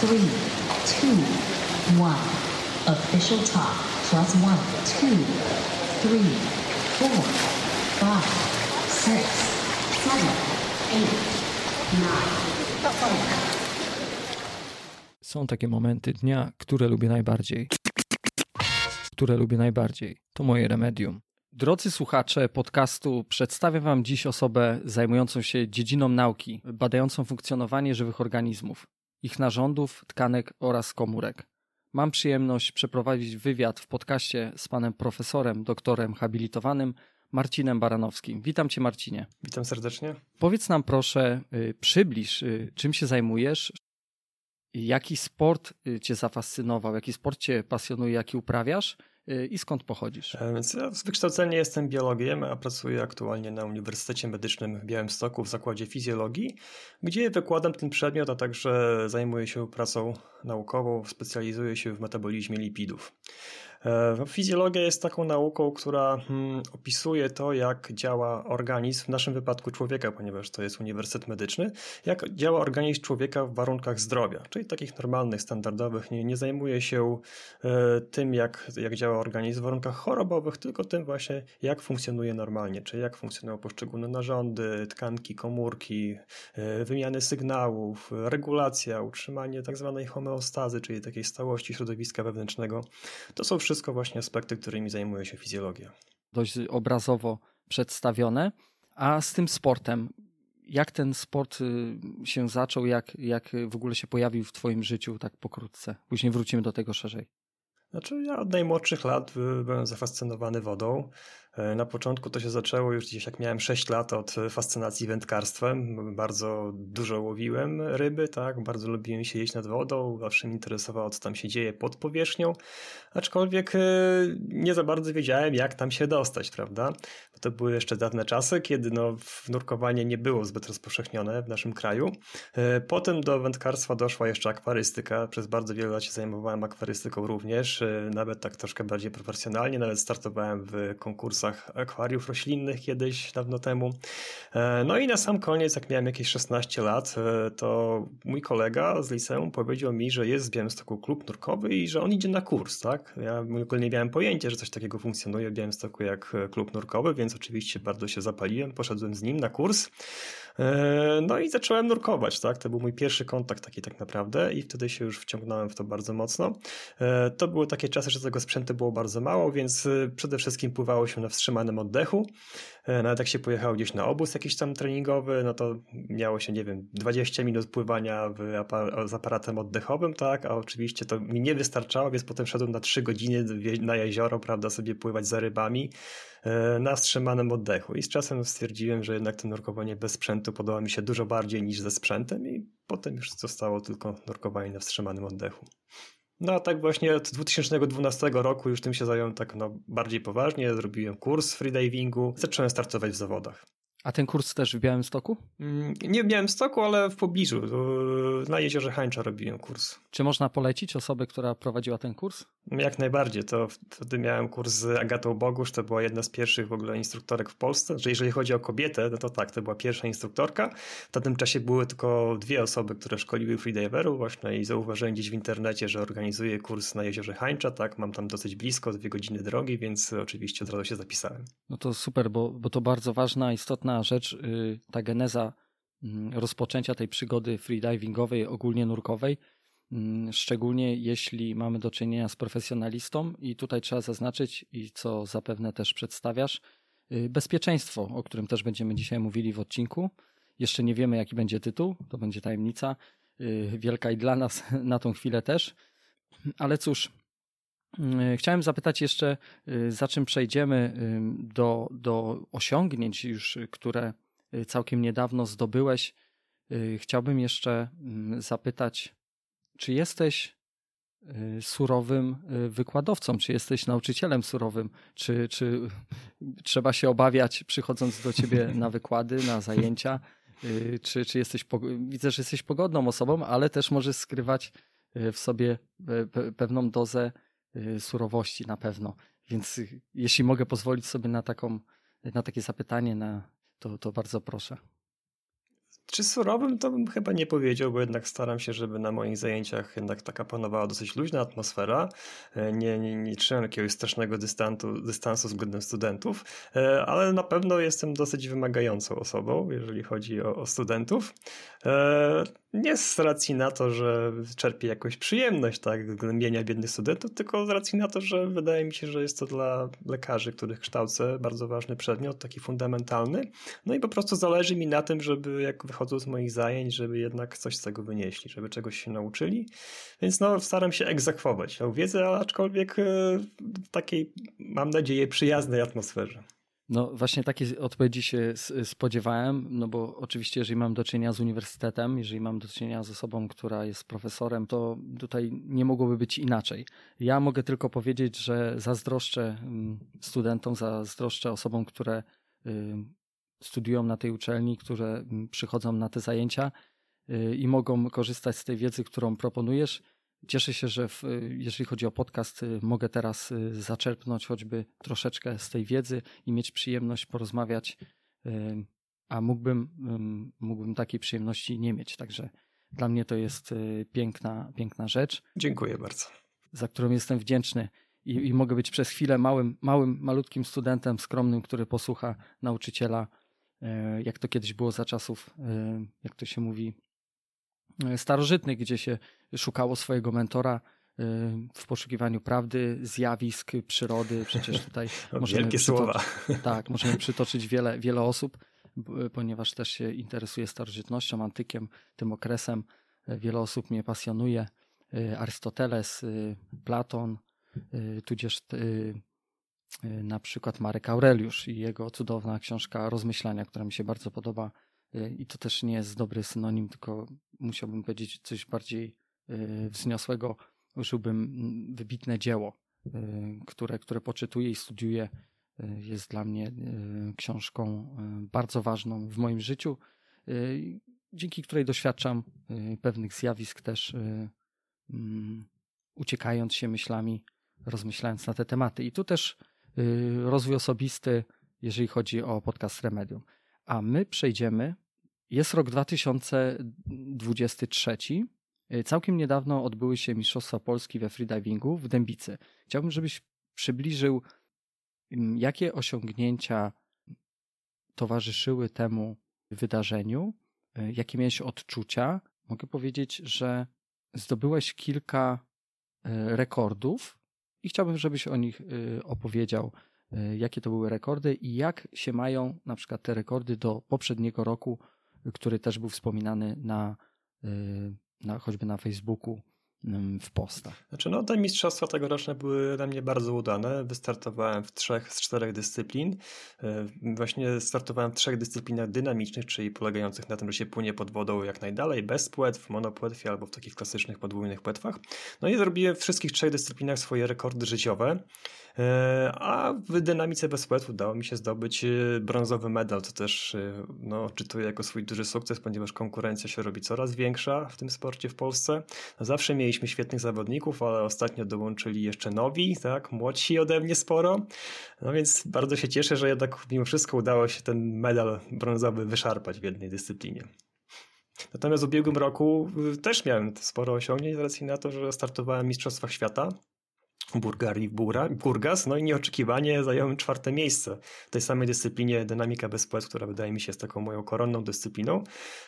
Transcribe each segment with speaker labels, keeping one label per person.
Speaker 1: three, two, one. Official talk. Plus one, two, three, four, five, six, seven, eight, nine, ten.
Speaker 2: Są takie momenty dnia, które lubię najbardziej. Które lubię najbardziej. To moje remedium. Drodzy słuchacze podcastu, przedstawię Wam dziś osobę zajmującą się dziedziną nauki, badającą funkcjonowanie żywych organizmów, ich narządów, tkanek oraz komórek. Mam przyjemność przeprowadzić wywiad w podcaście z panem profesorem, doktorem habilitowanym Marcinem Baranowskim. Witam Cię, Marcinie.
Speaker 3: Witam serdecznie.
Speaker 2: Powiedz nam proszę, y, przybliż, y, czym się zajmujesz, jaki sport y, Cię zafascynował, jaki sport Cię pasjonuje, jaki uprawiasz i skąd pochodzisz?
Speaker 3: E, ja z wykształcenia jestem biologiem, a pracuję aktualnie na Uniwersytecie Medycznym w Białymstoku w Zakładzie Fizjologii, gdzie wykładam ten przedmiot, a także zajmuję się pracą naukową, specjalizuję się w metabolizmie lipidów. E, fizjologia jest taką nauką, która hmm, opisuje to, jak działa organizm, w naszym wypadku człowieka, ponieważ to jest uniwersytet medyczny, jak działa organizm człowieka w warunkach zdrowia, czyli takich normalnych, standardowych. Nie, nie zajmuje się e, tym, jak, jak działa organizm w warunkach chorobowych, tylko tym właśnie, jak funkcjonuje normalnie, czyli jak funkcjonują poszczególne narządy, tkanki, komórki, e, wymiany sygnałów, regulacja, utrzymanie tak zwanej homeostazy, czyli takiej stałości środowiska wewnętrznego. To są wszystko właśnie aspekty, którymi zajmuje się fizjologia.
Speaker 2: Dość obrazowo przedstawione. A z tym sportem, jak ten sport y, się zaczął, jak, jak w ogóle się pojawił w Twoim życiu, tak pokrótce? Później wrócimy do tego szerzej.
Speaker 3: Znaczy, ja od najmłodszych lat byłem zafascynowany wodą. E, na początku to się zaczęło już gdzieś jak miałem 6 lat od fascynacji wędkarstwem. Bardzo dużo łowiłem ryby, tak, bardzo lubiłem siedzieć nad wodą, zawsze mnie interesowało, co tam się dzieje pod powierzchnią, aczkolwiek e, nie za bardzo wiedziałem, jak tam się dostać, prawda? Bo to były jeszcze dawne czasy, kiedy no, nurkowanie nie było zbyt rozpowszechnione w naszym kraju. E, potem do wędkarstwa doszła jeszcze akwarystyka. Przez bardzo wiele lat się zajmowałem akwarystyką również, nawet tak troszkę bardziej profesjonalnie, nawet startowałem w konkursach kursach akwariów roślinnych kiedyś, dawno temu. E, no i na sam koniec, jak miałem jakieś 16 lat, e, to mój kolega z liceum powiedział mi, że jest w Białymstoku klub nurkowy i że on idzie na kurs, tak? Ja w ogóle nie miałem pojęcia, że coś takiego funkcjonuje w Białymstoku jak klub nurkowy, więc oczywiście bardzo się zapaliłem, poszedłem z nim na kurs. E, no i zacząłem nurkować, tak? To był mój pierwszy kontakt taki tak naprawdę i wtedy się już wciągnąłem w to bardzo mocno. To były takie czasy, że tego sprzętu było bardzo mało, więc przede wszystkim pływało się na wstrzymanym oddechu. E, nawet jak się pojechało gdzieś na obóz jakiś tam treningowy, no to miało się, nie wiem, 20 minut pływania apar z aparatem oddechowym, tak, a oczywiście to mi nie wystarczało, więc potem szedłem na 3 godziny na jezioro, prawda, sobie pływać za rybami e, na wstrzymanym oddechu. I z czasem stwierdziłem, że jednak to nurkowanie bez sprzętu podoba mi się dużo bardziej niż ze sprzętem i potem już zostało tylko nurkowanie na wstrzymanym oddechu. No a tak właśnie od 2012 roku już tym się zająłem tak no, bardziej poważnie. Zrobiłem kurs freedivingu, zacząłem startować w zawodach.
Speaker 2: A ten kurs też w Białymstoku?
Speaker 3: Mm, nie w Białymstoku, ale w pobliżu. Na jeziorze Hańcza robiłem kurs.
Speaker 2: Czy można polecić osobę, która prowadziła ten kurs?
Speaker 3: Jak najbardziej. To wtedy miałem kurs z Agatą Bogusz. To była jedna z pierwszych w ogóle instruktorek w Polsce. Że jeżeli chodzi o kobietę, no to tak, to była pierwsza instruktorka. W tamtym czasie były tylko dwie osoby, które szkoliły freediverów właśnie i zauważyłem gdzieś w internecie, że organizuje kurs na jeziorze Hańcza. Tak, mam tam dosyć blisko, dwie godziny drogi, więc oczywiście od razu się zapisałem.
Speaker 2: No to super, bo, bo to bardzo ważna, istotna istotna rzecz, y, ta geneza mm, rozpoczęcia tej przygody freedivingowej, ogólnie nurkowej, mm, szczególnie jeśli mamy do czynienia z profesjonalistą i tutaj trzeba zaznaczyć i co zapewne też przedstawiasz, y, bezpieczeństwo, o którym też będziemy dzisiaj mówili w odcinku. Jeszcze nie wiemy jaki będzie tytuł, to będzie tajemnica, y, wielka i dla nas na tą chwilę też. Ale cóż, chciałem zapytać jeszcze, y, za czym przejdziemy do, do osiągnięć już, które y, całkiem niedawno zdobyłeś. Y, chciałbym jeszcze mm, zapytać, czy jesteś surowym wykładowcą, czy jesteś nauczycielem surowym, czy, czy trzeba się obawiać przychodząc do ciebie na wykłady, na zajęcia, czy, czy jesteś, widzę, że jesteś pogodną osobą, ale też możesz skrywać w sobie pewną dozę Y, surowości na pewno. Więc y, jeśli mogę pozwolić sobie na, taką, na takie zapytanie, na, to, to bardzo proszę.
Speaker 3: Czy surowym to bym chyba nie powiedział, bo jednak staram się, żeby na moich zajęciach jednak taka panowała dosyć luźna atmosfera. E, nie, nie, nie trzymam jakiegoś strasznego dystansu, dystansu względem studentów, e, ale na pewno jestem dosyć wymagającą osobą, jeżeli chodzi o, o studentów. Nie z racji na to, że czerpię jakąś przyjemność tak, głębienia biednych studentów, tylko z racji na to, że wydaje mi się, że jest to dla lekarzy, których kształcę, bardzo ważny przedmiot, taki fundamentalny. No i po prostu zależy mi na tym, żeby jak wychodzą z moich zajęć, żeby jednak coś z tego wynieśli, żeby czegoś się nauczyli. Więc no, staram się egzekwować tą wiedzę, aczkolwiek e, w takiej, mam nadzieję, przyjaznej atmosferze.
Speaker 2: No właśnie takiej odpowiedzi się spodziewałem, no bo oczywiście jeżeli mam do czynienia z uniwersytetem, jeżeli mam do czynienia z osobą, która jest profesorem, to tutaj nie mogłoby być inaczej. Ja mogę tylko powiedzieć, że zazdroszczę mm, studentom, zazdroszczę osobom, które y, studiują na tej uczelni, które mm, przychodzą na te zajęcia y, i mogą korzystać z tej wiedzy, którą proponujesz Cieszę się, że w, jeżeli chodzi o podcast, y, mogę teraz y, zaczerpnąć choćby troszeczkę z tej wiedzy i mieć przyjemność porozmawiać, y, a mógłbym, mógłbym takiej przyjemności nie mieć. Także dla mnie to jest piękna, piękna rzecz.
Speaker 3: Dziękuję bardzo.
Speaker 2: Za którą jestem wdzięczny. I, I, mogę być przez chwilę małym, małym, malutkim studentem, skromnym, który posłucha nauczyciela, jak to kiedyś było za czasów, jak to się mówi, starożytnych, gdzie się szukało swojego mentora y, w poszukiwaniu prawdy, zjawisk, przyrody. Przecież tutaj
Speaker 3: możemy Wielkie słowa.
Speaker 2: Tak, możemy przytoczyć wiele, wiele osób, ponieważ też się interesuję starożytnością, antykiem, tym okresem. Wiele osób mnie pasjonuje. Arystoteles, Platon, tudzież na przykład Marek Aureliusz i jego cudowna książka Rozmyślania, która mi się bardzo podoba. I to też nie jest dobry synonim, tylko musiałbym powiedzieć coś bardziej Y, wzniosłego użyłbym mm, wybitne dzieło, y, które, które poczytuję i studiuję. Y, jest dla mnie książką bardzo ważną w moim życiu, dzięki której doświadczam pewnych zjawisk też, mm, uciekając się myślami, rozmyślając na te tematy. I tu też rozwój osobisty, jeżeli chodzi o podcast Remedium. A my przejdziemy, jest rok 2023 E, całkiem niedawno odbyły się Mistrzostwa Polski we freedivingu w Dębicy. Chciałbym, żebyś przybliżył, jakie osiągnięcia towarzyszyły temu wydarzeniu, e, jakie miałeś odczucia. Mogę powiedzieć, że zdobyłeś kilka e, rekordów i chciałbym, żebyś o nich opowiedział, jakie to były rekordy i jak się mają na przykład te rekordy do poprzedniego roku, który też był wspominany na na, choćby na Facebooku w postach.
Speaker 3: Znaczy, no, te mistrzostwa tegoroczne były dla mnie bardzo udane. Wystartowałem w trzech z czterech dyscyplin. E, właśnie startowałem w trzech dyscyplinach dynamicznych, czyli polegających na tym, że się płynie pod wodą jak najdalej, bez płetw, monopłetwie albo w takich klasycznych podwójnych płetwach. No i zrobiłem w wszystkich trzech dyscyplinach swoje rekordy życiowe. E, a w dynamice bez płetw udało mi się zdobyć e, brązowy medal, co też no, czytuję jako swój duży sukces, ponieważ konkurencja się robi coraz większa w tym sporcie w Polsce. No, zawsze mieliśmy mieliśmy świetnych zawodników, ale ostatnio dołączyli jeszcze nowi, tak, młodsi ode mnie sporo. No więc bardzo się cieszę, że jednak mimo wszystko udało się ten medal brązowy wyszarpać w jednej dyscyplinie. Natomiast w ubiegłym roku y, też miałem sporo osiągnięć z racji na to, że startowałem w Mistrzostwach Świata Burgarii w Burgas, no i nieoczekiwanie zająłem czwarte miejsce w tej samej dyscyplinie dynamika bez która wydaje mi się jest taką moją koronną dyscypliną,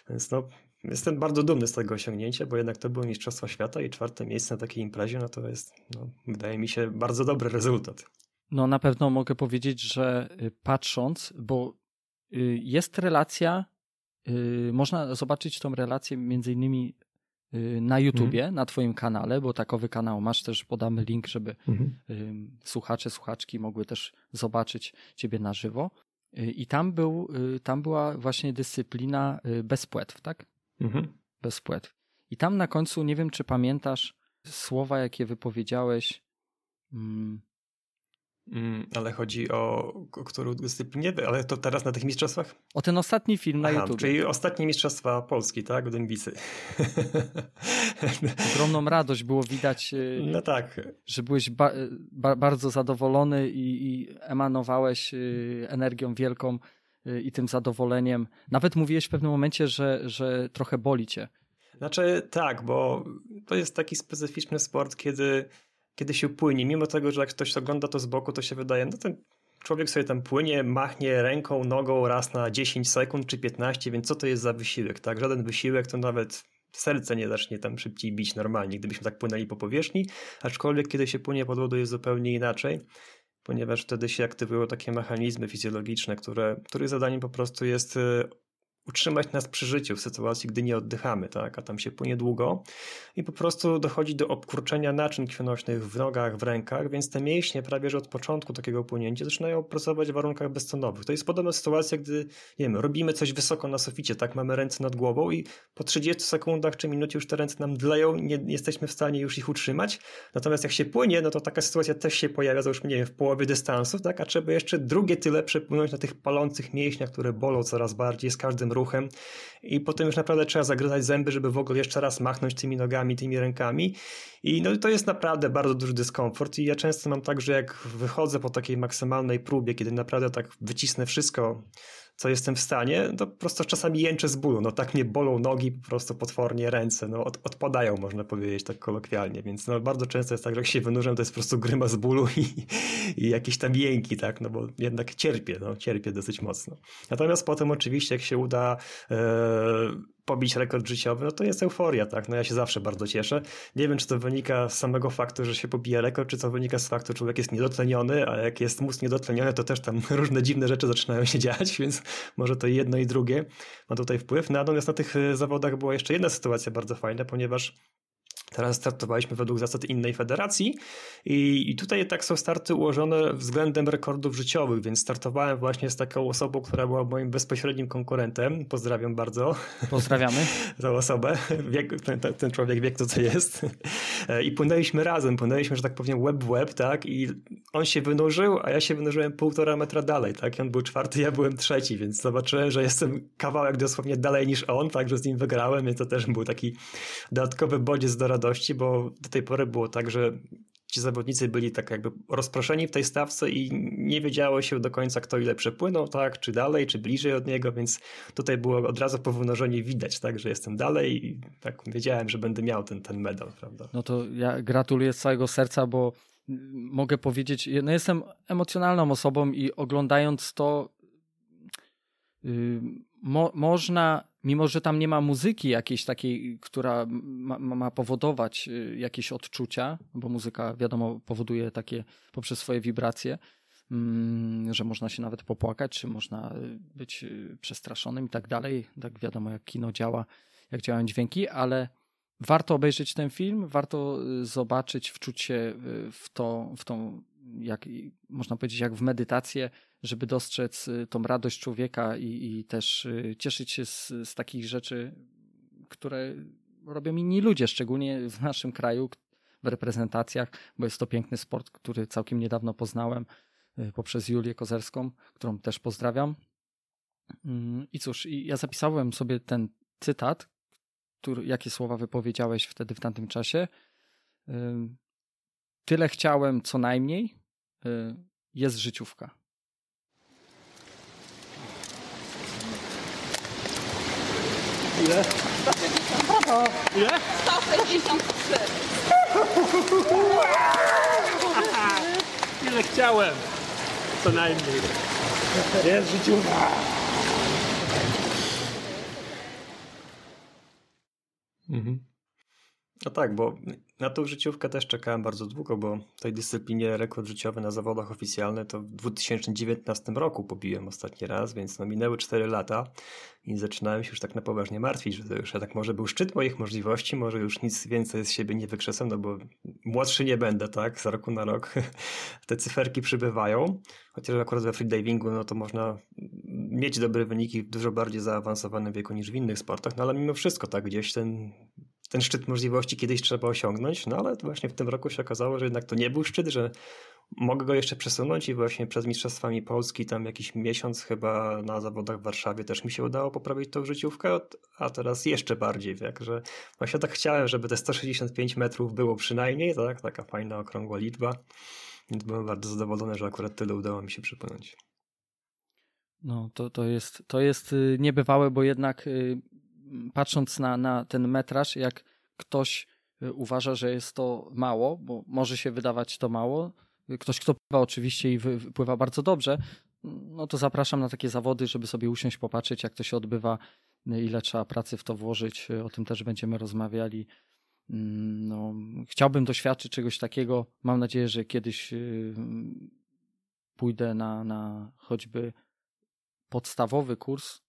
Speaker 3: więc no jestem bardzo dumny z tego osiągnięcia, bo jednak to były Mistrzostwa Świata i czwarte miejsce na takiej imprezie, no to jest, no, wydaje mi się, bardzo dobry rezultat.
Speaker 2: No na pewno mogę powiedzieć, że y, patrząc, bo y, jest relacja, y, można zobaczyć tą relację między innymi na YouTubie, mhm. na Twoim kanale, bo takowy kanał masz, też podamy link, żeby mhm. słuchacze, słuchaczki mogły też zobaczyć Ciebie na żywo. I tam, był, tam była właśnie dyscyplina bez płetw, tak? Mhm. Bez płetw. I tam na końcu, nie wiem czy pamiętasz słowa, jakie wypowiedziałeś.
Speaker 3: Mm. Mm, ale chodzi o, o którą dyscyplinę? Ale to teraz na tych mistrzostwach?
Speaker 2: O ten ostatni film na Aha, YouTube.
Speaker 3: Czyli ostatnie mistrzostwa Polski, tak? Dębicy.
Speaker 2: Ogromną radość było widać.
Speaker 3: Y, no tak.
Speaker 2: Że byłeś ba ba bardzo zadowolony i, i emanowałeś y, energią wielką y, i tym zadowoleniem. Nawet mówiłeś w pewnym momencie, że, że trochę boli cię.
Speaker 3: Znaczy tak, bo to jest taki specyficzny sport, kiedy, kiedy się płynie. Mimo tego, że jak ktoś ogląda to z boku, to się wydaje, no ten człowiek sobie tam płynie, machnie ręką, nogą raz na 10 sekund czy 15, więc co to jest za wysiłek, tak? Żaden wysiłek to nawet serce nie zacznie tam szybciej bić normalnie, gdybyśmy tak płynęli po powierzchni, aczkolwiek kiedy się płynie pod wodą jest zupełnie inaczej, ponieważ wtedy się aktywują takie mechanizmy fizjologiczne, które, których zadaniem po prostu jest y, utrzymać nas przy życiu w sytuacji, gdy nie oddychamy, tak? a tam się płynie długo i po prostu dochodzi do obkurczenia naczyń krwionośnych w nogach, w rękach, więc te mięśnie prawie że od początku takiego płynięcia zaczynają pracować w warunkach bezcenowych. To jest podobna sytuacja, gdy nie wiem, robimy coś wysoko na suficie, tak, mamy ręce nad głową i po 30 sekundach czy minucie już te ręce nam dleją, nie, jesteśmy w stanie już ich utrzymać, natomiast jak się płynie, no to taka sytuacja też się pojawia, załóżmy, nie wiem, w połowie dystansu, tak, a trzeba jeszcze drugie tyle przepłynąć na tych palących mięśniach, które bolą coraz bardziej z każdym ruchem. I potem już naprawdę trzeba zagryzać zęby, żeby w ogóle jeszcze raz machnąć tymi nogami, tymi rękami. I no to jest naprawdę bardzo duży dyskomfort. I ja często mam tak, że jak wychodzę po takiej maksymalnej próbie, kiedy naprawdę tak wycisnę wszystko co jestem w stanie, to po prostu czasami jęczę z bólu. No tak mnie bolą nogi, po prostu potwornie ręce, no od, odpadają, można powiedzieć tak kolokwialnie, więc no bardzo często jest tak, że jak się wynurzam, to jest po prostu gryma z bólu i, i jakieś tam jęki, tak, no bo jednak cierpię, no cierpię dosyć mocno. Natomiast potem oczywiście, jak się uda e, pobić rekord życiowy, no to jest euforia, tak? No ja się zawsze bardzo cieszę. Nie wiem, czy to wynika z samego faktu, że się pobija rekord, czy to wynika z faktu, że człowiek jest niedotleniony, a jak jest mózg niedotleniony, to też tam różne dziwne rzeczy zaczynają się dziać, więc może to jedno i drugie ma tutaj wpływ. Natomiast na tych zawodach była jeszcze jedna sytuacja bardzo fajna, ponieważ Teraz startowaliśmy według zasad innej federacji i, i tutaj tak są starty ułożone względem rekordów życiowych, więc startowałem właśnie z taką osobą, która była moim bezpośrednim konkurentem. Pozdrawiam bardzo.
Speaker 2: Pozdrawiamy.
Speaker 3: Tę osobę. Wiek, ten, ten, człowiek wie, kto to jest. I płynęliśmy razem, płynęliśmy, że tak powiem, web w web, tak? I on się wynurzył, a ja się wynurzyłem półtora metra dalej, tak? I on był czwarty, ja byłem trzeci, więc zobaczyłem, że jestem kawałek dosłownie dalej niż on, tak? Że z nim wygrałem, więc to też był taki dodatkowy bodziec do radości, bo do tej pory było tak, że ci zawodnicy byli tak jakby rozproszeni w tej stawce i nie wiedziało się do końca, kto ile przepłynął, tak, czy dalej, czy bliżej od niego, więc tutaj było od razu po wynurzeniu widać, tak, że jestem dalej i tak wiedziałem, że będę miał ten, ten medal, prawda.
Speaker 2: No to ja gratuluję z całego serca, bo mogę powiedzieć, no jestem emocjonalną osobą i oglądając to yy, mo można mimo że tam nie ma muzyki jakiejś takiej, która ma, ma, powodować y, jakieś odczucia, bo muzyka, wiadomo, powoduje takie poprzez swoje wibracje, mm, że można się nawet popłakać, czy można y, być y, przestraszonym i tak dalej. Tak wiadomo, jak kino działa, jak działają dźwięki, ale warto obejrzeć ten film, warto zobaczyć, wczuć się w, to, w tą, jak można powiedzieć, jak w medytację, żeby dostrzec y, tą radość człowieka i, i też y, cieszyć się z, z takich rzeczy, które robią inni ludzie, szczególnie w naszym kraju, w reprezentacjach, bo jest to piękny sport, który całkiem niedawno poznałem y, poprzez Julię Kozerską, którą też pozdrawiam. Mm, I cóż, ja zapisałem sobie ten cytat, który, jakie słowa wypowiedziałeś wtedy w tamtym czasie. Tyle chciałem co najmniej, jest życiówka.
Speaker 4: Ile? 153. Ile? 163. Ile chciałem? Co najmniej. Jest życiówka.
Speaker 3: No tak, bo na tą życiówkę też czekałem bardzo długo, bo w tej dyscyplinie rekord życiowy na zawodach oficjalny to w 2019 roku pobiłem ostatni raz, więc no minęły 4 lata i zaczynałem się już tak na poważnie martwić, że to już tak może był szczyt moich możliwości, może już nic więcej z siebie nie wykrzesam, no bo młodszy nie będę, tak, z roku na rok. Te cyferki przybywają, chociaż akurat we freedivingu no to można mieć dobre wyniki w dużo bardziej zaawansowanym wieku niż w innych sportach, no ale mimo wszystko tak gdzieś ten ten szczyt możliwości kiedyś trzeba osiągnąć, no ale właśnie w tym roku się okazało, że jednak to nie był szczyt, że mogę go jeszcze przesunąć i właśnie przed Mistrzostwami Polski tam jakiś miesiąc chyba na zawodach w Warszawie też mi się udało poprawić tą życiówkę, a teraz jeszcze bardziej, tak, że właśnie tak chciałem, żeby te 165 metrów było przynajmniej, tak, taka fajna okrągła liczba, więc byłem bardzo zadowolony, że akurat tyle udało mi się przypłynąć.
Speaker 2: No, to, to, jest, to jest y, niebywałe, bo jednak y, patrząc na, na ten metraż, jak ktoś y, uważa, że jest to mało, bo może się wydawać to mało, ktoś, kto pływa oczywiście i pływa bardzo dobrze, no to zapraszam na takie zawody, żeby sobie usiąść, popatrzeć, jak to się odbywa, ile trzeba pracy w to włożyć. O tym też będziemy rozmawiali. Mm, no, chciałbym doświadczyć czegoś takiego. Mam nadzieję, że kiedyś pójdę na, na choćby podstawowy kurs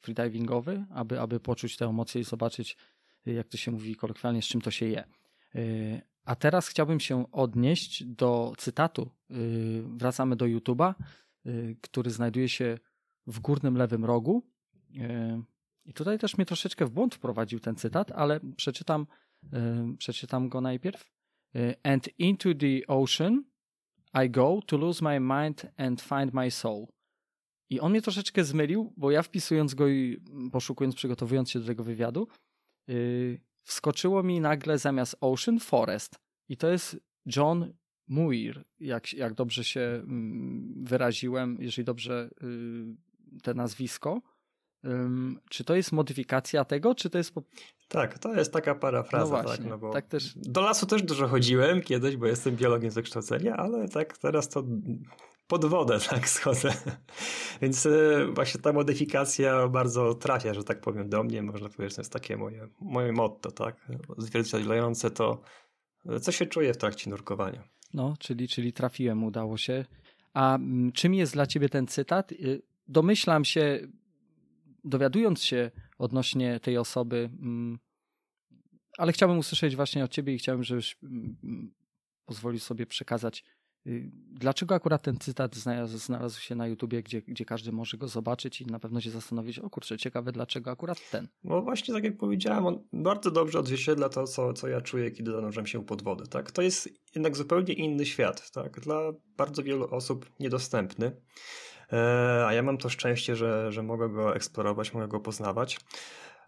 Speaker 2: freedivingowy, aby, aby poczuć te emocje i zobaczyć, jak to się mówi kolokwialnie, z czym to się je. Y, a teraz chciałbym się odnieść do cytatu. Y, wracamy do YouTube'a, y, który znajduje się w górnym lewym rogu. I tutaj też mnie troszeczkę w błąd wprowadził ten cytat, ale przeczytam, przeczytam go najpierw. And into the ocean I go to lose my mind and find my soul. I on mnie troszeczkę zmylił, bo ja wpisując go i poszukując, przygotowując się do tego wywiadu, yy, wskoczyło mi nagle zamiast Ocean Forest. I to jest John Muir, jak, jak dobrze się mm, wyraziłem, jeżeli dobrze yy, te nazwisko. Czy to jest modyfikacja tego, czy to jest. Po...
Speaker 3: Tak, to jest taka parafraza.
Speaker 2: No
Speaker 3: właśnie, tak, no
Speaker 2: bo tak też...
Speaker 3: Do lasu też dużo chodziłem kiedyś, bo jestem biologiem z wykształcenia, ale tak teraz to pod wodę tak schodzę. Więc e, właśnie ta modyfikacja bardzo trafia, że tak powiem, do mnie. Można powiedzieć, to jest takie moje, moje motto, tak? Zwierciadlające to, co się czuje w trakcie nurkowania.
Speaker 2: No, czyli, czyli trafiłem, udało się. A mm, czym jest dla ciebie ten cytat? Y, domyślam się, dowiadując się odnośnie tej osoby, mm, ale chciałbym usłyszeć właśnie od ciebie i chciałbym, żebyś mm, pozwolił sobie przekazać dlaczego akurat ten cytat znalazł, znalazł, się na YouTubie, gdzie, gdzie każdy może go zobaczyć i na pewno się zastanowić, o kurczę, ciekawe dlaczego akurat ten?
Speaker 3: No właśnie tak jak powiedziałem, on bardzo dobrze odzwierciedla to, co, co ja czuję, kiedy zanurzam się pod wodę. Tak? To jest jednak zupełnie inny świat, tak? dla bardzo wielu osób niedostępny. E, a ja mam to szczęście, że, że mogę go eksplorować, mogę go poznawać.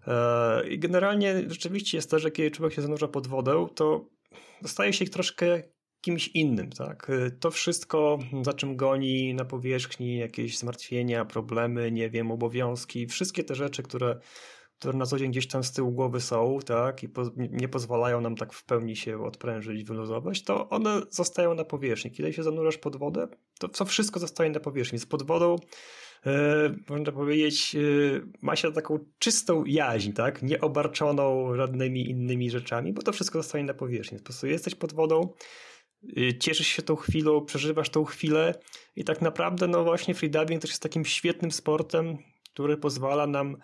Speaker 3: E, I generalnie rzeczywiście jest to, że kiedy człowiek się zanurza pod wodę, to staje się troszkę kimś innym, tak? To wszystko, za czym goni na powierzchni, jakieś zmartwienia, problemy, nie wiem, obowiązki, wszystkie te rzeczy, które, które na co dzień gdzieś tam z tyłu głowy są, tak? I po, nie pozwalają nam tak w pełni się odprężyć, wyluzować, to one zostają na powierzchni. Kiedy się zanurzasz pod wodę, to co wszystko zostaje na powierzchni. Z pod wodą e, można powiedzieć, e, ma się taką czystą jaźń, tak? Nieobarczoną żadnymi innymi rzeczami, bo to wszystko zostaje na powierzchni. Po prostu jesteś pod wodą, Y, cieszysz się tą chwilą, przeżywasz tą chwilę i tak naprawdę no właśnie freediving też jest takim świetnym sportem, który pozwala nam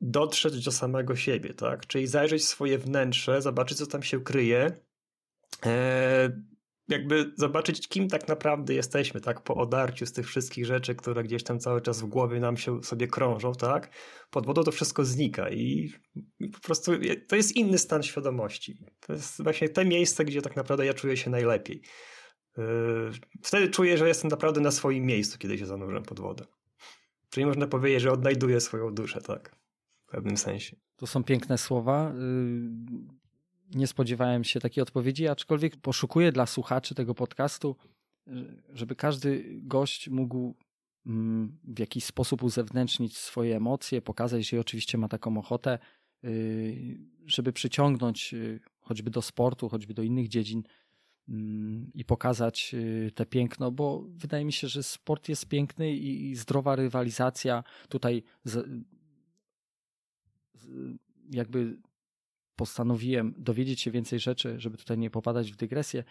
Speaker 3: dotrzeć do samego siebie, tak? Czyli zajrzeć w swoje wnętrze, zobaczyć co tam się kryje, e, jakby zobaczyć, kim tak naprawdę jesteśmy, tak, po odarciu z tych wszystkich rzeczy, które gdzieś tam cały czas w głowie nam się sobie krążą, tak, pod wodą to wszystko znika i, po prostu to jest inny stan świadomości. To jest właśnie te miejsce, gdzie tak naprawdę ja czuję się najlepiej. Yy, wtedy czuję, że jestem naprawdę na swoim miejscu, kiedy się zanurzam pod wodę. Czyli można powiedzieć, że odnajduję swoją duszę, tak, w pewnym sensie.
Speaker 2: To są piękne słowa. Nie spodziewałem się takiej odpowiedzi, aczkolwiek poszukuję dla słuchaczy tego podcastu, żeby każdy gość mógł mm, w jakiś sposób uzewnętrznić swoje emocje, pokazać, że oczywiście ma taką ochotę, y, żeby przyciągnąć y, choćby do sportu, choćby do innych dziedzin mm, i pokazać y, te piękno, bo wydaje mi się, że sport jest piękny i zdrowa rywalizacja tutaj jakby postanowiłem dowiedzieć się więcej rzeczy, żeby tutaj nie popadać w dygresję.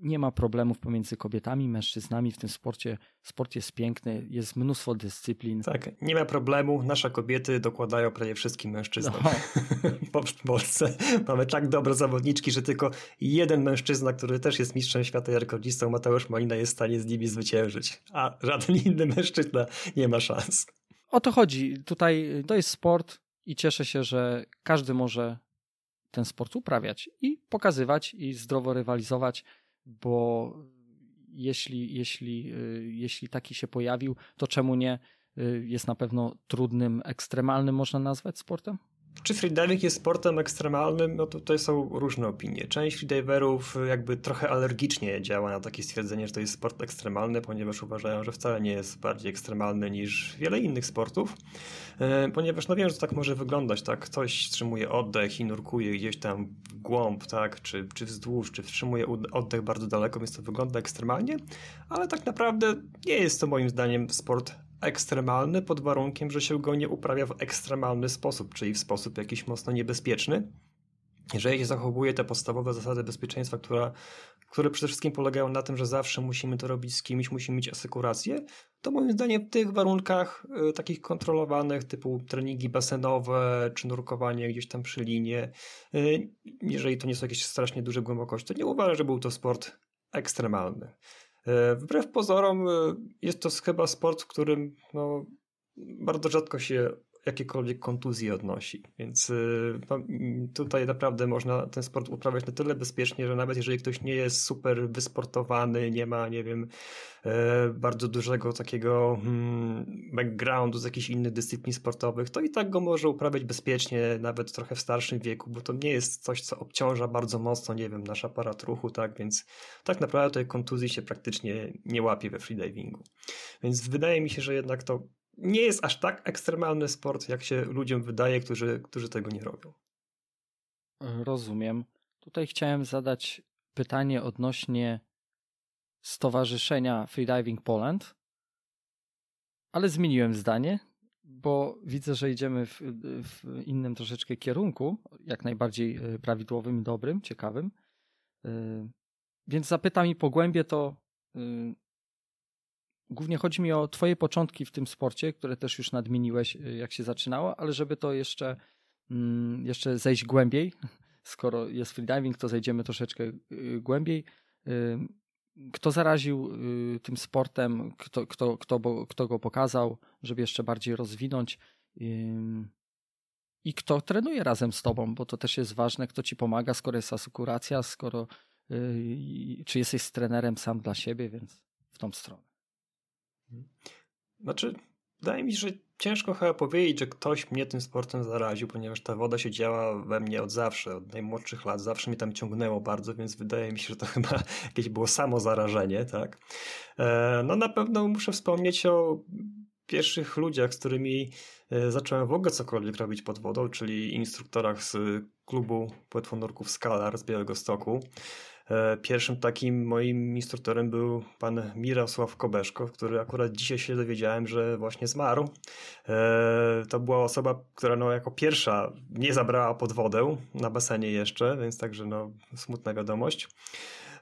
Speaker 2: Nie ma problemów pomiędzy kobietami, mężczyznami w tym sporcie. Sport jest piękny, jest mnóstwo dyscyplin.
Speaker 3: Tak, nie ma problemu. Nasze kobiety dokładają prawie wszystkim mężczyznom. No. w Polsce mamy tak dobre zawodniczki, że tylko jeden mężczyzna, który też jest mistrzem świata i rekordistą, Mateusz Malina, jest w stanie z nimi zwyciężyć. A żaden inny mężczyzna nie ma szans.
Speaker 2: O to chodzi. Tutaj to jest sport i cieszę się, że każdy może ten sport uprawiać i pokazywać i zdrowo rywalizować, bo jeśli, jeśli, y, jeśli taki się pojawił, to czemu nie? Y, jest na pewno trudnym, ekstremalnym, można nazwać sportem?
Speaker 3: Czy freediving jest sportem ekstremalnym? No tutaj są różne opinie. Część freediverów jakby trochę alergicznie działa na takie stwierdzenie, że to jest sport ekstremalny, ponieważ uważają, że wcale nie jest bardziej ekstremalny niż wiele innych sportów. E, ponieważ no wiem, że tak może wyglądać, tak? Ktoś wstrzymuje oddech i nurkuje gdzieś tam w głąb, tak? Czy, czy wzdłuż, czy wstrzymuje oddech bardzo daleko, więc to wygląda ekstremalnie, ale tak naprawdę nie jest to moim zdaniem sport ekstremalny pod warunkiem, że się go nie uprawia w ekstremalny sposób, czyli w sposób jakiś mocno niebezpieczny. Jeżeli się zachowuje te podstawowe zasady bezpieczeństwa, która, które przede wszystkim polegają na tym, że zawsze musimy to robić z kimś, musimy mieć asekurację, to moim zdaniem w tych warunkach y, takich kontrolowanych, typu treningi basenowe, czy nurkowanie gdzieś tam przy linie, y, jeżeli to nie są jakieś strasznie duże głębokości, to nie uważam, że był to sport ekstremalny. E, wbrew pozorom e, jest to chyba sport, w którym no, bardzo rzadko się jakiekolwiek kontuzje odnosi. Więc y, no, tutaj naprawdę można ten sport uprawiać na tyle bezpiecznie, że nawet jeżeli ktoś nie jest super wysportowany, nie ma, nie wiem, e, bardzo dużego takiego hmm, backgroundu z jakichś innych dyscyplin sportowych, to i tak go może uprawiać bezpiecznie, nawet trochę w starszym wieku, bo to nie jest coś, co obciąża bardzo mocno, nie wiem, nasz aparat ruchu, tak, więc tak naprawdę tej kontuzji się praktycznie nie łapie we freedivingu. Więc wydaje mi się, że jednak to nie jest aż tak ekstremalny sport, jak się ludziom wydaje, którzy, którzy tego nie robią.
Speaker 2: Rozumiem. Tutaj chciałem zadać pytanie odnośnie Stowarzyszenia Freediving Poland, ale zmieniłem zdanie, bo widzę, że idziemy w, w innym troszeczkę kierunku, jak najbardziej e, prawidłowym, dobrym, ciekawym. E, więc zapytam i pogłębię to e, Głównie chodzi mi o Twoje początki w tym sporcie, które też już nadmieniłeś, y, jak się zaczynało, ale żeby to jeszcze, mm, jeszcze zejść głębiej, skoro jest freediving, to zejdziemy troszeczkę y, głębiej. Y, kto zaraził tym sportem, kto, kto, kto, kto go pokazał, żeby jeszcze bardziej rozwinąć i kto trenuje razem z tobą, bo to też jest ważne, kto ci pomaga, skoro jest asekuracja, skoro czy jesteś trenerem sam dla siebie, więc w tą stronę.
Speaker 3: Znaczy, wydaje mi się, że ciężko chyba powiedzieć, że ktoś mnie tym sportem zaraził, ponieważ ta woda się działa we mnie od zawsze, od najmłodszych lat. Zawsze mnie tam ciągnęło bardzo, więc wydaje mi się, że to chyba jakieś było samo zarażenie, tak? E, no na pewno muszę wspomnieć o pierwszych ludziach, z którymi e, zacząłem w ogóle cokolwiek robić pod wodą, czyli instruktorach z klubu płetwonurków Skalar z Białego Stoku. E, pierwszym takim moim instruktorem był pan Mirosław Kobeszko, który akurat dzisiaj się dowiedziałem, że właśnie zmarł. E, to była osoba, która no jako pierwsza nie zabrała pod wodę na basenie jeszcze, więc także no smutna wiadomość.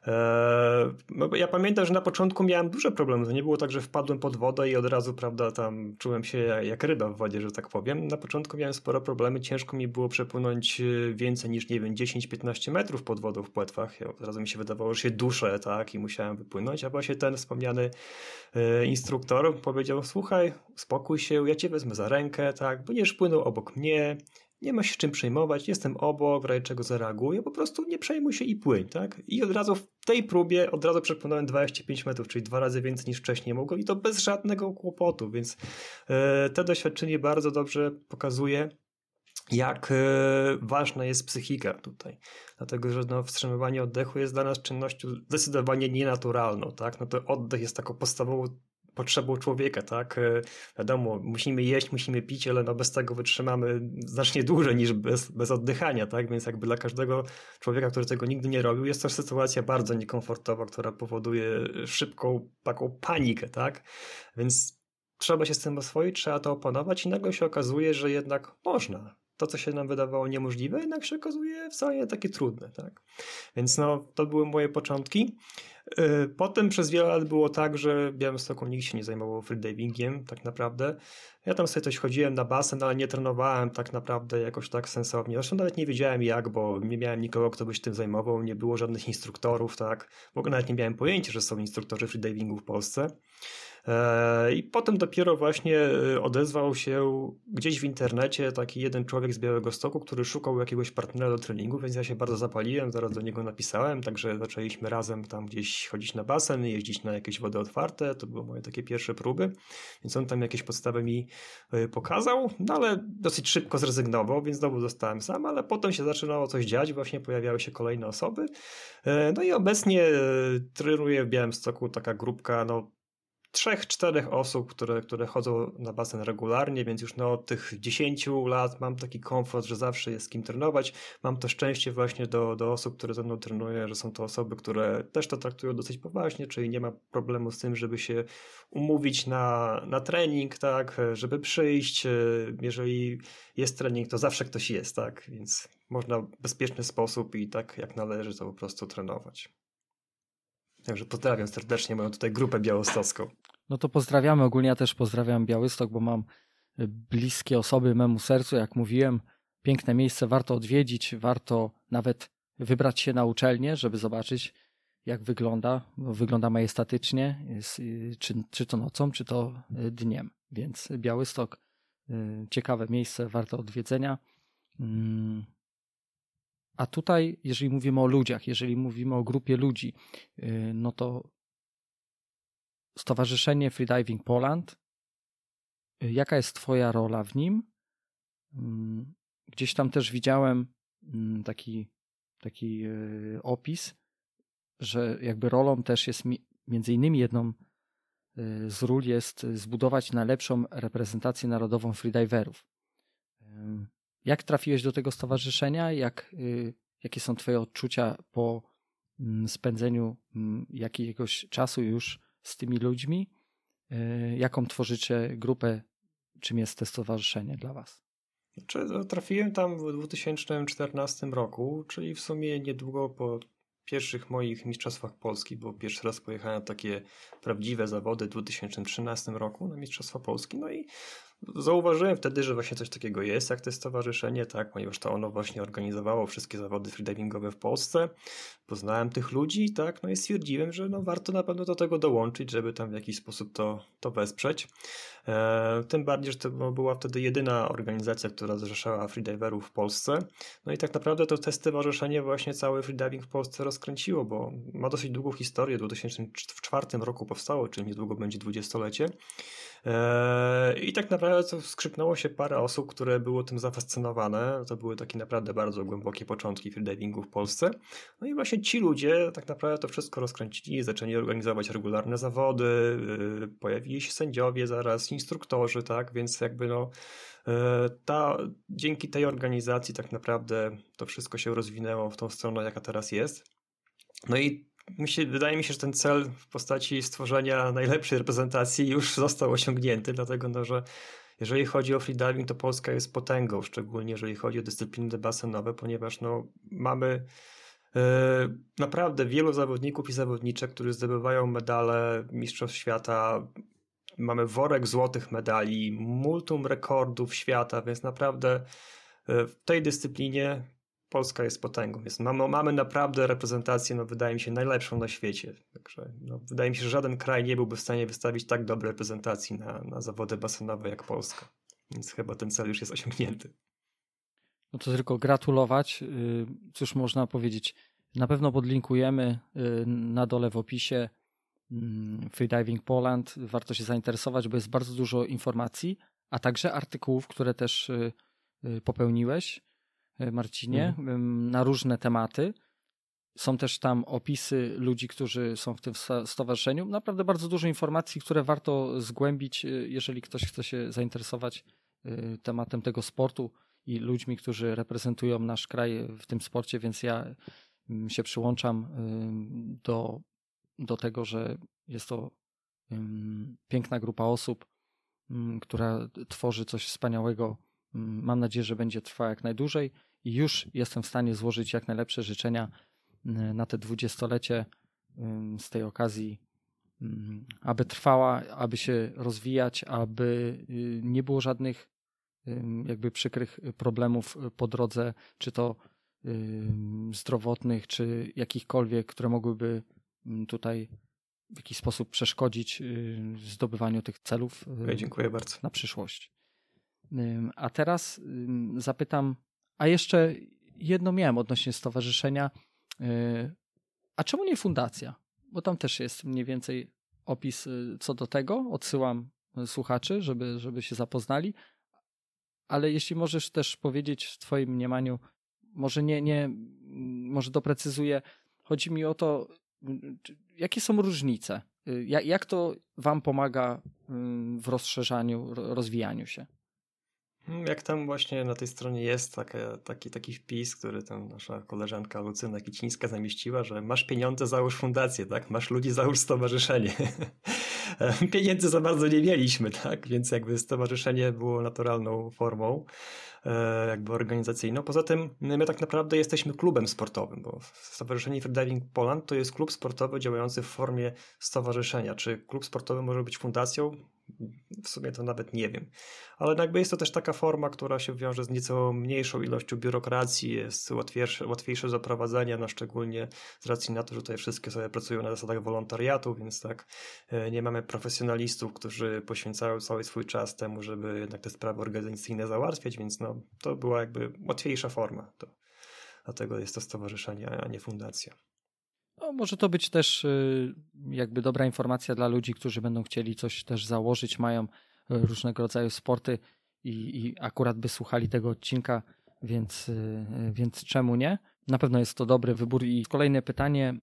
Speaker 3: Eee, no, ja pamiętam, że na początku miałem duże problemy. To nie było tak, że wpadłem pod wodę i od razu, prawda, tam czułem się jak ryba w wodzie, że tak powiem. Na początku miałem sporo problemy. Ciężko mi było przepłynąć e, więcej niż, nie wiem, 10-15 metrów pod wodą w płetwach. Ja, od razu mi się wydawało, że się duszę, tak, i musiałem wypłynąć. A właśnie ten wspomniany e, instruktor powiedział: Słuchaj, uspokój się, ja cię wezmę za rękę, tak, będziesz płynął obok mnie nie ma się czym przejmować, jestem obok, w razie czego zareaguję, po prostu nie przejmuj się i płyń, tak? I od razu w tej próbie, od razu przepłynąłem 25 metrów, czyli dwa razy więcej niż wcześniej mogłem i to bez żadnego kłopotu, więc e, to doświadczenie bardzo dobrze pokazuje, jak e, ważna jest psychika tutaj. Dlatego, że no, wstrzymywanie oddechu jest dla nas czynnością zdecydowanie nienaturalną. Tak? No to oddech jest taką podstawową potrzebą człowieka, tak? E, wiadomo, musimy jeść, musimy pić, ale no bez tego wytrzymamy znacznie dłużej niż bez, bez oddychania, tak? Więc jakby dla każdego człowieka, który tego nigdy nie robił, jest to sytuacja bardzo niekomfortowa, która powoduje szybką taką panikę, tak? Więc trzeba się z tym oswoić, trzeba to opanować i nagle się okazuje, że jednak można. To, co się nam wydawało niemożliwe, jednak się okazuje wcale nie takie trudne, tak? Więc no, to były moje początki. Y, potem przez wiele lat było tak, że Białymstoku nikt się nie zajmował freedivingiem tak naprawdę. Ja tam sobie coś chodziłem na basen, ale nie trenowałem tak naprawdę jakoś tak sensownie. Zresztą nawet nie wiedziałem jak, bo nie miałem nikogo, kto by się tym zajmował, nie było żadnych instruktorów, tak. W ogóle nawet nie miałem pojęcia, że są instruktorzy freedivingu w Polsce. E, I potem dopiero właśnie e, odezwał się gdzieś w internecie taki jeden człowiek z Białego Stoku, który szukał jakiegoś partnera do treningu, więc ja się bardzo zapaliłem, zaraz do niego napisałem, także zaczęliśmy razem tam gdzieś chodzić na basen, jeździć na jakieś wody otwarte, to były moje takie pierwsze próby, więc on tam jakieś podstawy mi e, pokazał, no ale dosyć szybko zrezygnował, więc znowu zostałem sam, ale potem się zaczynało coś dziać, właśnie pojawiały się kolejne osoby, no i obecnie trenuję w Białymstoku taka grupka, no trzech, czterech osób, które, które chodzą na basen regularnie, więc już no, od tych 10 lat mam taki komfort, że zawsze jest z kim trenować. Mam to szczęście właśnie do, do osób, które ze mną trenują, że są to osoby, które też to traktują dosyć poważnie, czyli nie ma problemu z tym, żeby się umówić na, na trening, tak, żeby przyjść. Jeżeli jest trening, to zawsze ktoś jest, tak, więc można w bezpieczny sposób i tak jak należy to po prostu trenować. Także pozdrawiam serdecznie moją tutaj grupę białostocką.
Speaker 2: No to pozdrawiamy. Ogólnie ja też pozdrawiam Białystok, bo mam y, bliskie osoby memu sercu, jak mówiłem. Piękne miejsce, warto odwiedzić, warto nawet wybrać się na uczelnię, żeby zobaczyć, jak wygląda. Wygląda majestatycznie, jest, y, czy, czy to nocą, czy to y, dniem. Więc Białystok, ciekawe miejsce, warto odwiedzenia. Mm, a tutaj, jeżeli mówimy o ludziach, jeżeli mówimy o grupie ludzi, no to Stowarzyszenie Freediving Poland, y, jaka jest Twoja rola w nim? Mm, gdzieś tam też widziałem mm, taki, taki y, opis, że jakby rolą też jest między innymi jedną z ról jest zbudować najlepszą reprezentację narodową freediverów. Jak trafiłeś do tego stowarzyszenia? Jak, y, jakie są Twoje odczucia po mm, spędzeniu jakiegoś czasu już z tymi ludźmi? Y, jaką tworzycie grupę? Czym jest to stowarzyszenie dla Was?
Speaker 3: Znaczy, no, trafiłem tam w 2014 roku, czyli w sumie niedługo po pierwszych moich mistrzostwach Polski, bo pierwszy raz pojechałem na takie prawdziwe zawody w 2013 roku na Mistrzostwa Polski. No i Zauważyłem wtedy, że właśnie coś takiego jest, jak to stowarzyszenie, tak, ponieważ to ono właśnie organizowało wszystkie zawody freedivingowe w Polsce. Poznałem tych ludzi, tak, no i stwierdziłem, że no warto na pewno do tego dołączyć, żeby tam w jakiś sposób to, to wesprzeć. E, tym bardziej, że to była wtedy jedyna organizacja, która zrzeszała freediverów w Polsce. No i tak naprawdę to te stowarzyszenie właśnie cały freediving w Polsce rozkręciło, bo ma dosyć długą historię. W 2004 roku powstało, czyli niedługo będzie dwudziestolecie. Eee, I tak naprawdę to skrzypnęło się parę osób, które było tym zafascynowane. To były takie naprawdę bardzo głębokie początki freedivingu w Polsce. No i właśnie ci ludzie tak naprawdę to wszystko rozkręcili, zaczęli organizować regularne zawody, yy, pojawili się sędziowie zaraz, instruktorzy, tak, więc jakby no yy, ta, dzięki tej organizacji tak naprawdę to wszystko się rozwinęło w tą stronę, jaka teraz jest. No i Myślę, wydaje mi się, że ten cel w postaci stworzenia najlepszej reprezentacji już został osiągnięty, dlatego no, że jeżeli chodzi o freediving, to Polska jest potęgą, szczególnie jeżeli chodzi o dyscypliny basenowe, ponieważ no, mamy e, naprawdę wielu zawodników i zawodniczek, którzy zdobywają medale Mistrzostw Świata. Mamy worek złotych medali, multum rekordów świata, więc naprawdę e, w tej dyscyplinie Polska jest potęgą. Jest, mamy, mamy naprawdę reprezentację, no, wydaje mi się, najlepszą na świecie. Także no, wydaje mi się, że żaden kraj nie byłby w stanie wystawić tak dobrej reprezentacji na, na zawody basenowe jak Polska. Więc chyba ten cel już jest osiągnięty.
Speaker 2: No to tylko gratulować. Y, cóż można powiedzieć? Na pewno podlinkujemy y, na dole w opisie mm, Freediving Poland. Warto się zainteresować, bo jest bardzo dużo informacji, a także artykułów, które też y, popełniłeś Marcinie, mhm. na różne tematy. Są też tam opisy ludzi, którzy są w tym stowarzyszeniu. Naprawdę bardzo dużo informacji, które warto zgłębić, e, jeżeli ktoś chce się zainteresować e, tematem tego sportu i ludźmi, którzy reprezentują nasz kraj w tym sporcie, więc ja się przyłączam do, do tego, że jest to piękna grupa osób, która tworzy coś wspaniałego Mm, mam nadzieję, że będzie trwała jak najdłużej i już jestem w stanie złożyć jak najlepsze życzenia mm, na te dwudziestolecie mm, z tej okazji, aby trwała, aby się rozwijać, aby y, nie było żadnych jakby przykrych problemów po drodze, czy to zdrowotnych, czy jakichkolwiek, które mogłyby tutaj w jakiś sposób przeszkodzić zdobywaniu tych celów
Speaker 3: dziękuję bardzo.
Speaker 2: na przyszłość. A teraz zapytam, a jeszcze jedno miałem odnośnie stowarzyszenia. A czemu nie fundacja? Bo tam też jest mniej więcej opis co do tego. Odsyłam słuchaczy, żeby, żeby się zapoznali. Ale jeśli możesz też powiedzieć w Twoim mniemaniu, może nie, nie, może doprecyzuję, chodzi mi o to, jakie są różnice? Jak to Wam pomaga w rozszerzaniu, rozwijaniu się?
Speaker 3: Mm, jak tam właśnie na tej stronie jest taka, taki, taki wpis, który tam nasza koleżanka Lucyna Kicińska zamieściła, że masz pieniądze, załóż fundację, tak? Masz ludzi, załóż stowarzyszenie. Pieniędzy za bardzo nie mieliśmy, tak? Więc jakby stowarzyszenie było naturalną formą e, jakby organizacyjną. Poza tym my tak naprawdę jesteśmy klubem sportowym, bo Stowarzyszenie Freediving Poland to jest klub sportowy działający w formie stowarzyszenia. Czy klub sportowy może być fundacją? W sumie to nawet nie wiem. Ale jakby jest to też taka forma, która się wiąże z nieco mniejszą ilością biurokracji, jest łatwiejsze, łatwiejsze do prowadzenia, no szczególnie z racji na to, że tutaj wszystkie sobie pracują na zasadach wolontariatu, więc tak e, nie mamy profesjonalistów, którzy poświęcają cały swój czas temu, żeby jednak te sprawy organizacyjne załatwiać, więc no, to była jakby łatwiejsza forma. To, dlatego jest to stowarzyszenie, a nie fundacja.
Speaker 2: No, może to być też y, jakby dobra informacja dla ludzi, którzy będą chcieli coś też założyć, mają y, różnego rodzaju sporty i, i akurat by słuchali tego odcinka, więc, y, więc czemu nie? Na pewno jest to dobry wybór. I kolejne pytanie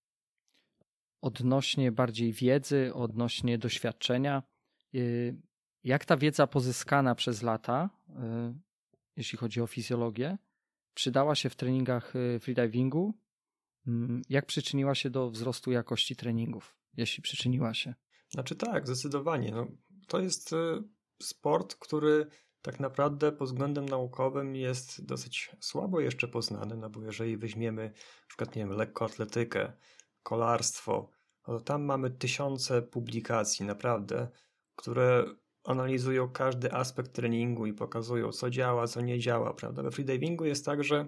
Speaker 2: odnośnie bardziej wiedzy, odnośnie doświadczenia. Jak ta wiedza pozyskana przez lata, jeśli chodzi o fizjologię, przydała się w treningach freedivingu jak przyczyniła się do wzrostu jakości treningów, jeśli przyczyniła się?
Speaker 3: Znaczy tak, zdecydowanie. No, to jest e, sport, który tak naprawdę pod względem naukowym jest dosyć słabo jeszcze poznany, no bo jeżeli weźmiemy na przykład, nie wiem, lekkoatletykę, kolarstwo, no to tam mamy tysiące publikacji, naprawdę, które analizują każdy aspekt treningu i pokazują, co działa, co nie działa, prawda? We freedivingu jest tak, że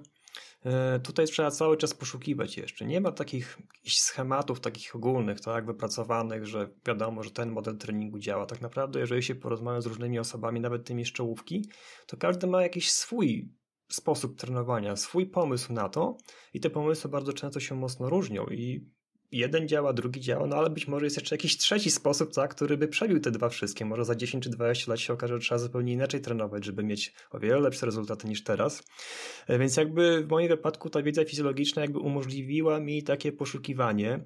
Speaker 3: tutaj trzeba cały czas poszukiwać jeszcze. Nie ma takich schematów takich ogólnych, tak, wypracowanych, że wiadomo, że ten model treningu działa. Tak naprawdę, jeżeli się porozmawia z różnymi osobami, nawet tymi z czołówki, to każdy ma jakiś swój sposób trenowania, swój pomysł na to i te pomysły bardzo często się mocno różnią i jeden działa, drugi działa, no ale być może jest jeszcze jakiś trzeci sposób, tak, który by przebił te dwa wszystkie. Może za 10 czy 20 lat się okaże, że trzeba zupełnie inaczej trenować, żeby mieć o wiele lepsze rezultaty niż teraz. E, więc jakby w moim wypadku ta wiedza fizjologiczna jakby umożliwiła mi takie poszukiwanie,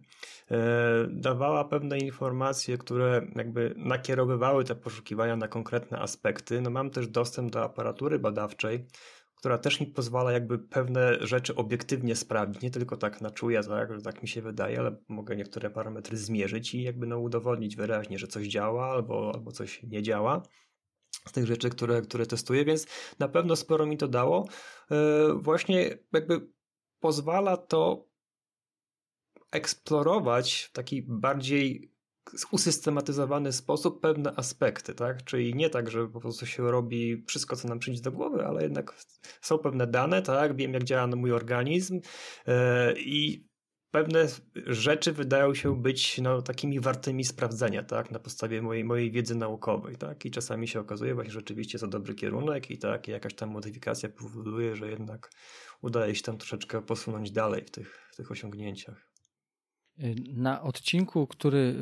Speaker 3: e, dawała pewne informacje, które jakby nakierowywały te poszukiwania na konkretne aspekty. No mam też dostęp do aparatury badawczej, która też mi pozwala jakby pewne rzeczy obiektywnie sprawdzić, nie tylko tak na czuja, tak, że tak mi się wydaje, ale mogę niektóre parametry zmierzyć i jakby no udowodnić wyraźnie, że coś działa albo, albo coś nie działa z tych rzeczy, które, które testuję, więc na pewno sporo mi to dało. Yy, właśnie jakby pozwala to eksplorować w taki bardziej usystematyzowany sposób pewne aspekty, tak? Czyli nie tak, że po prostu się robi wszystko, co nam przyjdzie do głowy, ale jednak są pewne dane, tak? Wiem, jak działa mój organizm yy, i pewne rzeczy wydają się być no, takimi wartymi sprawdzenia, tak? Na podstawie mojej, mojej wiedzy naukowej, tak? I czasami się okazuje właśnie, rzeczywiście to dobry kierunek i tak, jakaś tam modyfikacja powoduje, że jednak udaje się tam troszeczkę posunąć dalej w tych, w tych osiągnięciach.
Speaker 2: Na odcinku, który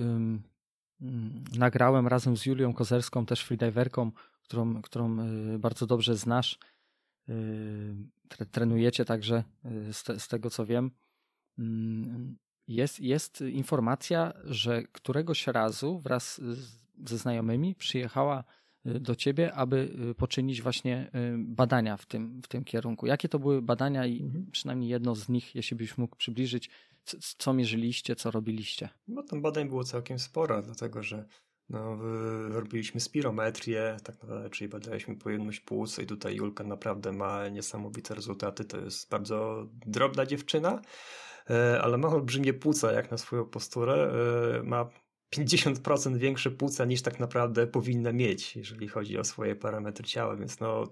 Speaker 2: nagrałem razem z Julią Kozerską, też freediverką, którą, którą y, bardzo dobrze znasz, y, trenujecie także y, z, te, z tego co wiem, jest, jest informacja, że któregoś razu wraz ze znajomymi przyjechała do ciebie, aby poczynić właśnie badania w tym, w tym kierunku. Jakie to były badania i mhm. przynajmniej jedno z nich, jeśli byś mógł przybliżyć, co mierzyliście, co robiliście?
Speaker 3: No tam badań było całkiem sporo, dlatego że no, robiliśmy spirometrię, tak naprawdę, czyli badaliśmy pojemność płuc i tutaj Julka naprawdę ma niesamowite rezultaty. To jest bardzo drobna dziewczyna, e, ale ma olbrzymie płuca jak na swoją posturę. E, ma 50% większe płuca niż tak naprawdę powinna mieć, jeżeli chodzi o swoje parametry ciała, więc no,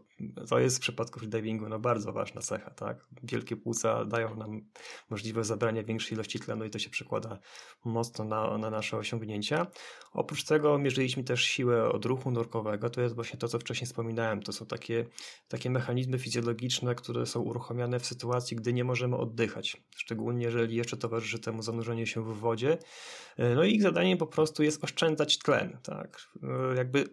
Speaker 3: to jest w przypadku freedivingu no, bardzo ważna cecha, tak? Wielkie płuca dają nam możliwość zabrania większej ilości tlenu i to się przekłada mocno na, na nasze osiągnięcia. Oprócz tego mierzyliśmy też siłę odruchu nurkowego, to jest właśnie to, co wcześniej wspominałem, to są takie, takie mechanizmy fizjologiczne, które są uruchamiane w sytuacji, gdy nie możemy oddychać, szczególnie jeżeli jeszcze towarzyszy temu zanurzenie się w wodzie, no i ich zadaniem po prostu jest oszczędzać tlen, tak? E, jakby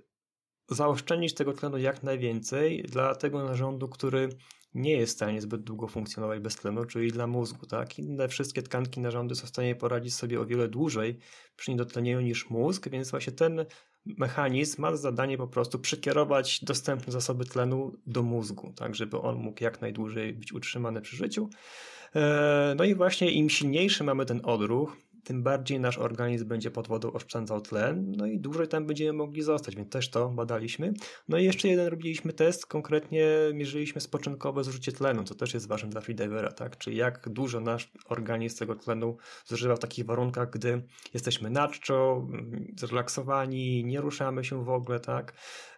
Speaker 3: zaoszczędzić tego tlenu jak najwięcej dla tego narządu, który nie jest w stanie zbyt długo funkcjonować bez tlenu, czyli dla mózgu. Tak? Inne wszystkie tkanki narządy są w stanie poradzić sobie o wiele dłużej przy niedotlenieniu niż mózg, więc właśnie ten mechanizm ma zadanie po prostu przekierować dostępne zasoby tlenu do mózgu, tak żeby on mógł jak najdłużej być utrzymany przy życiu. E, no i właśnie im silniejszy mamy ten odruch, tym bardziej nasz organizm będzie pod wodą oszczędzał tlen, no i dłużej tam będziemy mogli zostać, więc też to badaliśmy. No i jeszcze jeden robiliśmy test, konkretnie mierzyliśmy spoczynkowe zużycie tlenu, co też jest ważne dla freedivera, tak? Czyli jak dużo nasz organizm tego tlenu zużywa w takich warunkach, gdy jesteśmy na zrelaksowani, nie ruszamy się w ogóle, tak?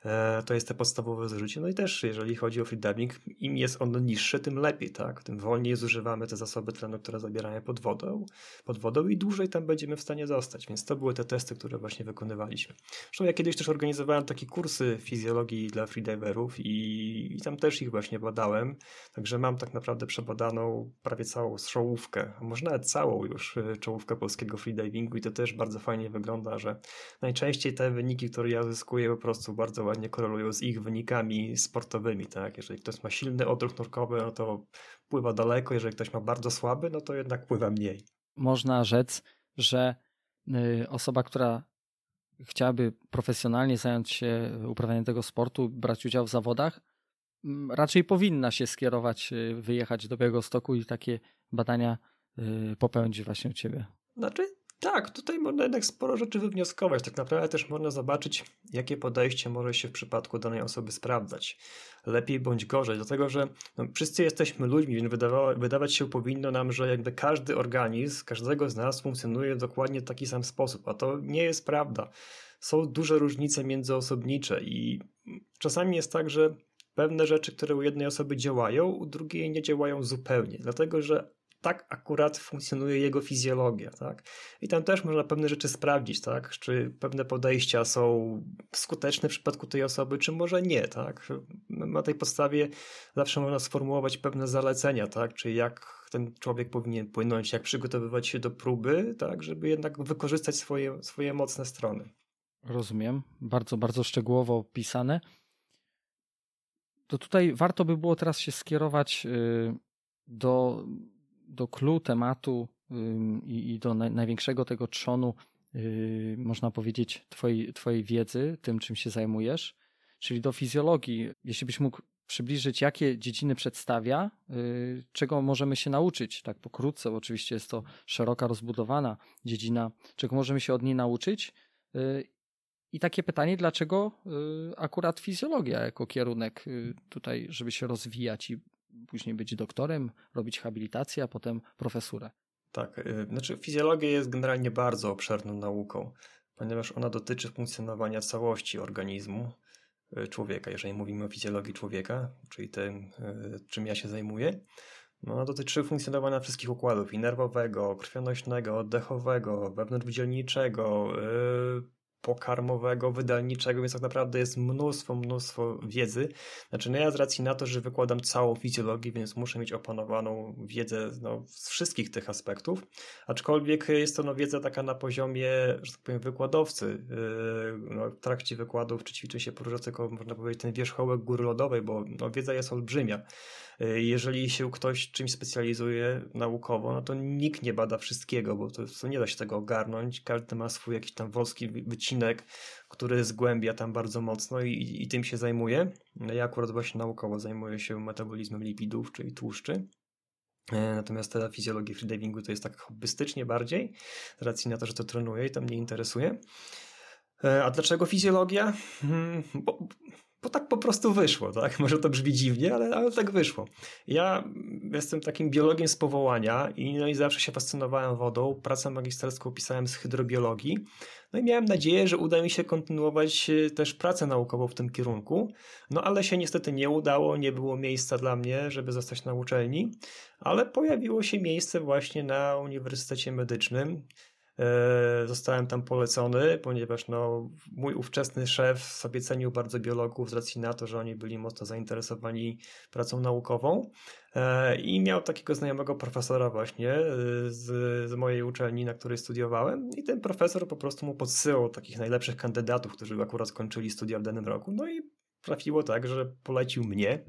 Speaker 3: E, to jest te podstawowe zużycie. No i też jeżeli chodzi o freediving, im jest ono niższe, tym lepiej, tak? Tym wolniej zużywamy te zasoby tlenu, które zabieramy pod wodą, pod wodą i dłużej tam będziemy w stanie zostać. Więc to były te testy, które właśnie wykonywaliśmy. Zresztą ja kiedyś też organizowałem takie kursy fizjologii dla freediverów i, i tam też ich właśnie badałem. Także mam tak naprawdę przebadaną prawie całą czołówkę, a może nawet całą już e, czołówkę polskiego freedivingu i to też bardzo fajnie wygląda, że najczęściej te wyniki, które ja zyskuję po prostu bardzo ładnie korelują z ich wynikami sportowymi, tak? Jeżeli ktoś ma silny odruch nurkowy, no to pływa daleko, jeżeli ktoś ma bardzo słaby, no to jednak pływa mniej.
Speaker 2: Można rzec, że y, osoba, która chciałaby profesjonalnie zająć się uprawianiem tego sportu, brać udział w zawodach, raczej powinna się skierować, y, wyjechać do Białegostoku i takie badania y, popełnić właśnie u ciebie.
Speaker 3: Znaczy, tak, tutaj można jednak sporo rzeczy wywnioskować. Tak naprawdę też można zobaczyć, jakie podejście może się w przypadku danej osoby sprawdzać. Lepiej bądź gorzej, dlatego że no, wszyscy jesteśmy ludźmi, więc wydawać się powinno nam, że jakby każdy organizm, każdego z nas funkcjonuje w dokładnie taki sam sposób, a to nie jest prawda. Są duże różnice międzyosobnicze i czasami jest tak, że pewne rzeczy, które u jednej osoby działają, u drugiej nie działają zupełnie, dlatego że tak akurat funkcjonuje jego fizjologia, tak? I tam też można pewne rzeczy sprawdzić, tak? Czy pewne podejścia są skuteczne w przypadku tej osoby, czy może nie, tak? Na tej podstawie zawsze można sformułować pewne zalecenia, tak? Czy jak ten człowiek powinien płynąć, jak przygotowywać się do próby, tak? Żeby jednak wykorzystać swoje, swoje mocne strony.
Speaker 2: Rozumiem. Bardzo, bardzo szczegółowo opisane. To tutaj warto by było teraz się skierować y, do do clue tematu i, i do największego tego trzonu, y, można powiedzieć, twojej, twojej wiedzy, tym czym się zajmujesz, czyli do fizjologii. Jeśli byś mógł przybliżyć, jakie dziedziny przedstawia, y, czego możemy się nauczyć, tak pokrótce, oczywiście jest to szeroka, rozbudowana dziedzina, czego możemy się od niej nauczyć. Y, I takie pytanie, dlaczego akurat fizjologia jako kierunek tutaj, żeby się rozwijać i później być doktorem, robić habilitację, a potem profesurę.
Speaker 3: Tak, y, znaczy fizjologia jest generalnie bardzo obszerną nauką, ponieważ ona dotyczy funkcjonowania całości organizmu y, człowieka. Jeżeli mówimy o fizjologii człowieka, czyli tym, y, czym ja się zajmuję, no, ona dotyczy funkcjonowania wszystkich układów i nerwowego, krwionośnego, oddechowego, wewnątrzwdzielniczego, pokarmowego, wydalniczego, więc tak naprawdę jest mnóstwo, mnóstwo wiedzy. Znaczy, no ja z racji na to, że wykładam całą fizjologię, więc muszę mieć opanowaną wiedzę no, z wszystkich tych aspektów, aczkolwiek jest to no, wiedza taka na poziomie, że tak powiem, wykładowcy. Yy, no, w trakcie wykładów czy ćwiczeń się porusza tylko, można powiedzieć, ten wierzchołek góry lodowej, bo no, wiedza jest olbrzymia. Y, jeżeli się ktoś czymś specjalizuje naukowo, no to nikt nie bada wszystkiego, bo to, to nie da się tego ogarnąć. Każdy ma swój jakiś tam wąski wycinek, który zgłębia tam bardzo mocno i, i tym się zajmuje. No ja akurat właśnie naukowo zajmuję się metabolizmem lipidów, czyli tłuszczy. E, natomiast ta fizjologia freedivingu to jest tak hobbystycznie bardziej, z racji na to, że to trenuję i to mnie interesuje. E, a dlaczego fizjologia? Hmm, bo bo tak po prostu wyszło, tak? Może to brzmi dziwnie, ale, ale tak wyszło. Ja jestem takim biologiem z powołania i, no i zawsze się fascynowałem wodą. Pracę magisterską pisałem z hydrobiologii. No i miałem nadzieję, że uda mi się kontynuować e, też pracę naukową w tym kierunku. No ale się niestety nie udało, nie było miejsca dla mnie, żeby zostać na uczelni, ale pojawiło się miejsce właśnie na Uniwersytecie Medycznym. E, zostałem tam polecony, ponieważ no, mój ówczesny szef sobie cenił bardzo biologów z racji na to, że oni byli mocno zainteresowani pracą naukową e, i miał takiego znajomego profesora właśnie e, z, z mojej uczelni, na której studiowałem i ten profesor po prostu mu podsyłał takich najlepszych kandydatów, którzy akurat skończyli studia w danym roku, no i trafiło tak, że polecił mnie.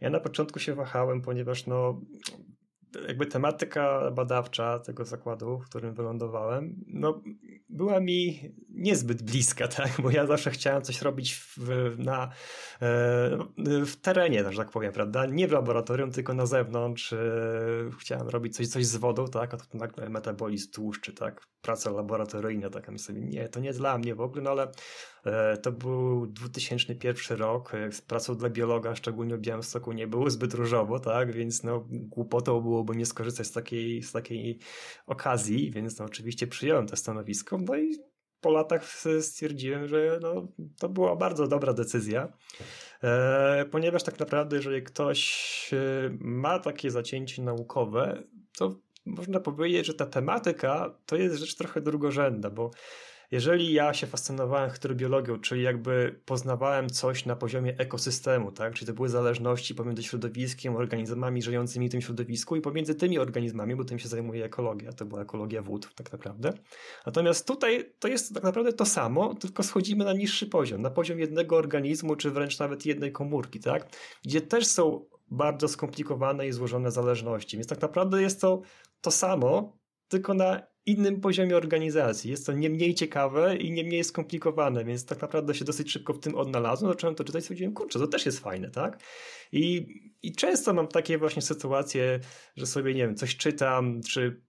Speaker 3: Ja na początku się wahałem, ponieważ no jakby tematyka badawcza tego zakładu, w którym wylądowałem, no, była mi niezbyt bliska, tak? bo ja zawsze chciałem coś robić w, na, e, w terenie, że tak powiem, prawda? Nie w laboratorium, tylko na zewnątrz. E, chciałem robić coś, coś z wodą, tak? A to nagle metabolizm tłuszczy, tak? Praca laboratoryjna, tak? A myślę sobie, nie, to nie dla mnie w ogóle, no ale to był 2001 rok, z pracą dla biologa, szczególnie w Białymstoku, nie było zbyt różowo, tak? Więc no, głupotą byłoby nie skorzystać z takiej, z takiej okazji, więc no, oczywiście przyjąłem to stanowisko, no i po latach stwierdziłem, że no, to była bardzo dobra decyzja, e, ponieważ tak naprawdę, jeżeli ktoś e, ma takie zacięcie naukowe, to można powiedzieć, że ta tematyka to jest rzecz trochę drugorzędna, bo jeżeli ja się fascynowałem hydrobiologią, czyli jakby poznawałem coś na poziomie ekosystemu, tak? czyli to były zależności pomiędzy środowiskiem, organizmami żyjącymi w tym środowisku i pomiędzy tymi organizmami, bo tym się zajmuje ekologia, to była ekologia wód tak naprawdę. Natomiast tutaj to jest tak naprawdę to samo, tylko schodzimy na niższy poziom, na poziom jednego organizmu, czy wręcz nawet jednej komórki, tak? gdzie też są bardzo skomplikowane i złożone zależności. Więc tak naprawdę jest to to samo, tylko na innym poziomie organizacji. Jest to nie mniej ciekawe i nie mniej skomplikowane, więc tak naprawdę się dosyć szybko w tym odnalazłem. Zacząłem to czytać i stwierdziłem, kurczę, to też jest fajne, tak? I, I często mam takie właśnie sytuacje, że sobie, nie wiem, coś czytam, czy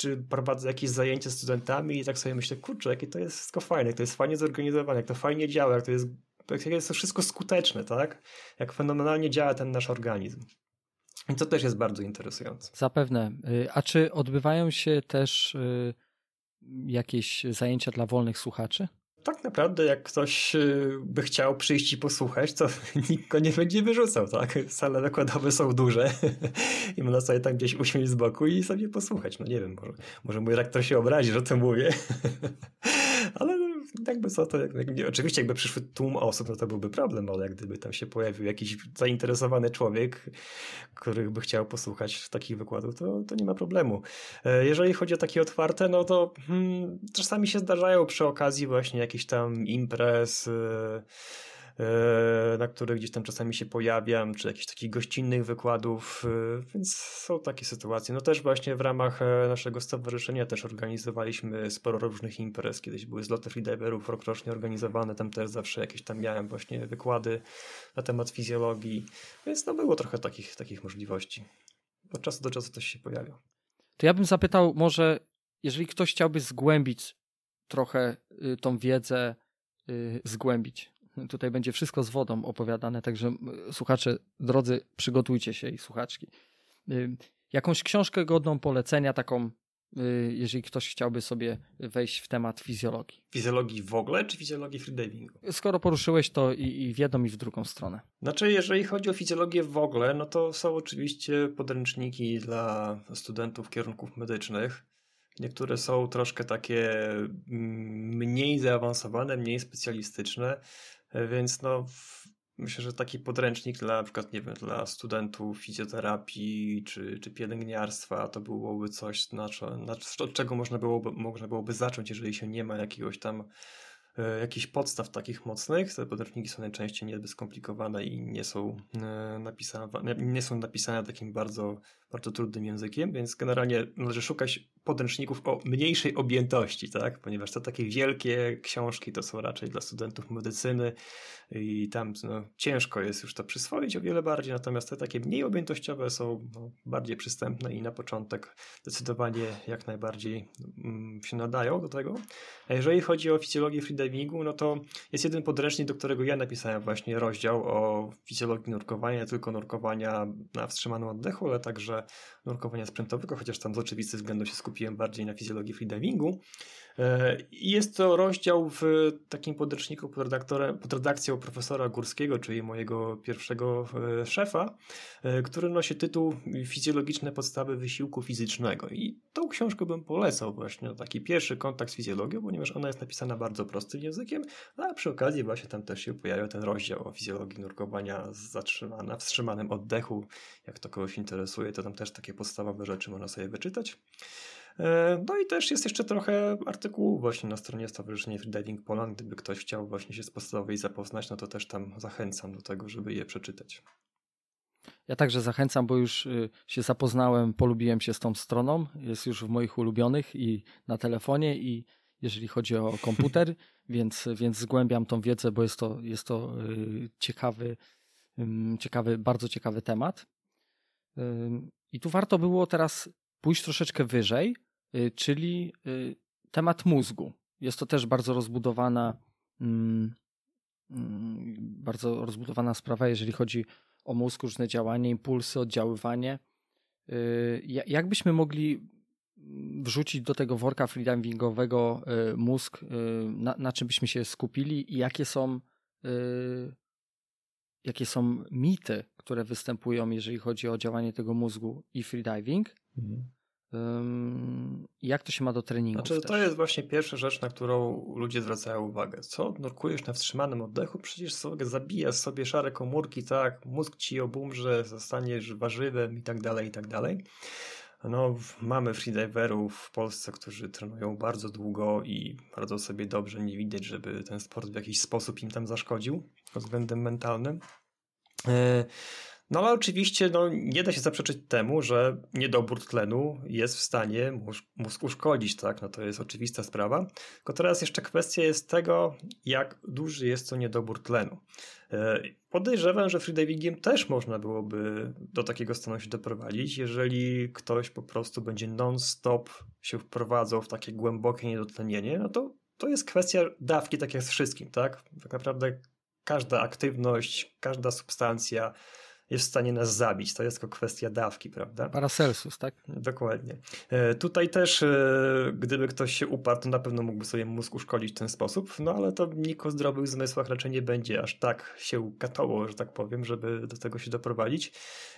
Speaker 3: czy prowadzę jakieś zajęcia z studentami i tak sobie myślę, kurczę, jakie to jest wszystko fajne, jak to jest fajnie zorganizowane, jak to fajnie działa, jak to jest, jak jest to wszystko skuteczne, tak? Jak fenomenalnie działa ten nasz organizm. I to też jest bardzo interesujące.
Speaker 2: Zapewne. Y, a czy odbywają się też y, jakieś zajęcia dla wolnych słuchaczy?
Speaker 3: Tak naprawdę, jak ktoś y, by chciał przyjść i posłuchać, to nikt go nie będzie wyrzucał, tak? Sale wykładowe są duże i można sobie tam gdzieś usiąść z boku i sobie posłuchać. No nie wiem, może, może mój rektor się obrazi, że o tym mówię, jakby co to, jak, oczywiście jakby przyszły tłum osób, no to byłby problem, ale jak gdyby tam się pojawił jakiś zainteresowany człowiek, który by chciał posłuchać takich wykładów, to, to nie ma problemu. E, jeżeli chodzi o takie otwarte, no to hmm, czasami się zdarzają przy okazji właśnie jakichś tam imprez, yy, na których gdzieś tam czasami się pojawiam, czy jakichś takich gościnnych wykładów, e, więc są takie sytuacje. No też właśnie w ramach e, naszego stowarzyszenia też organizowaliśmy sporo różnych imprez. Kiedyś były zloty freediverów rokrocznie organizowane, tam też zawsze jakieś tam miałem właśnie wykłady na temat fizjologii, więc no było trochę takich, takich możliwości. Od czasu do czasu też się pojawia.
Speaker 2: To ja bym zapytał może, jeżeli ktoś chciałby zgłębić trochę y, tą wiedzę, y, zgłębić, Tutaj będzie wszystko z wodą opowiadane, także słuchacze, drodzy, przygotujcie się i słuchaczki. Y, jakąś książkę godną polecenia, taką, y, jeżeli ktoś chciałby sobie wejść w temat fizjologii.
Speaker 3: Fizjologii w ogóle, czy fizjologii freedivingu?
Speaker 2: Skoro poruszyłeś to i, i w jedną, i w drugą stronę.
Speaker 3: Znaczy, jeżeli chodzi o fizjologię w ogóle, no to są oczywiście podręczniki dla studentów kierunków medycznych. Niektóre są troszkę takie mm, mniej zaawansowane, mniej specjalistyczne. Więc no, myślę, że taki podręcznik dla na przykład, nie wiem, dla studentów fizjoterapii czy, czy pielęgniarstwa to byłoby coś, na, na, od czego można byłoby, można byłoby zacząć, jeżeli się nie ma jakiegoś tam e, jakichś podstaw takich mocnych. Te podręczniki są najczęściej niezbyt skomplikowane i nie są e, napisane, nie są napisane takim bardzo, bardzo trudnym językiem, więc generalnie należy szukać podręczników o mniejszej objętości, tak? Ponieważ to takie wielkie książki to są raczej dla studentów medycyny i tam no, ciężko jest już to przyswoić o wiele bardziej, natomiast te takie mniej objętościowe są no, bardziej przystępne i na początek zdecydowanie jak najbardziej mm, się nadają do tego. A jeżeli chodzi o fizjologię freedivingu, no to jest jeden podręcznik, do którego ja napisałem właśnie rozdział o fizjologii nurkowania, nie tylko nurkowania na wstrzymanym oddechu, ale także nurkowania sprintowego, chociaż tam z oczywistych względów się skupiłem bardziej na fizjologii freedivingu. E, jest to rozdział w takim podręczniku pod, pod redakcją profesora Górskiego, czyli mojego pierwszego e, szefa, e, który nosi tytuł Fizjologiczne podstawy wysiłku fizycznego. I tą książkę bym polecał właśnie, taki pierwszy kontakt z fizjologią, ponieważ ona jest napisana bardzo prostym językiem, a przy okazji właśnie tam też się pojawia ten rozdział o fizjologii nurkowania zatrzymana, wstrzymanym oddechu. Jak to kogoś interesuje, to tam też takie podstawowe rzeczy można sobie wyczytać. E, no i też jest jeszcze trochę artykułów właśnie na stronie Stowarzyszenia Freediving Poland. Gdyby ktoś chciał właśnie się z podstawowej zapoznać, no to też tam zachęcam do tego, żeby je przeczytać.
Speaker 2: Ja także zachęcam, bo już y, się zapoznałem, polubiłem się z tą stroną. Jest już w moich ulubionych i na telefonie, i jeżeli chodzi o komputer, więc, więc zgłębiam tą wiedzę, bo jest to, jest to y, ciekawy, ciekawy, bardzo ciekawy temat. I tu warto było teraz pójść troszeczkę wyżej, czyli y, temat mózgu. Jest to też bardzo rozbudowana, mm, mm, bardzo rozbudowana sprawa, jeżeli chodzi o mózg, różne działanie, impulsy, oddziaływanie. Y, jak byśmy mogli wrzucić do tego worka freedivingowego mózg, na, na czym byśmy się skupili i jakie są, jakie są mity, które występują, jeżeli chodzi o działanie tego mózgu i freediving, Mhm. Jak to się ma do treningu?
Speaker 3: Znaczy, to jest właśnie pierwsza rzecz, na którą ludzie zwracają uwagę. Co? Nurkujesz na wstrzymanym oddechu? Przecież sobie zabijasz sobie szare komórki, tak? Mózg ci obumrze, zostaniesz warzywem i tak dalej, i tak dalej. No, mamy freediverów w Polsce, którzy trenują bardzo długo i bardzo sobie dobrze nie widać, żeby ten sport w jakiś sposób im tam zaszkodził pod względem mentalnym. No ale oczywiście no, nie da się zaprzeczyć temu, że niedobór tlenu jest w stanie mózg, mózg uszkodzić, tak? No to jest oczywista sprawa. Tylko teraz jeszcze kwestia jest tego, jak duży jest to niedobór tlenu. E, podejrzewam, że freedivingiem też można byłoby do takiego stanu się doprowadzić, jeżeli ktoś po prostu będzie non-stop się wprowadzał w takie głębokie niedotlenienie, no to to jest kwestia dawki, tak jak z wszystkim, tak? Tak naprawdę każda aktywność, każda substancja jest w stanie nas zabić. To jest tylko kwestia dawki, prawda?
Speaker 2: Paracelsus, tak?
Speaker 3: Dokładnie. E, tutaj też, e, gdyby ktoś się uparł, to na pewno mógłby sobie mózg uszkodzić w ten sposób, no ale to nikt o zdrowych zmysłach raczej nie będzie aż tak się katoło, że tak powiem, żeby do tego się doprowadzić.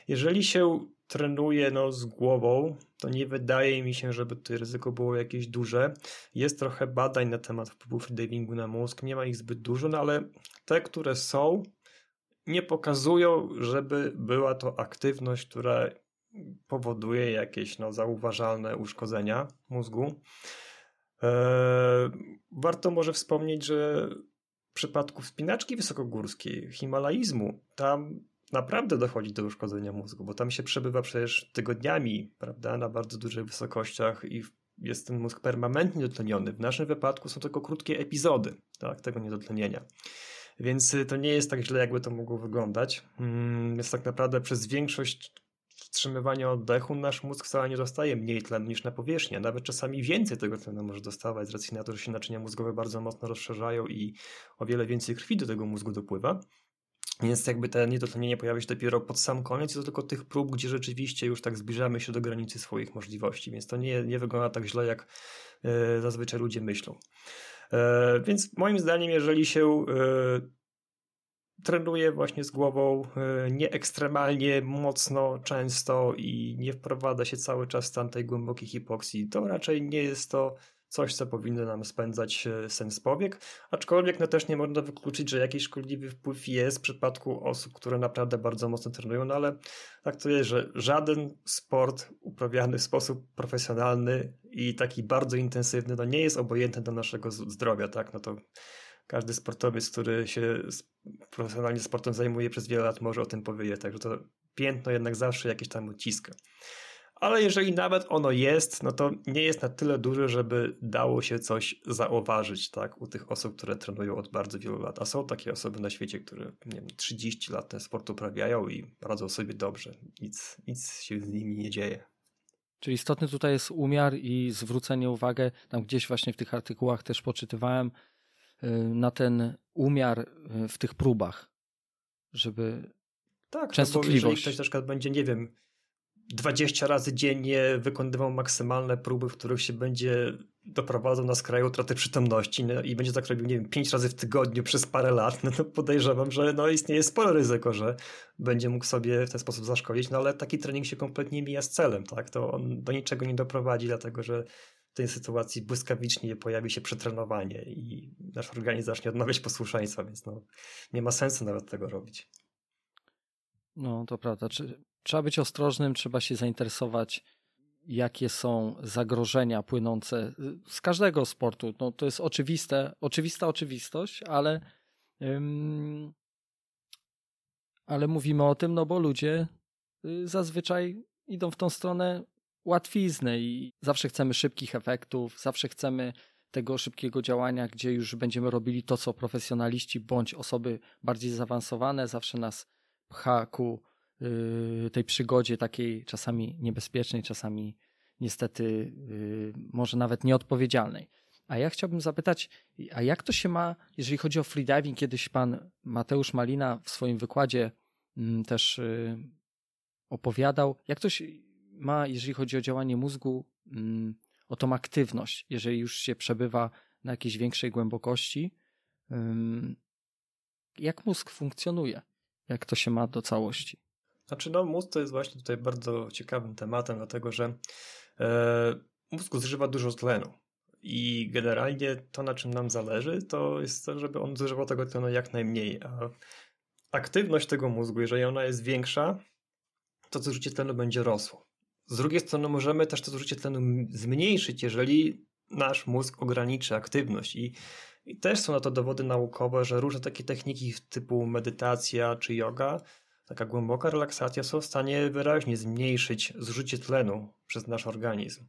Speaker 3: Jeżeli się trenuje no, z głową, to nie wydaje mi się, żeby to ryzyko było jakieś duże. Jest trochę badań na temat wpływu freedivingu na mózg, nie ma ich zbyt dużo, no ale te, które są, nie pokazują, żeby była to aktywność, która powoduje jakieś no, zauważalne uszkodzenia mózgu. Eee, warto może wspomnieć, że w przypadku wspinaczki wysokogórskiej, himalaizmu, tam naprawdę dochodzi do uszkodzenia mózgu, bo tam się przebywa przecież tygodniami, prawda, na bardzo dużych wysokościach i jest ten mózg permanentnie dotleniony. W naszym wypadku są tylko krótkie epizody tak, tego niedotlenienia. Więc y, to nie jest tak źle, jakby to mogło wyglądać. Mm, jest tak naprawdę przez większość wstrzymywania oddechu nasz mózg wcale nie dostaje mniej tlenu niż na powierzchni, nawet czasami więcej tego tlenu może dostawać z racji na to, że się naczynia mózgowe bardzo mocno rozszerzają i o wiele więcej krwi do tego mózgu dopływa. Więc jakby te niedotlenienie pojawia się dopiero pod sam koniec, to tylko tych prób, gdzie rzeczywiście już tak zbliżamy się do granicy swoich możliwości, więc to nie, nie wygląda tak źle, jak yy, zazwyczaj ludzie myślą. E, więc moim zdaniem, jeżeli się e, trenuje właśnie z głową e, nie ekstremalnie mocno, często i nie wprowadza się cały czas w tej głębokiej hipoksji, to raczej nie jest to coś, co powinno nam spędzać sens powiek, aczkolwiek no też nie można wykluczyć, że jakiś szkodliwy wpływ jest w przypadku osób, które naprawdę bardzo mocno trenują, no ale tak to jest, że żaden sport uprawiany w sposób profesjonalny i taki bardzo intensywny, no nie jest obojętny do naszego zdrowia, tak, no to każdy sportowiec, który się profesjonalnie sportem zajmuje przez wiele lat może o tym powiedzieć, także to piętno jednak zawsze jakieś tam odciska. ale jeżeli nawet ono jest, no to nie jest na tyle duże, żeby dało się coś zauważyć, tak, u tych osób, które trenują od bardzo wielu lat. A są takie osoby na świecie, które, nie wiem, 30 lat ten sport uprawiają i radzą sobie dobrze. Nic, nic się z nimi nie dzieje.
Speaker 2: Czyli istotny tutaj jest umiar i zwrócenie uwagi, tam gdzieś właśnie w tych artykułach też poczytywałem, y, na ten umiar y, w tych próbach, żeby
Speaker 3: tak,
Speaker 2: częstotliwość.
Speaker 3: No jeżeli ktoś na przykład będzie, nie wiem, 20 razy dziennie wykonywał maksymalne próby, w których się będzie doprowadzał na skraju utraty przytomności no, i będzie tak robił, nie wiem, 5 razy w tygodniu przez parę lat, no to podejrzewam, że no, istnieje spore ryzyko, że będzie mógł sobie w ten sposób zaszkodzić, no ale taki trening się kompletnie mija z celem, tak? To on do niczego nie doprowadzi, dlatego że w tej sytuacji błyskawicznie pojawi się przetrenowanie i nasz organizm zacznie odmawiać posłuszeństwa, więc no, nie ma sensu nawet tego robić.
Speaker 2: No, to prawda. Trzeba być ostrożnym, trzeba się zainteresować, jakie są zagrożenia płynące z każdego sportu. No, to jest oczywiste, oczywista oczywistość, ale, ym, ale mówimy o tym, no bo ludzie y, zazwyczaj idą w tą stronę łatwizny i zawsze chcemy szybkich efektów, zawsze chcemy tego szybkiego działania, gdzie już będziemy robili to, co profesjonaliści bądź osoby bardziej zaawansowane, zawsze nas pcha ku tej przygodzie takiej czasami niebezpiecznej, czasami niestety y, może nawet nieodpowiedzialnej. A ja chciałbym zapytać, a jak to się ma, jeżeli chodzi o freediving? Kiedyś pan Mateusz Malina w swoim wykładzie mm, też y, opowiadał, jak to się ma, jeżeli chodzi o działanie mózgu, mm, o tą aktywność, jeżeli już się przebywa na jakiejś większej głębokości. Jak mózg funkcjonuje? Jak to się ma do całości?
Speaker 3: Znaczy, no, mózg to jest właśnie tutaj bardzo ciekawym tematem, dlatego że e, mózg zużywa dużo tlenu. I generalnie to, na czym nam zależy, to jest to, żeby on zużywał tego tlenu jak najmniej. A aktywność tego mózgu, jeżeli ona jest większa, to zużycie tlenu będzie rosło. Z drugiej strony możemy też to zużycie tlenu zmniejszyć, jeżeli nasz mózg ograniczy aktywność. I, I też są na to dowody naukowe, że różne takie techniki typu medytacja czy yoga taka głęboka relaksacja są w stanie wyraźnie zmniejszyć zużycie tlenu przez nasz organizm.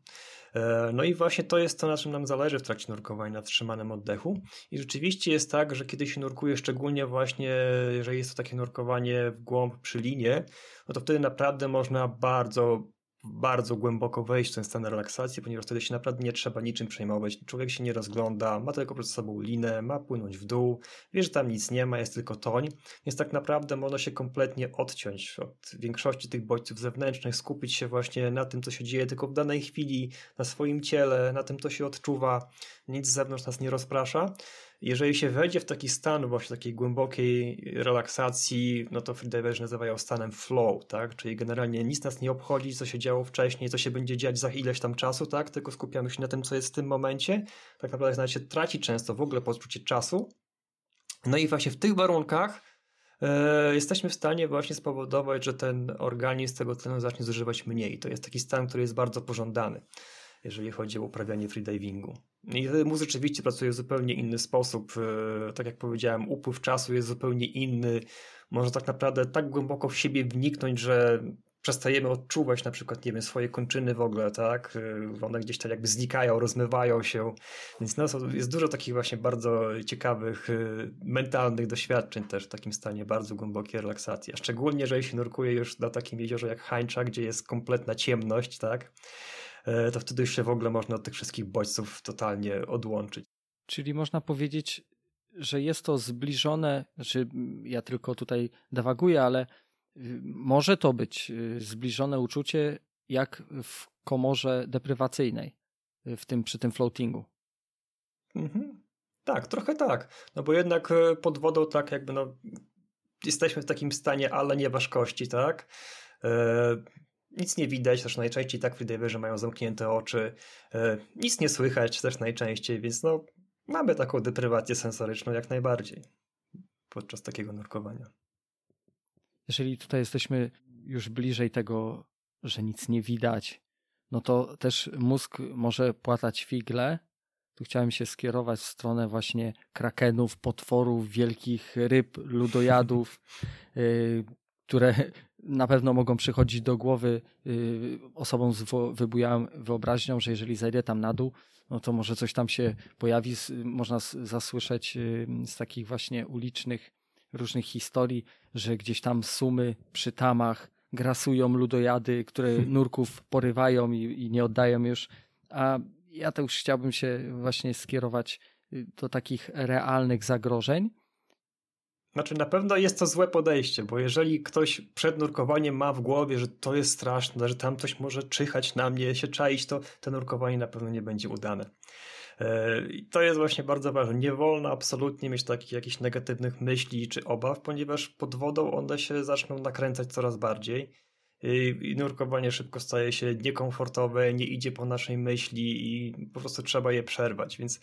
Speaker 3: E, no i właśnie to jest to, na czym nam zależy w trakcie nurkowania, na wstrzymanym oddechu. I rzeczywiście jest tak, że kiedy się nurkuje, szczególnie właśnie jeżeli jest to takie nurkowanie w głąb przy linie, no to wtedy naprawdę można bardzo bardzo głęboko wejść w ten stan relaksacji, ponieważ wtedy się naprawdę nie trzeba niczym przejmować. Człowiek się nie rozgląda, ma tylko przed sobą linę, ma płynąć w dół, wie, że tam nic nie ma, jest tylko toń, więc tak naprawdę można się kompletnie odciąć od większości tych bodźców zewnętrznych, skupić się właśnie na tym, co się dzieje tylko w danej chwili, na swoim ciele, na tym, co się odczuwa. Nic z zewnątrz nas nie rozprasza jeżeli się wejdzie w taki stan właśnie takiej głębokiej relaksacji, no to freediverzy nazywają stanem flow, tak? Czyli generalnie nic nas nie obchodzi, co się działo wcześniej, co się będzie dziać za ileś tam czasu, tak? Tylko skupiamy się na tym, co jest w tym momencie. Tak naprawdę nawet się traci często w ogóle poczucie czasu. No i właśnie w tych warunkach e, jesteśmy w stanie właśnie spowodować, że ten organizm tego tlenu zacznie zużywać mniej. To jest taki stan, który jest bardzo pożądany jeżeli chodzi o uprawianie freedivingu. I wtedy mózg rzeczywiście pracuje w zupełnie inny sposób. E, tak jak powiedziałem, upływ czasu jest zupełnie inny. Można tak naprawdę tak głęboko w siebie wniknąć, że przestajemy odczuwać na przykład, nie wiem, swoje kończyny w ogóle, tak? E, one gdzieś tak jakby znikają, rozmywają się. Więc no, jest dużo takich właśnie bardzo ciekawych, e, mentalnych doświadczeń też w takim stanie bardzo głębokiej relaksacji. A szczególnie, jeżeli się nurkuje już na takim jeziorze jak Hańcza, gdzie jest kompletna ciemność, tak? E, to wtedy już się w ogóle można od tych wszystkich bodźców totalnie odłączyć.
Speaker 2: Czyli można powiedzieć, że jest to zbliżone, znaczy ja tylko tutaj dewaguję, ale y, może to być y, zbliżone uczucie jak w komorze deprywacyjnej, y, w tym, przy tym floatingu.
Speaker 3: Mhm. Tak, trochę tak. No bo jednak e, pod wodą tak jakby no jesteśmy w takim stanie, ale nie ważkości, tak? Nic nie widać, też najczęściej tak freediverzy mają zamknięte oczy, e, nic nie słychać też najczęściej, więc no mamy taką deprywację sensoryczną jak najbardziej podczas takiego nurkowania.
Speaker 2: Jeżeli tutaj jesteśmy już bliżej tego, że nic nie widać, no to też mózg może płatać figle. Tu chciałem się skierować w stronę właśnie krakenów, potworów, wielkich ryb, ludojadów, yy, które na pewno mogą przychodzić do głowy y, osobom z wybujałą wyobraźnią, że jeżeli zejdę tam na dół, no to może coś tam się pojawi, można zasłyszeć y, z takich właśnie ulicznych różnych historii, że gdzieś tam sumy przy tamach grasują ludojady, które nurków porywają i, i nie oddają już. A ja już chciałbym się właśnie skierować y, do takich realnych zagrożeń.
Speaker 3: Znaczy, na pewno jest to złe podejście, bo jeżeli ktoś przed nurkowaniem ma w głowie, że to jest straszne, że tam coś może czyhać na mnie, się czaić, to to nurkowanie na pewno nie będzie udane. E, I to jest właśnie bardzo ważne. Nie wolno absolutnie mieć takich jakichś negatywnych myśli czy obaw, ponieważ pod wodą one się zaczną nakręcać coraz bardziej. I nurkowanie szybko staje się niekomfortowe, nie idzie po naszej myśli i po prostu trzeba je przerwać. Więc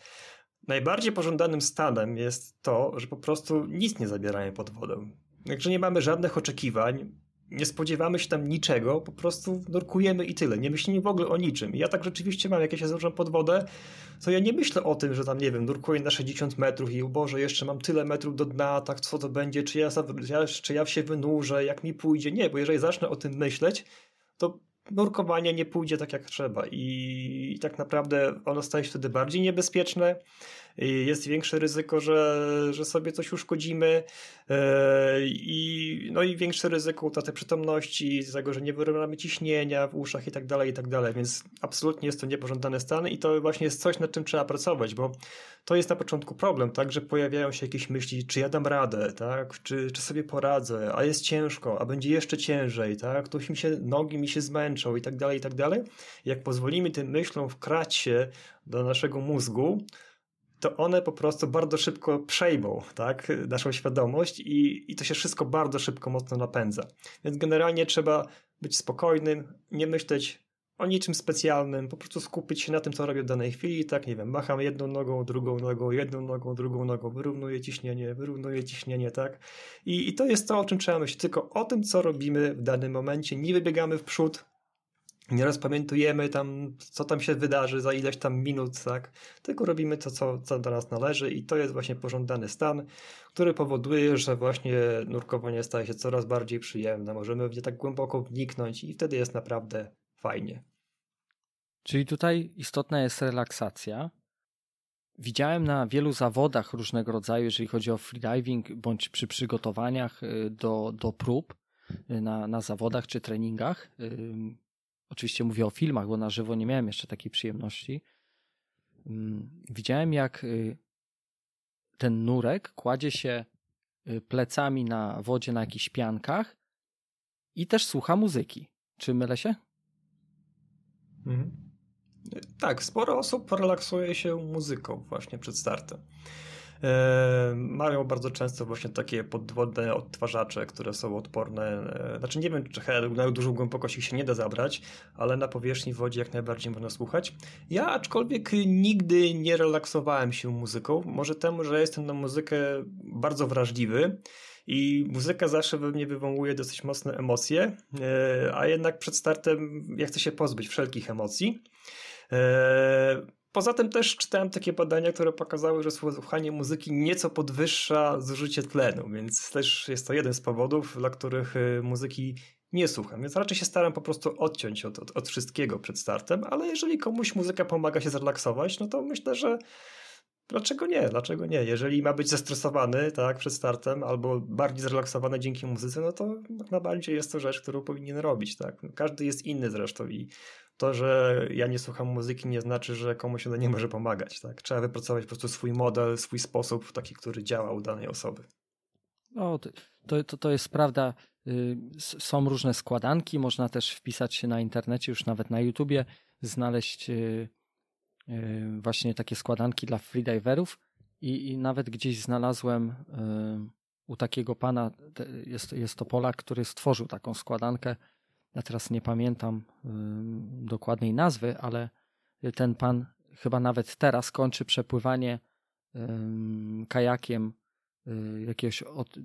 Speaker 3: najbardziej pożądanym stanem jest to, że po prostu nic nie zabieramy pod wodą. Także nie mamy żadnych oczekiwań, nie spodziewamy się tam niczego, po prostu nurkujemy i tyle. Nie myślimy w ogóle o niczym. Ja tak rzeczywiście mam, jak ja się zanurzam pod wodę, to ja nie myślę o tym, że tam, nie wiem, nurkuję na 60 metrów i Boże, jeszcze mam tyle metrów do dna, tak co to będzie, czy ja, czy ja się wynurzę, jak mi pójdzie. Nie, bo jeżeli zacznę o tym myśleć, to nurkowanie nie pójdzie tak jak trzeba i tak naprawdę ono staje się wtedy bardziej niebezpieczne jest większe ryzyko, że, że sobie coś uszkodzimy. E, i, no i większe ryzyko utraty przytomności, z tego, że nie wyrównamy ciśnienia w uszach i tak dalej, i tak dalej, więc absolutnie jest to niepożądany stan i to właśnie jest coś, nad czym trzeba pracować, bo to jest na początku problem, tak, że pojawiają się jakieś myśli, czy ja dam radę, tak, czy, czy sobie poradzę, a jest ciężko, a będzie jeszcze ciężej, tak, to mi się, nogi mi się zmęczą i tak dalej, i tak dalej. Jak pozwolimy tym myślom wkrać się do naszego mózgu, to one po prostu bardzo szybko przejmą tak, naszą świadomość i, i to się wszystko bardzo szybko mocno napędza. Więc generalnie trzeba być spokojnym, nie myśleć o niczym specjalnym, po prostu skupić się na tym, co robię w danej chwili, tak, nie wiem, macham jedną nogą, drugą nogą, jedną nogą, drugą nogą, wyrównuję ciśnienie, wyrównuję ciśnienie, tak. I, I to jest to, o czym trzeba myśleć, tylko o tym, co robimy w danym momencie, nie wybiegamy w przód, nie rozpamiętujemy tam, co tam się wydarzy za ileś tam minut, tak? Tylko robimy to, co, co do nas należy i to jest właśnie pożądany stan, który powoduje, że właśnie nurkowanie staje się coraz bardziej przyjemne. Możemy w nie tak głęboko wniknąć i wtedy jest naprawdę fajnie.
Speaker 2: Czyli tutaj istotna jest relaksacja. Widziałem na wielu zawodach różnego rodzaju, jeżeli chodzi o freediving, bądź przy przygotowaniach y, do, do prób y, na, na zawodach czy treningach, Oczywiście mówię o filmach, bo na żywo nie miałem jeszcze takiej przyjemności. Mm, widziałem, jak y, ten nurek kładzie się y, plecami na wodzie na jakichś piankach i też słucha muzyki. Czy mylę się? Mhm.
Speaker 3: Tak, sporo osób relaksuje się muzyką właśnie przed startem. E, mają bardzo często właśnie takie podwodne odtwarzacze, które są odporne. E, znaczy nie wiem, czy na dużą głębokość ich się nie da zabrać, ale na powierzchni wodzie jak najbardziej można słuchać. Ja aczkolwiek nigdy nie relaksowałem się muzyką. Może temu, że jestem na muzykę bardzo wrażliwy. I muzyka zawsze we mnie wywołuje dosyć mocne emocje, e, a jednak przed startem ja chcę się pozbyć wszelkich emocji. Poza tym też czytałem takie badania, które pokazały, że słuchanie muzyki nieco podwyższa zużycie tlenu, więc też jest to jeden z powodów, dla których y, muzyki nie słucham. Więc raczej się staram po prostu odciąć od, od, od wszystkiego przed startem, ale jeżeli komuś muzyka pomaga się zrelaksować, no to myślę, że Dlaczego nie? Dlaczego nie? Jeżeli ma być zestresowany tak, przed startem albo bardziej zrelaksowany dzięki muzyce, no to jak najbardziej jest to rzecz, którą powinien robić. Tak? Każdy jest inny zresztą i to, że ja nie słucham muzyki nie znaczy, że komuś ona nie może pomagać. Tak? Trzeba wypracować po prostu swój model, swój sposób, taki, który działa u danej osoby.
Speaker 2: No, to, to, to jest prawda. Y, są różne składanki, można też wpisać się na internecie, już nawet na YouTubie, znaleźć y, y, właśnie takie składanki dla freediverów i, i nawet gdzieś znalazłem u takiego pana, jest, jest to Polak, który stworzył taką składankę, ja teraz nie pamiętam dokładnej nazwy, ale ten pan chyba nawet teraz kończy przepływanie kajakiem y, jakiegoś od,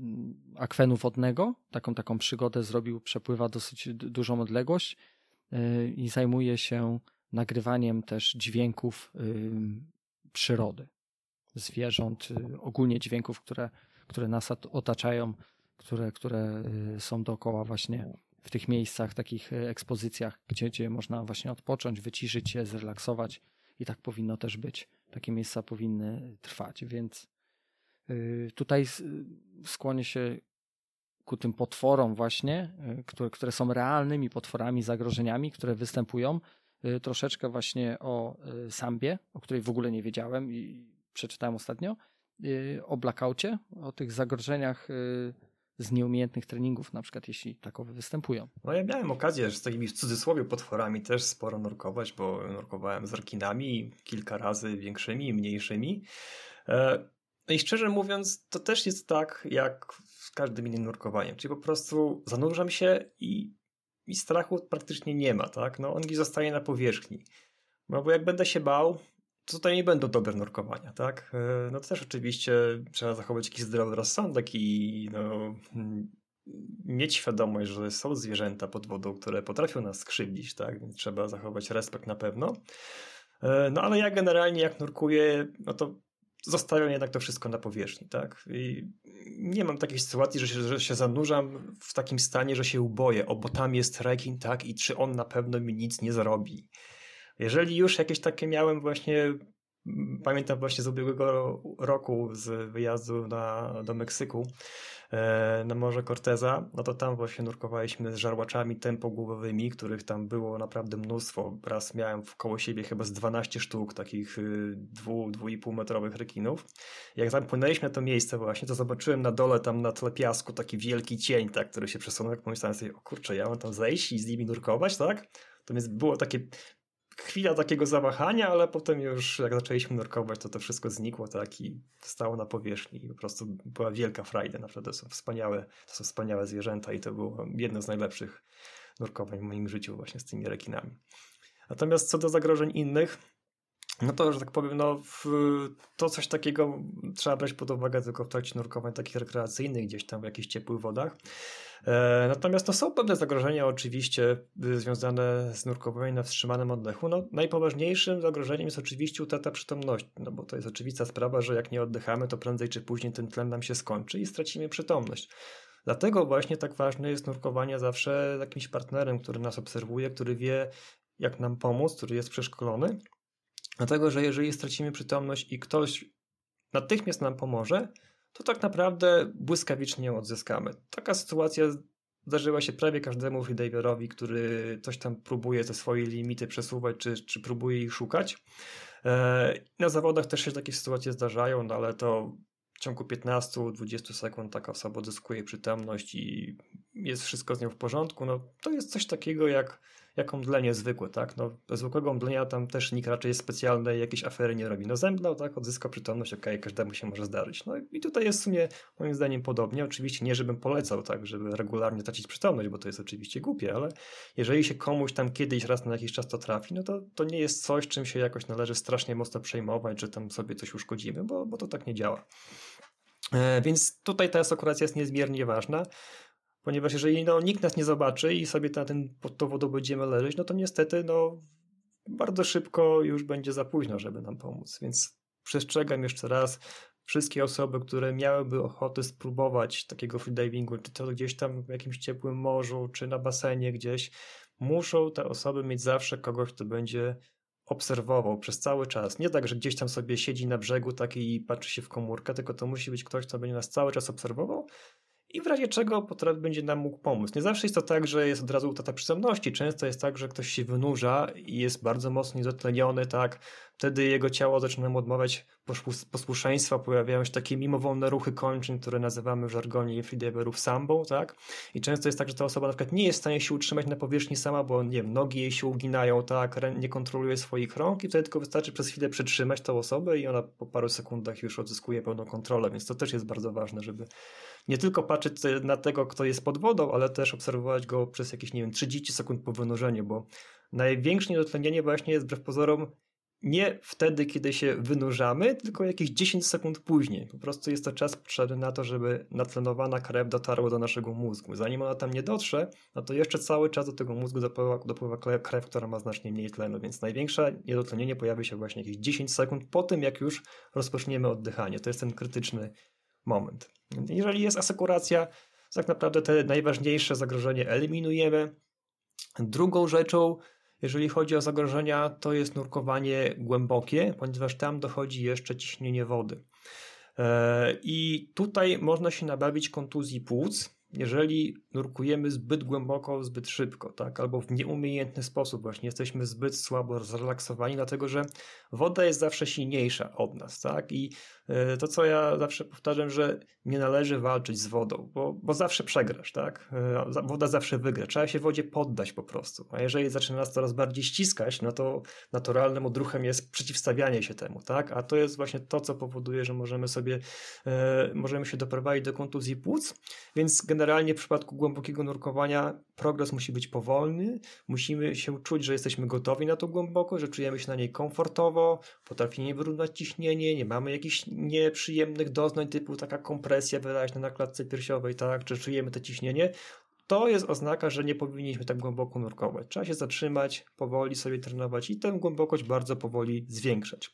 Speaker 2: akwenu wodnego. Taką, taką przygodę zrobił, przepływa dosyć dużą odległość y, i zajmuje się nagrywaniem też dźwięków przyrody, zwierząt, y, ogólnie dźwięków, które, które nas otaczają które, które są dookoła właśnie w tych miejscach, takich ekspozycjach, gdzie, gdzie można właśnie odpocząć, wyciszyć się, zrelaksować i tak powinno też być. Takie miejsca powinny trwać, więc tutaj skłonię się ku tym potworom właśnie, które, które są realnymi potworami, zagrożeniami, które występują, troszeczkę właśnie o sambie, o której w ogóle nie wiedziałem i przeczytałem ostatnio, o blackoutie, o tych zagrożeniach z nieumiejętnych treningów, na przykład jeśli takowe występują.
Speaker 3: No ja miałem okazję z takimi w cudzysłowie potworami też sporo nurkować, bo nurkowałem z rekinami kilka razy większymi i mniejszymi. E, no i szczerze mówiąc, to też jest tak, jak z każdym innym nurkowaniem, czyli po prostu zanurzam się i, i strachu praktycznie nie ma, tak? No on zostaje na powierzchni. No bo jak będę się bał, tutaj nie będą dobre nurkowania, tak? E, no to też oczywiście trzeba zachować jakiś zdrowy rozsądek i no, mieć świadomość, że są zwierzęta pod wodą, które potrafią nas skrzywdzić, tak? Więc trzeba zachować respekt na pewno. E, no ale ja generalnie jak nurkuję, no to zostawiam jednak to wszystko na powierzchni, tak? I nie mam takiej sytuacji, że się, że się zanurzam w takim stanie, że się uboję, o bo tam jest rekin, tak? I czy on na pewno mi nic nie zrobi. Jeżeli już jakieś takie miałem właśnie, pamiętam właśnie z ubiegłego roku z wyjazdu na, do Meksyku, e, na Morze Corteza, no to tam właśnie nurkowaliśmy z żarłaczami tempogłowowymi, których tam było naprawdę mnóstwo. Raz miałem koło siebie chyba z 12 sztuk takich y, dwu, dwu i pół metrowych rekinów. Jak zapłynęliśmy na to miejsce właśnie, to zobaczyłem na dole tam na tle piasku taki wielki cień, tak, który się przesunął, jak pomyślałem sobie, o kurczę, ja mam tam zejść i z nimi nurkować, tak? To więc było takie chwila takiego zawahania, ale potem już jak zaczęliśmy nurkować, to to wszystko znikło tak i stało na powierzchni i po prostu była wielka frajda. Naprawdę to są wspaniałe, to są wspaniałe zwierzęta i to było jedno z najlepszych nurkowań w moim życiu właśnie z tymi rekinami. Natomiast co do zagrożeń innych, no to, że tak powiem, no, to coś takiego trzeba brać pod uwagę tylko w trakcie nurkowań takich rekreacyjnych, gdzieś tam w jakichś ciepłych wodach. E, natomiast to są pewne zagrożenia oczywiście y, związane z nurkowaniem na wstrzymanym oddechu. No, najpoważniejszym zagrożeniem jest oczywiście utrata przytomności, no bo to jest oczywista sprawa, że jak nie oddychamy, to prędzej czy później ten tlen nam się skończy i stracimy przytomność. Dlatego właśnie tak ważne jest nurkowanie zawsze z jakimś partnerem, który nas obserwuje, który wie, jak nam pomóc, który jest przeszkolony. Dlatego, że jeżeli stracimy przytomność i ktoś natychmiast nam pomoże, to tak naprawdę błyskawicznie ją odzyskamy. Taka sytuacja zdarzyła się prawie każdemu freediverowi, który coś tam próbuje te swoje limity przesuwać, czy, czy próbuje ich szukać. E, na zawodach też się takie sytuacje zdarzają, no ale to w ciągu 15-20 sekund taka osoba odzyskuje przytomność i jest wszystko z nią w porządku. No, to jest coś takiego jak jak omdlenie zwykłe, tak? No, zwykłego omdlenia tam też nikt raczej specjalnej jakiejś afery nie robi. No zemdlał, tak? Odzyskał przytomność, okej, okay, każdemu się może zdarzyć. No i tutaj jest w sumie moim zdaniem podobnie. Oczywiście nie, żebym polecał, tak, żeby regularnie tracić przytomność, bo to jest oczywiście głupie, ale jeżeli się komuś tam kiedyś raz na jakiś czas to trafi, no to, to nie jest coś, czym się jakoś należy strasznie mocno przejmować, że tam sobie coś uszkodzimy, bo, bo to tak nie działa. E, więc tutaj ta sekuracja jest niezmiernie ważna ponieważ jeżeli no, nikt nas nie zobaczy i sobie na ten, pod tą wodą będziemy leżeć, no to niestety no, bardzo szybko już będzie za późno, żeby nam pomóc. Więc przestrzegam jeszcze raz wszystkie osoby, które miałyby ochotę spróbować takiego freedivingu, czy to gdzieś tam w jakimś ciepłym morzu, czy na basenie gdzieś, muszą te osoby mieć zawsze kogoś, kto będzie obserwował przez cały czas. Nie tak, że gdzieś tam sobie siedzi na brzegu taki i patrzy się w komórkę, tylko to musi być ktoś, kto będzie nas cały czas obserwował i w razie czego potrafi będzie nam mógł pomóc. Nie zawsze jest to tak, że jest od razu utrata przytomności. Często jest tak, że ktoś się wynurza i jest bardzo mocno niedotleniony, tak? Wtedy jego ciało zaczyna mu odmawiać posłuszeństwa, pojawiają się takie mimowolne ruchy kończyn, które nazywamy w żargonie freediverów sambą, tak? I często jest tak, że ta osoba na przykład nie jest w stanie się utrzymać na powierzchni sama, bo nie wiem, nogi jej się uginają, tak? Nie kontroluje swoich rąk i wtedy tylko wystarczy przez chwilę przytrzymać tą osobę i ona po paru sekundach już odzyskuje pełną kontrolę, więc to też jest bardzo ważne, żeby nie tylko patrzeć na tego, kto jest pod wodą, ale też obserwować go przez jakieś, nie wiem, 30 sekund po wynurzeniu, bo największe niedotlenienie właśnie jest wbrew pozorom nie wtedy, kiedy się wynurzamy, tylko jakieś 10 sekund później. Po prostu jest to czas potrzebny na to, żeby natlenowana krew dotarła do naszego mózgu. Zanim ona tam nie dotrze, no to jeszcze cały czas do tego mózgu dopływa, dopływa krew, która ma znacznie mniej tlenu, więc największe niedotlenienie pojawi się właśnie jakieś 10 sekund po tym, jak już rozpoczniemy oddychanie. To jest ten krytyczny moment. Jeżeli jest asekuracja, tak naprawdę te najważniejsze zagrożenie eliminujemy. Drugą rzeczą, jeżeli chodzi o zagrożenia, to jest nurkowanie głębokie, ponieważ tam dochodzi jeszcze ciśnienie wody. E, I tutaj można się nabawić kontuzji płuc, jeżeli nurkujemy zbyt głęboko, zbyt szybko, tak, albo w nieumiejętny sposób, właśnie jesteśmy zbyt słabo zrelaksowani, dlatego że woda jest zawsze silniejsza od nas, tak, i to, co ja zawsze powtarzam, że nie należy walczyć z wodą, bo, bo zawsze przegrasz, tak, e, woda zawsze wygra, trzeba się wodzie poddać po prostu, a jeżeli zaczyna nas coraz bardziej ściskać, no to naturalnym odruchem jest przeciwstawianie się temu, tak, a to jest właśnie to, co powoduje, że możemy sobie, e, możemy się doprowadzić do kontuzji płuc, więc generalnie w przypadku głębokiego nurkowania progres musi być powolny, musimy się czuć, że jesteśmy gotowi na to głęboko, że czujemy się na niej komfortowo, potrafimy wyrównać ciśnienie, nie mamy jakichś nieprzyjemnych doznań typu taka kompresja wyraźna na klatce piersiowej, tak, czy czujemy to ciśnienie to jest oznaka, że nie powinniśmy tak głęboko nurkować. Trzeba się zatrzymać, powoli sobie trenować i tę głębokość bardzo powoli zwiększać.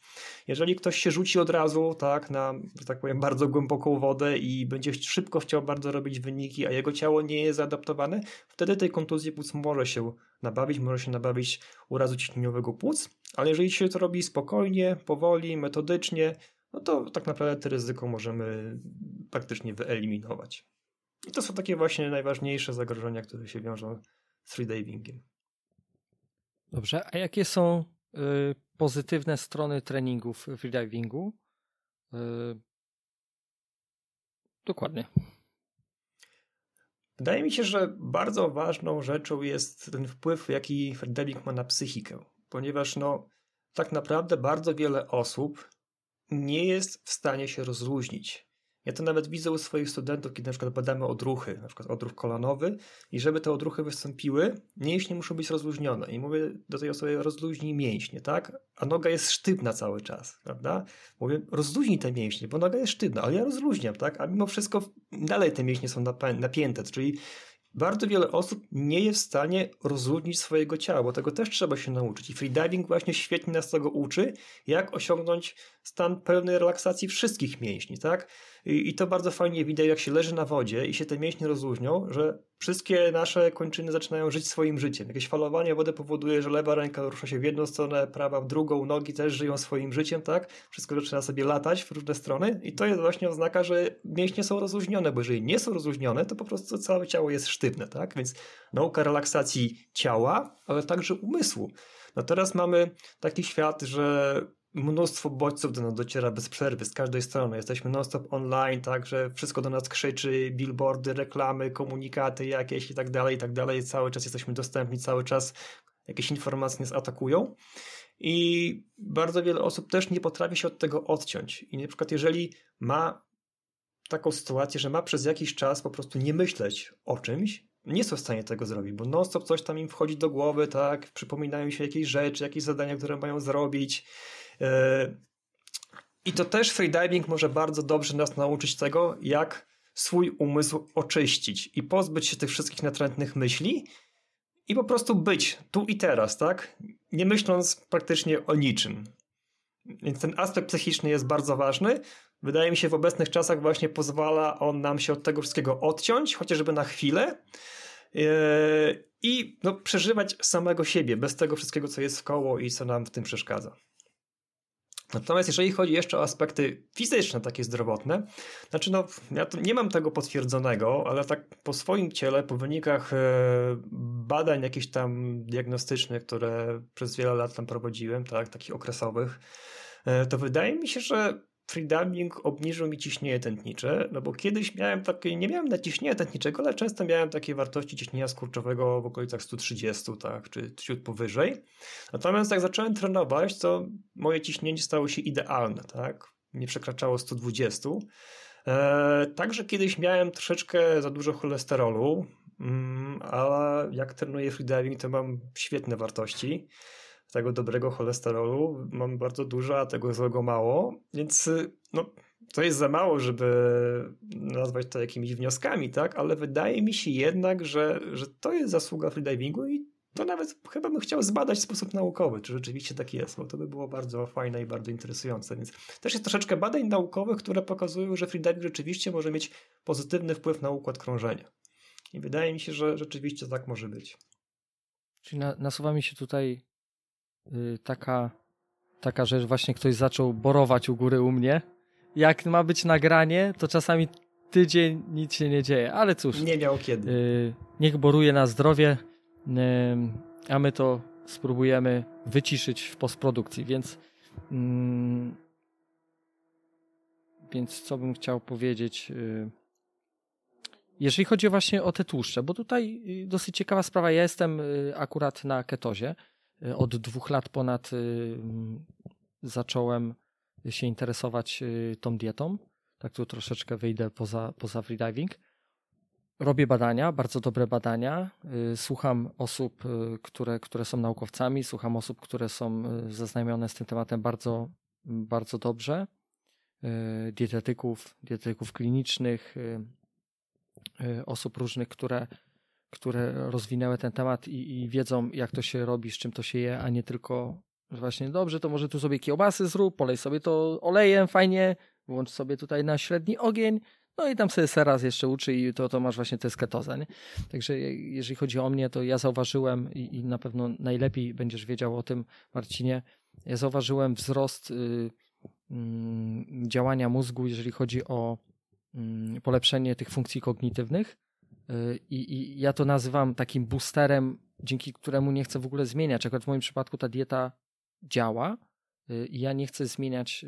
Speaker 3: Jeżeli ktoś się rzuci od razu, tak, na, że tak powiem, bardzo głęboką wodę i będzie szybko chciał bardzo robić wyniki, a jego ciało nie jest zaadaptowane, wtedy tej kontuzji płuc może się nabawić, może się nabawić urazu ciśnieniowego płuc, ale jeżeli się to robi spokojnie, powoli, metodycznie, no to tak naprawdę to ryzyko możemy praktycznie wyeliminować. I to są takie właśnie najważniejsze zagrożenia, które się wiążą z freedivingiem.
Speaker 2: Dobrze, a jakie są y, pozytywne strony treningów freedivingu? Y, dokładnie.
Speaker 3: Wydaje mi się, że bardzo ważną rzeczą jest ten wpływ, jaki freediving ma na psychikę, ponieważ no, tak naprawdę bardzo wiele osób nie jest w stanie się rozluźnić ja to nawet widzę u swoich studentów, kiedy na przykład badamy odruchy, na przykład odruch kolanowy i żeby te odruchy wystąpiły, mięśnie muszą być rozluźnione i mówię do tej osoby rozluźnij mięśnie, tak? A noga jest sztywna cały czas, prawda? Mówię rozluźnij te mięśnie, bo noga jest sztywna, ale ja rozluźniam, tak? A mimo wszystko dalej te mięśnie są napięte, czyli bardzo wiele osób nie jest w stanie rozluźnić swojego ciała, bo tego też trzeba się nauczyć. I freediving właśnie świetnie nas tego uczy, jak osiągnąć stan pełnej relaksacji wszystkich mięśni, tak? I, I, to bardzo fajnie widać, jak się leży na wodzie i się te mięśnie rozluźnią, że wszystkie nasze kończyny zaczynają żyć swoim życiem. Jakieś falowanie wody powoduje, że lewa ręka rusza się w jedną stronę, prawa w drugą, nogi też żyją swoim życiem, tak? Wszystko zaczyna sobie latać w różne strony i to jest właśnie oznaka, że mięśnie są rozluźnione, bo jeżeli nie są rozluźnione, to po prostu całe ciało jest sztywne, tak? Więc nauka relaksacji ciała, ale także umysłu. No teraz mamy taki świat, że mnóstwo bodźców do nas dociera bez przerwy z każdej strony. Jesteśmy non-stop online, także wszystko do nas krzyczy, billboardy, reklamy, komunikaty jakieś i tak dalej, i tak dalej. Cały czas jesteśmy dostępni, cały czas jakieś informacje nas atakują. I bardzo wiele osób też nie potrafi się od tego odciąć. I na przykład, jeżeli ma taką sytuację, że ma przez jakiś czas po prostu nie myśleć o czymś, nie są w stanie tego zrobić, bo non-stop coś tam im wchodzi do głowy, tak, przypominają się jakieś rzeczy, jakieś zadania, które mają zrobić, I to też freediving może bardzo dobrze nas nauczyć tego, jak swój umysł oczyścić i pozbyć się tych wszystkich natrętnych myśli i po prostu być tu i teraz, tak? Nie myśląc praktycznie o niczym. Więc ten aspekt psychiczny jest bardzo ważny. Wydaje mi się, w obecnych czasach właśnie pozwala on nam się od tego wszystkiego odciąć, chociażby na chwilę e, i no, przeżywać samego siebie, bez tego wszystkiego, co jest w koło i co nam w tym przeszkadza. Natomiast jeżeli chodzi jeszcze o aspekty fizyczne, takie zdrowotne, znaczy no, ja nie mam tego potwierdzonego, ale tak po swoim ciele, po wynikach e, badań jakichś tam diagnostycznych, które przez wiele lat tam prowadziłem, tak, takich okresowych, e, to wydaje mi się, że freediving obniżył mi ciśnienie tętnicze, no bo kiedyś miałem takie, nie miałem naciśnienia tętniczego, ale często miałem takie wartości ciśnienia skurczowego w okolicach 130, tak, czy ciut powyżej. Natomiast jak zacząłem trenować, to moje ciśnienie stało się idealne, tak, nie przekraczało 120. E, także kiedyś miałem troszeczkę za dużo cholesterolu, mm, ale jak trenuję freediving, to mam świetne wartości tego dobrego cholesterolu mam bardzo dużo, a tego złego mało, więc no, to jest za mało, żeby nazwać to jakimiś wnioskami, tak? Ale wydaje mi się jednak, że, że to jest zasługa freedivingu i to nawet chyba bym chciał zbadać w sposób naukowy, czy rzeczywiście tak jest, bo to by było bardzo fajne i bardzo interesujące. Więc też jest troszeczkę badań naukowych, które pokazują, że freediving rzeczywiście może mieć pozytywny wpływ na układ krążenia. I wydaje mi się, że rzeczywiście tak może być.
Speaker 2: Czyli na, nasuwa mi się tutaj y, taka, taka rzecz, właśnie ktoś zaczął borować u góry u mnie. Jak ma być nagranie, to czasami tydzień nic się nie dzieje, ale cóż.
Speaker 3: Nie miał kiedy.
Speaker 2: Y, niech boruje na zdrowie, y, a my to spróbujemy wyciszyć w postprodukcji, więc mm, więc co bym chciał powiedzieć y, jeżeli chodzi właśnie o te tłuszcze, bo tutaj y, dosyć ciekawa sprawa, ja jestem y, akurat na ketozie, od dwóch lat ponad mm, zacząłem się interesować tą dietą, tak tu troszeczkę wyjdę poza, poza freediving. Robię badania, bardzo dobre badania. Słucham osób, które, które są naukowcami, słucham osób, które są zaznajomione z tym tematem bardzo, bardzo dobrze. Dietetyków, dietetyków klinicznych, osób różnych, które, które rozwinęły ten temat i, i wiedzą, jak to się robi, z czym to się je, a nie tylko właśnie dobrze, to może tu sobie kiełbasy zrób, polej sobie to olejem fajnie, włącz sobie tutaj na średni ogień, no i tam sobie seraz jeszcze uczy i to, to masz właśnie tę sketozę. Nie? Także jeżeli chodzi o mnie, to ja zauważyłem i, i, na pewno najlepiej będziesz wiedział o tym, Marcinie, ja zauważyłem wzrost y, y, działania mózgu, jeżeli chodzi o y, polepszenie tych funkcji kognitywnych i, i ja to nazywam takim boosterem, dzięki któremu nie chcę w ogóle zmieniać. Akurat w moim przypadku ta dieta działa y, i ja nie chcę zmieniać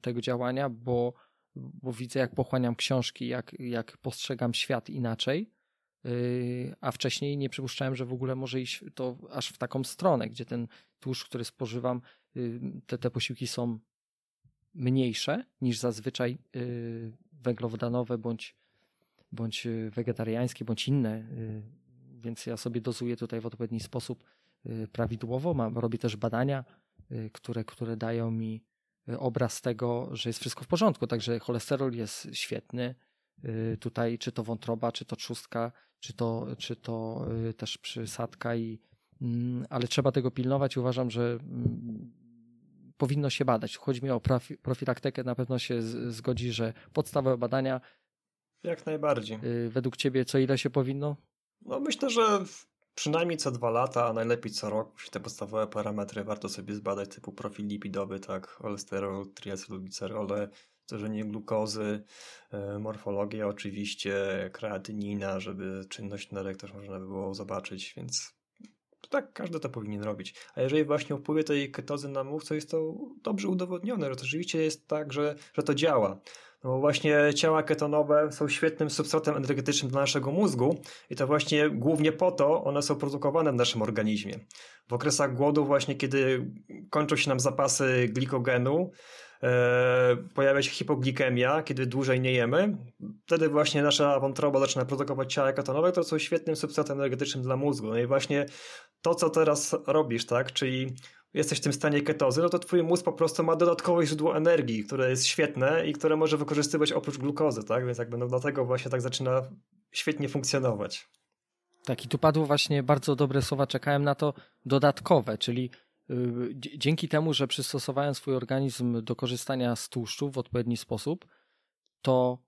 Speaker 2: tego działania, bo bo widzę, jak pochłaniam książki, jak, jak postrzegam świat inaczej. A wcześniej nie przypuszczałem, że w ogóle może iść to aż w taką stronę, gdzie ten tłuszcz, który spożywam, te, te posiłki są mniejsze niż zazwyczaj węglowodanowe bądź, bądź wegetariańskie, bądź inne. Więc ja sobie dozuję tutaj w odpowiedni sposób prawidłowo. Mam, robię też badania, które, które dają mi Y, obraz tego, że jest wszystko w porządku. Także cholesterol jest świetny. Y, tutaj, czy to wątroba, czy to trzustka, czy to, czy to y, też przysadka, i, mm, ale trzeba tego pilnować. Uważam, że mm, powinno się badać. Chodzi mi o profilaktykę, na pewno się zgodzi, że podstawowe badania.
Speaker 3: Jak najbardziej.
Speaker 2: Według Ciebie co ile się powinno?
Speaker 3: No myślę, że przynajmniej co dwa lata, a najlepiej co rok, te podstawowe parametry warto sobie zbadać, typu profil lipidowy, tak, cholesterol, triacylglicerole, stężenie glukozy, e, morfologia oczywiście, kreatynina, żeby czynność nerek też można by było zobaczyć, więc tak, każdy to powinien robić. A jeżeli właśnie o wpływie tej ketozy na mózg, to jest to dobrze udowodnione, że to rzeczywiście jest tak, że, że to działa. No właśnie ciała ketonowe są świetnym substratem energetycznym dla naszego mózgu i to właśnie głównie po to one są produkowane w naszym organizmie. W okresach głodu właśnie, kiedy kończą się nam zapasy glikogenu, e, pojawia się hipoglikemia, kiedy dłużej nie jemy, wtedy właśnie nasza wątroba zaczyna produkować ciała ketonowe, to są świetnym substratem energetycznym dla mózgu. No i właśnie to, co teraz robisz, tak, czyli jesteś w tym stanie ketozy, no to twój mózg po prostu ma dodatkowe źródło energii, które jest świetne i które może wykorzystywać oprócz glukozy, tak? Więc jakby no dlatego właśnie tak zaczyna świetnie funkcjonować.
Speaker 2: Tak, i tu padło właśnie bardzo dobre słowa, czekałem na to dodatkowe, czyli yy, dzięki temu, że przystosowałem swój organizm do korzystania z tłuszczu w odpowiedni sposób, to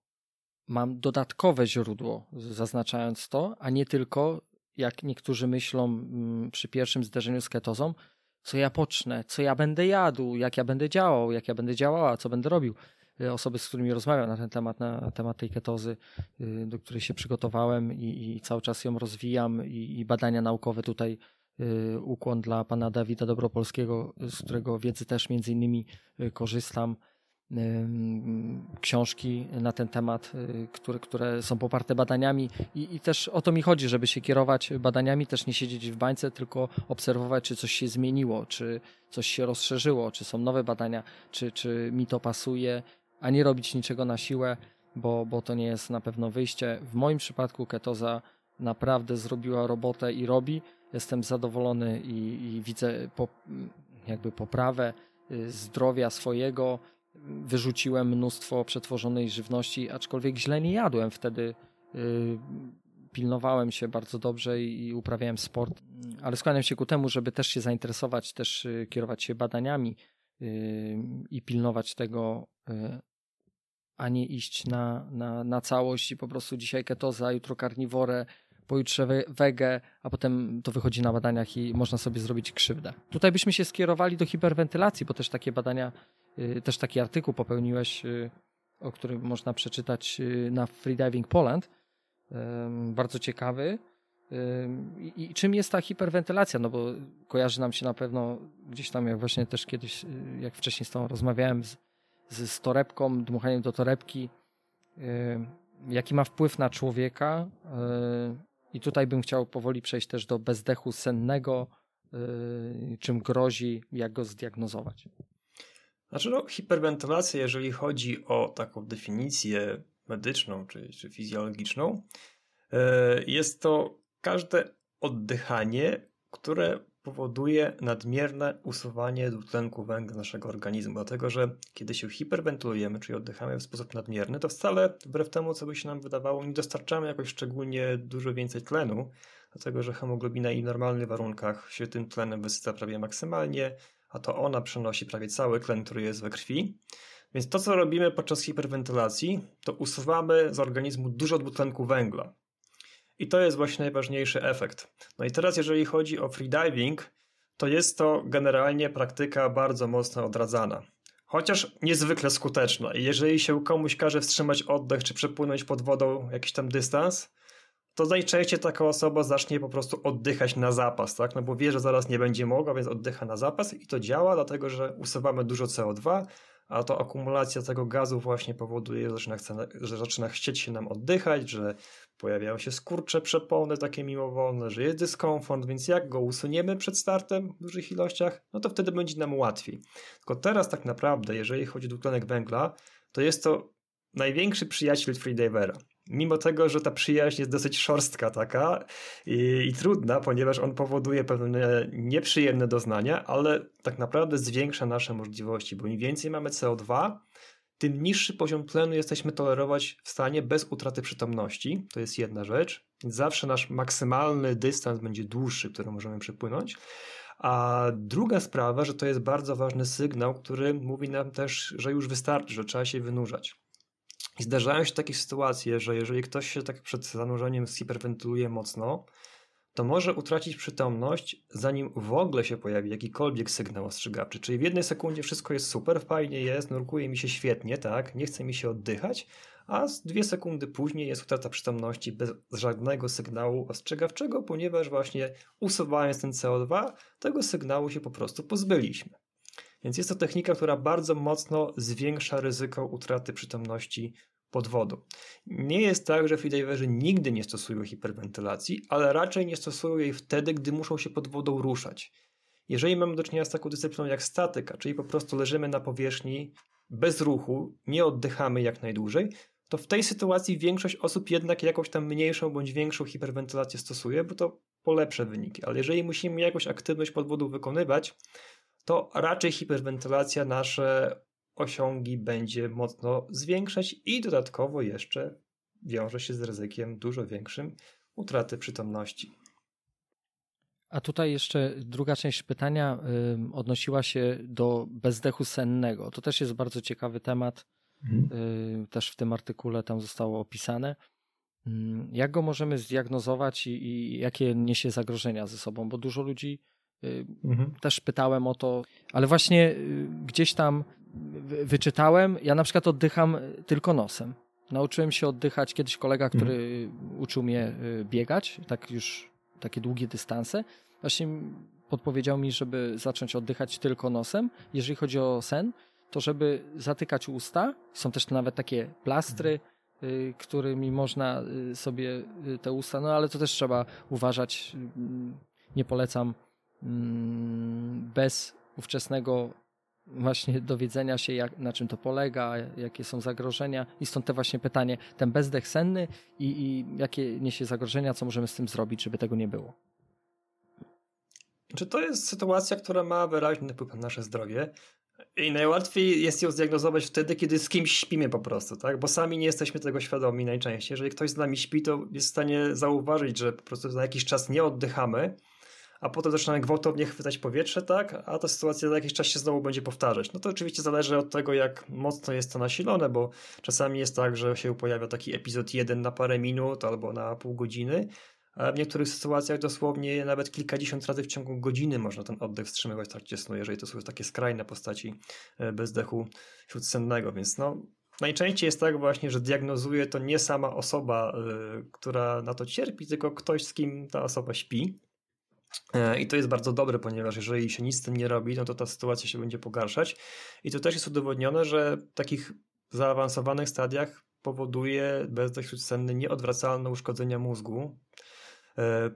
Speaker 2: mam dodatkowe źródło, zaznaczając to, a nie tylko, jak niektórzy myślą yy, przy pierwszym zderzeniu z ketozą, co ja pocznę, co ja będę jadł, jak ja będę działał, jak ja będę działała, co będę robił. Y, osoby, z którymi rozmawiam na ten temat, na temat tej ketozy, y, do której się przygotowałem i, i cały czas ją rozwijam i, i badania naukowe tutaj y, ukłon dla pana Dawida Dobropolskiego, z którego wiedzy też między innymi korzystam książki na ten temat, y, które, które są poparte badaniami I, i też o to mi chodzi, żeby się kierować badaniami, też nie siedzieć w bańce, tylko obserwować, czy coś się zmieniło, czy coś się rozszerzyło, czy są nowe badania, czy, czy mi to pasuje, a nie robić niczego na siłę, bo, bo to nie jest na pewno wyjście. W moim przypadku ketoza naprawdę zrobiła robotę i robi. Jestem zadowolony i, i widzę po, jakby poprawę y, zdrowia swojego, wyrzuciłem mnóstwo przetworzonej żywności, aczkolwiek źle nie jadłem wtedy. Yy, pilnowałem się bardzo dobrze i uprawiałem sport, ale skłaniam się ku temu, żeby też się zainteresować, też y, kierować się badaniami i pilnować tego, a nie iść na, na, na całość i po prostu dzisiaj ketoza, jutro karniworę, pojutrze wege, a potem to wychodzi na badaniach i można sobie zrobić krzywdę. Tutaj byśmy się skierowali do hiperwentylacji, bo też takie badania, też taki artykuł popełniłeś o którym można przeczytać y, na Freediving Poland. Bardzo ciekawy. I, czym jest ta hiperwentylacja? No bo kojarzy nam się na pewno gdzieś tam, jak właśnie też kiedyś, y, jak wcześniej z tą rozmawiałem, z, z, z torebką, dmuchaniem do torebki, jaki ma wpływ na człowieka. I tutaj bym chciał powoli przejść też do bezdechu sennego, czym grozi, jak go zdiagnozować.
Speaker 3: Znaczy, no, hiperwentylacja, jeżeli chodzi o taką definicję medyczną czy, czy fizjologiczną, e, jest to każde oddychanie, które powoduje nadmierne usuwanie dwutlenku węgla naszego organizmu. Dlatego, że kiedy się hiperwentylujemy, czyli oddychamy w sposób nadmierny, to wcale wbrew temu, co by się nam wydawało, nie dostarczamy jakoś szczególnie dużo więcej tlenu, dlatego że hemoglobina i w normalnych warunkach się tym tlenem wysyca prawie maksymalnie, a to ona przenosi prawie cały tlen, który jest we krwi. Więc to, co robimy podczas hiperwentylacji, to usuwamy z organizmu dużo dwutlenku węgla. I to jest właśnie najważniejszy efekt. No i teraz, jeżeli chodzi o freediving, to jest to generalnie praktyka bardzo mocno odradzana. Chociaż niezwykle skuteczna. I jeżeli się komuś każe wstrzymać oddech czy przepłynąć pod wodą jakiś tam dystans, to najczęściej taka osoba zacznie po prostu oddychać na zapas, tak? No bo wie, że zaraz nie będzie mogła, więc oddycha na zapas i to działa, dlatego że usuwamy dużo CO2, a to akumulacja tego gazu właśnie powoduje, że zaczyna, że zaczyna chcieć się nam oddychać, że pojawiają się skurcze przepony takie mimowolne, że jest dyskomfort, więc jak go usuniemy przed startem w dużych ilościach, no to wtedy będzie nam łatwiej. Tylko teraz tak naprawdę, jeżeli chodzi o dwutlenek węgla, to jest to największy przyjaciel freedivera mimo tego, że ta przyjaźń jest dosyć szorstka taka i, i, trudna, ponieważ on powoduje pewne nieprzyjemne doznania, ale tak naprawdę zwiększa nasze możliwości, bo im więcej mamy CO2, tym niższy poziom tlenu jesteśmy tolerować w stanie bez utraty przytomności. To jest jedna rzecz. Zawsze nasz maksymalny dystans będzie dłuższy, który możemy przepłynąć. A druga sprawa, że to jest bardzo ważny sygnał, który mówi nam też, że już wystarczy, że trzeba się wynurzać. I zdarzają się takie sytuacje, że jeżeli ktoś się tak przed zanurzeniem hiperwentyluje mocno, to może utracić przytomność, zanim w ogóle się pojawi jakikolwiek sygnał ostrzegawczy. Czyli w jednej sekundzie wszystko jest super, fajnie jest, nurkuje mi się świetnie, tak, nie chce mi się oddychać, a dwie sekundy później jest utrata przytomności bez żadnego sygnału ostrzegawczego, ponieważ właśnie usuwając ten CO2, tego sygnału się po prostu pozbyliśmy. Więc jest to technika, która bardzo mocno zwiększa ryzyko utraty przytomności pod wodą. Nie jest tak, że freediverzy nigdy nie stosują hiperwentylacji, ale raczej nie stosują jej wtedy, gdy muszą się pod wodą ruszać. Jeżeli mamy do czynienia z taką dyscypliną jak statyka, czyli po prostu leżymy na powierzchni bez ruchu, nie oddychamy jak najdłużej, to w tej sytuacji większość osób jednak jakąś tam mniejszą bądź większą hiperwentylację stosuje, bo to polepsze wyniki. Ale jeżeli musimy jakąś aktywność pod wodą wykonywać, to raczej hiperwentylacja nasze osiągi będzie mocno zwiększać i dodatkowo jeszcze wiąże się z ryzykiem dużo większym utraty przytomności.
Speaker 2: A tutaj jeszcze druga część pytania odnosiła się do bezdechu sennego. To też jest bardzo ciekawy temat. Mhm. Y, też w tym artykule tam zostało opisane. Jak go możemy zdiagnozować i, i jakie niesie zagrożenia ze sobą? Bo dużo ludzi mhm. Też pytałem o to, ale właśnie y, gdzieś tam wyczytałem, ja na przykład oddycham tylko nosem. Nauczyłem się oddychać kiedyś kolega, który mhm. uczył mnie y, biegać, tak już takie długie dystanse. Właśnie podpowiedział mi, żeby zacząć oddychać tylko nosem. Jeżeli chodzi o sen, to żeby zatykać usta. Są też nawet takie plastry, mhm. którymi można sobie te usta, no ale to też trzeba uważać. Nie polecam bez ówczesnego właśnie dowiedzenia się, jak, na czym to polega, jakie są zagrożenia i stąd te właśnie pytanie, ten bezdech senny i, i jakie niesie zagrożenia, co możemy z tym zrobić, żeby tego nie było.
Speaker 3: Czy to jest sytuacja, która ma wyraźny wpływ na nasze zdrowie? I najłatwiej jest ją zdiagnozować wtedy, kiedy z kimś śpimy po prostu, tak? Bo sami nie jesteśmy tego świadomi najczęściej. Jeżeli ktoś z nami śpi, to jest w stanie zauważyć, że po prostu za jakiś czas nie oddychamy, a potem zaczynamy gwałtownie chwytać powietrze, tak? A ta sytuacja za jakiś czas się znowu będzie powtarzać. No to oczywiście zależy od tego, jak mocno jest to nasilone, bo czasami jest tak, że się pojawia taki epizod jeden na parę minut albo na pół godziny, a w niektórych sytuacjach dosłownie nawet kilkadziesiąt razy w ciągu godziny można ten oddech wstrzymywać w trakcie snu, jeżeli to są takie skrajne postaci e, bezdechu śródsennego, więc no najczęściej jest tak właśnie, że diagnozuje to nie sama osoba, y, która na to cierpi, tylko ktoś, z kim ta osoba śpi. E, I to jest bardzo dobre, ponieważ jeżeli się nic z tym nie robi, no to ta sytuacja się będzie pogarszać. I to też jest udowodnione, że w takich zaawansowanych stadiach powoduje bezdech śródsenny nieodwracalne uszkodzenia mózgu. E,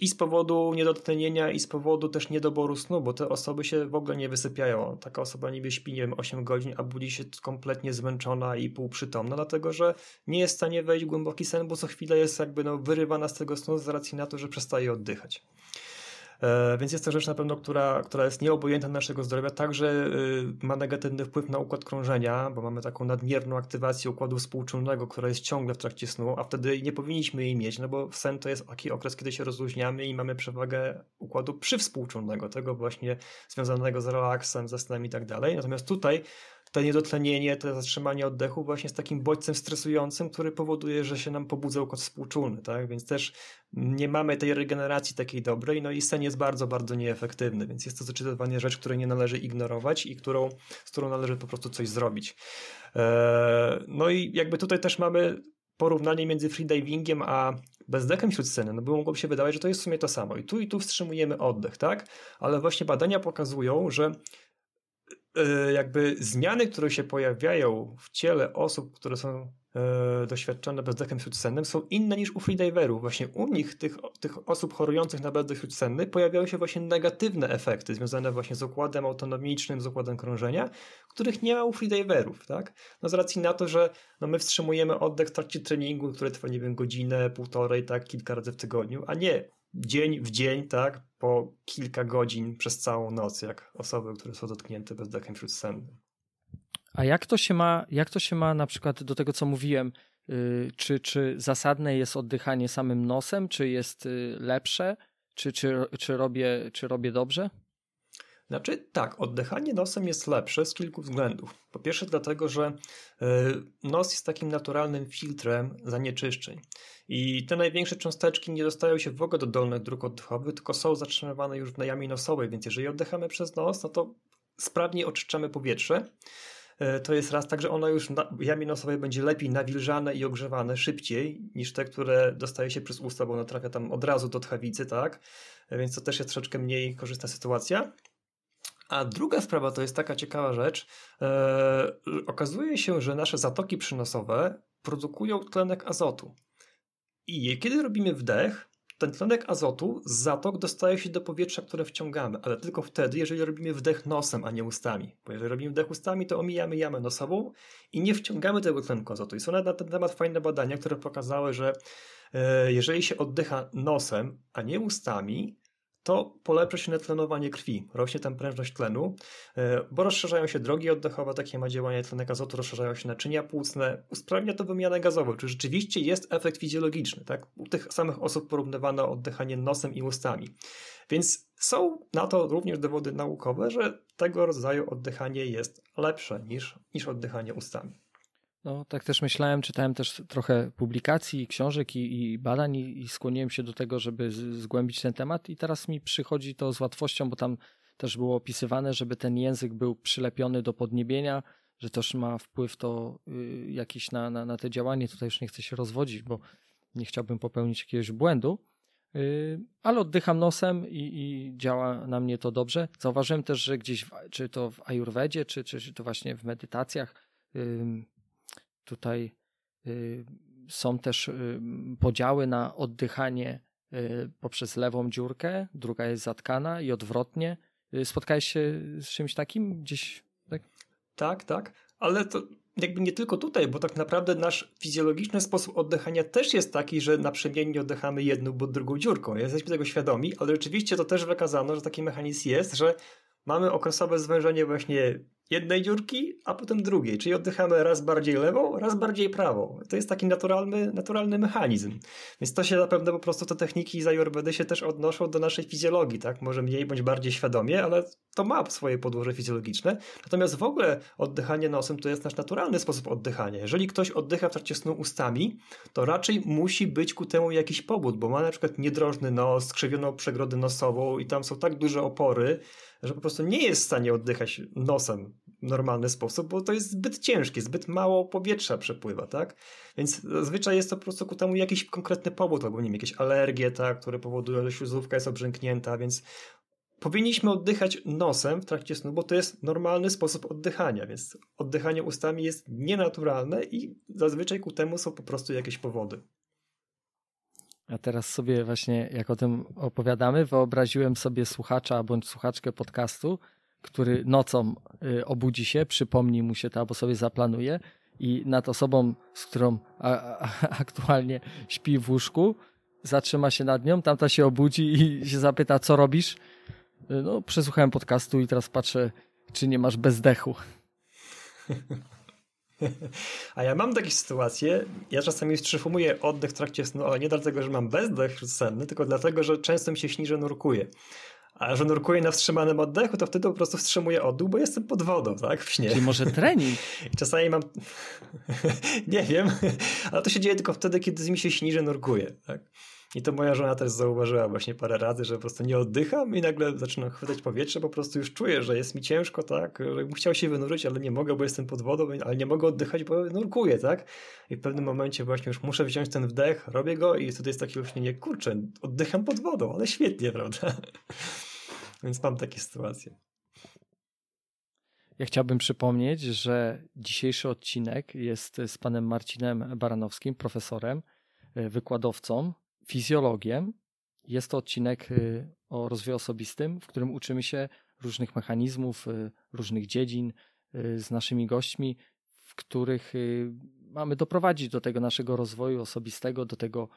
Speaker 3: I z powodu niedotlenienia, i z powodu też niedoboru snu, bo te osoby się w ogóle nie wysypiają. Taka osoba niby śpi, nie wiem, 8 godzin, a budzi się kompletnie zmęczona i półprzytomna, dlatego że nie jest w stanie wejść w głęboki sen, bo co chwilę jest jakby no, wyrywana z tego snu z racji na to, że przestaje oddychać. E, więc jest to rzecz na pewno, która, która jest nieobojętna naszego zdrowia, także y, ma negatywny wpływ na układ krążenia, bo mamy taką nadmierną aktywację układu współczulnego, która jest ciągle w trakcie snu, a wtedy nie powinniśmy jej mieć, no bo sen to jest taki okres, kiedy się rozluźniamy i mamy przewagę układu przywspółczulnego, tego właśnie związanego z relaksem, ze snem i tak dalej. Natomiast tutaj to niedotlenienie, to zatrzymanie oddechu właśnie jest takim bodźcem stresującym, który powoduje, że się nam pobudza układ współczulny, tak? Więc też nie mamy tej regeneracji takiej dobrej, no i sen jest bardzo, bardzo nieefektywny, więc jest to zdecydowanie rzecz, której nie należy ignorować i którą, z którą należy po prostu coś zrobić. Eee, no i jakby tutaj też mamy porównanie między freedivingiem a bezdechem sceny, no bo mogłoby się wydawać, że to jest w sumie to samo. I tu i tu wstrzymujemy oddech, tak? Ale właśnie badania pokazują, że E, jakby zmiany, które się pojawiają w ciele osób, które są e, doświadczone bezdechem śródsennym są inne niż u freediverów. Właśnie u nich, tych, tych osób chorujących na bezdech śródsenny, pojawiają się właśnie negatywne efekty związane właśnie z układem autonomicznym, z układem krążenia, których nie ma u freediverów, tak? No z racji na to, że no my wstrzymujemy oddech w trakcie treningu, który trwa, nie wiem, godzinę, półtorej, tak, kilka razy w tygodniu, a nie dzień w dzień, tak, po kilka godzin przez całą noc, jak osoby, które są dotknięte bezdechem śródsennym.
Speaker 2: A jak to się ma, jak to się ma na przykład do tego, co mówiłem, yy, czy, czy zasadne jest oddychanie samym nosem, czy jest yy, lepsze, czy, czy, czy, robię, czy robię dobrze?
Speaker 3: Znaczy tak, oddychanie nosem jest lepsze z kilku względów. Po pierwsze dlatego, że y, nos jest takim naturalnym filtrem zanieczyszczeń. I te największe cząsteczki nie dostają się w ogóle do dolnych dróg oddechowych, tylko są zatrzymywane już w jamie nosowej, więc jeżeli oddychamy przez nos, no to sprawniej oczyszczamy powietrze. Y, to jest raz, także ono już na jamie nosowej będzie lepiej nawilżane i ogrzewane szybciej niż te, które dostaje się przez usta, bo ono trafia tam od razu do tchawicy, tak? Y, więc to też jest troszeczkę mniej korzystna sytuacja. A druga sprawa to jest taka ciekawa rzecz. E, okazuje się, że nasze zatoki przynosowe produkują tlenek azotu. I kiedy robimy wdech, ten tlenek azotu z zatok dostaje się do powietrza, które wciągamy, ale tylko wtedy, jeżeli robimy wdech nosem, a nie ustami. Bo jeżeli robimy wdech ustami, to omijamy jamę nosową i nie wciągamy tego tlenku azotu. I są na ten temat fajne badania, które pokazały, że e, jeżeli się oddycha nosem, a nie ustami, to polepsza się netlenowanie krwi, rośnie tam prężność tlenu, e, bo rozszerzają się drogi oddechowe, takie ma działanie tlenek azotu, rozszerzają się naczynia płucne, usprawnia to wymianę gazową, czy rzeczywiście jest efekt fizjologiczny, tak? U tych samych osób porównywano oddychanie nosem i ustami. Więc są na to również dowody naukowe, że tego rodzaju oddychanie jest lepsze niż, niż oddychanie ustami.
Speaker 2: No, tak też myślałem, czytałem też trochę publikacji, książek i, i badań i, i, skłoniłem się do tego, żeby z, zgłębić ten temat i teraz mi przychodzi to z łatwością, bo tam też było opisywane, żeby ten język był przylepiony do podniebienia, że też ma wpływ to y, jakiś na, na, na te działanie. Tutaj już nie chcę się rozwodzić, bo nie chciałbym popełnić jakiegoś błędu, y, ale oddycham nosem i, i, działa na mnie to dobrze. Zauważyłem też, że gdzieś, w, czy to w ajurwedzie, czy, czy, to właśnie w medytacjach, Tutaj y, są też y, podziały na oddychanie y, poprzez lewą dziurkę, druga jest zatkana i odwrotnie. Spotkałeś się z czymś takim gdzieś?
Speaker 3: Tak, tak, tak ale to jakby nie tylko tutaj, bo tak naprawdę nasz fizjologiczny sposób oddychania też jest taki, że naprzemiennie oddychamy jedną bądź drugą dziurką. Jesteśmy tego świadomi, ale rzeczywiście to też wykazano, że taki mechanizm jest, że mamy okresowe zwężenie właśnie jednej dziurki, a potem drugiej, czyli oddychamy raz bardziej lewą, raz bardziej prawą. To jest taki naturalny, naturalny mechanizm. Więc to się zapewne po prostu te techniki z Ayurvedy się też odnoszą do naszej fizjologii, tak? Może mniej bądź bardziej świadomie, ale to ma swoje podłoże fizjologiczne. Natomiast w ogóle oddychanie nosem to jest nasz naturalny sposób oddychania. Jeżeli ktoś oddycha w trakcie snu ustami, to raczej musi być ku temu jakiś powód, bo ma na przykład niedrożny nos, skrzywioną przegrodę nosową i tam są tak duże opory, że po prostu nie jest w stanie oddychać nosem w normalny sposób, bo to jest zbyt ciężkie, zbyt mało powietrza przepływa, tak? Więc zazwyczaj jest to po prostu ku temu jakiś konkretny powód, albo nie wiem, jakieś alergie, tak, które powodują, że śluzówka jest obrzęknięta, więc powinniśmy oddychać nosem w trakcie snu, bo to jest normalny sposób oddychania, więc oddychanie ustami jest nienaturalne i zazwyczaj ku temu są po prostu jakieś powody.
Speaker 2: A teraz sobie właśnie, jak o tym opowiadamy, wyobraziłem sobie słuchacza bądź słuchaczkę podcastu, który nocą y, obudzi się, przypomni mu się to albo sobie zaplanuje i nad osobą, z którą aktualnie śpi w łóżku, zatrzyma się nad nią, tamta się obudzi i się zapyta, co robisz? Y, no, przesłuchałem podcastu i teraz patrzę, czy nie masz bezdechu.
Speaker 3: A ja mam takie sytuacje, ja czasami wstrzymuję oddech w trakcie snu, ale nie dlatego, że mam bezdech senny, tylko dlatego, że często mi się śni, że nurkuję. A że nurkuję na wstrzymanym oddechu, to wtedy po prostu wstrzymuję oddech, bo jestem pod wodą, tak, w śnie.
Speaker 2: Czyli może trening?
Speaker 3: Czasami mam... nie wiem, ale to się dzieje tylko wtedy, kiedy mi się śni, że nurkuję, tak. I to moja żona też zauważyła właśnie parę razy, że po prostu nie oddycham i nagle zaczynam chwytać powietrze, po prostu już czuję, że jest mi ciężko, tak, że chciał się wynurzyć, ale nie mogę, bo jestem pod wodą, ale nie mogę oddychać, bo nurkuję, tak. I w pewnym momencie właśnie już muszę wziąć ten wdech, robię go i wtedy jest takie nie kurczę, oddycham pod wodą, ale świetnie, prawda. Więc mam takie sytuacje.
Speaker 2: Ja chciałbym przypomnieć, że dzisiejszy odcinek jest z panem Marcinem Baranowskim, profesorem, e, wykładowcą fizjologiem. Jest to odcinek y, o rozwoju osobistym, w którym uczymy się różnych mechanizmów, y, różnych dziedzin y, z naszymi gośćmi, w których mamy doprowadzić do tego naszego rozwoju osobistego, do tego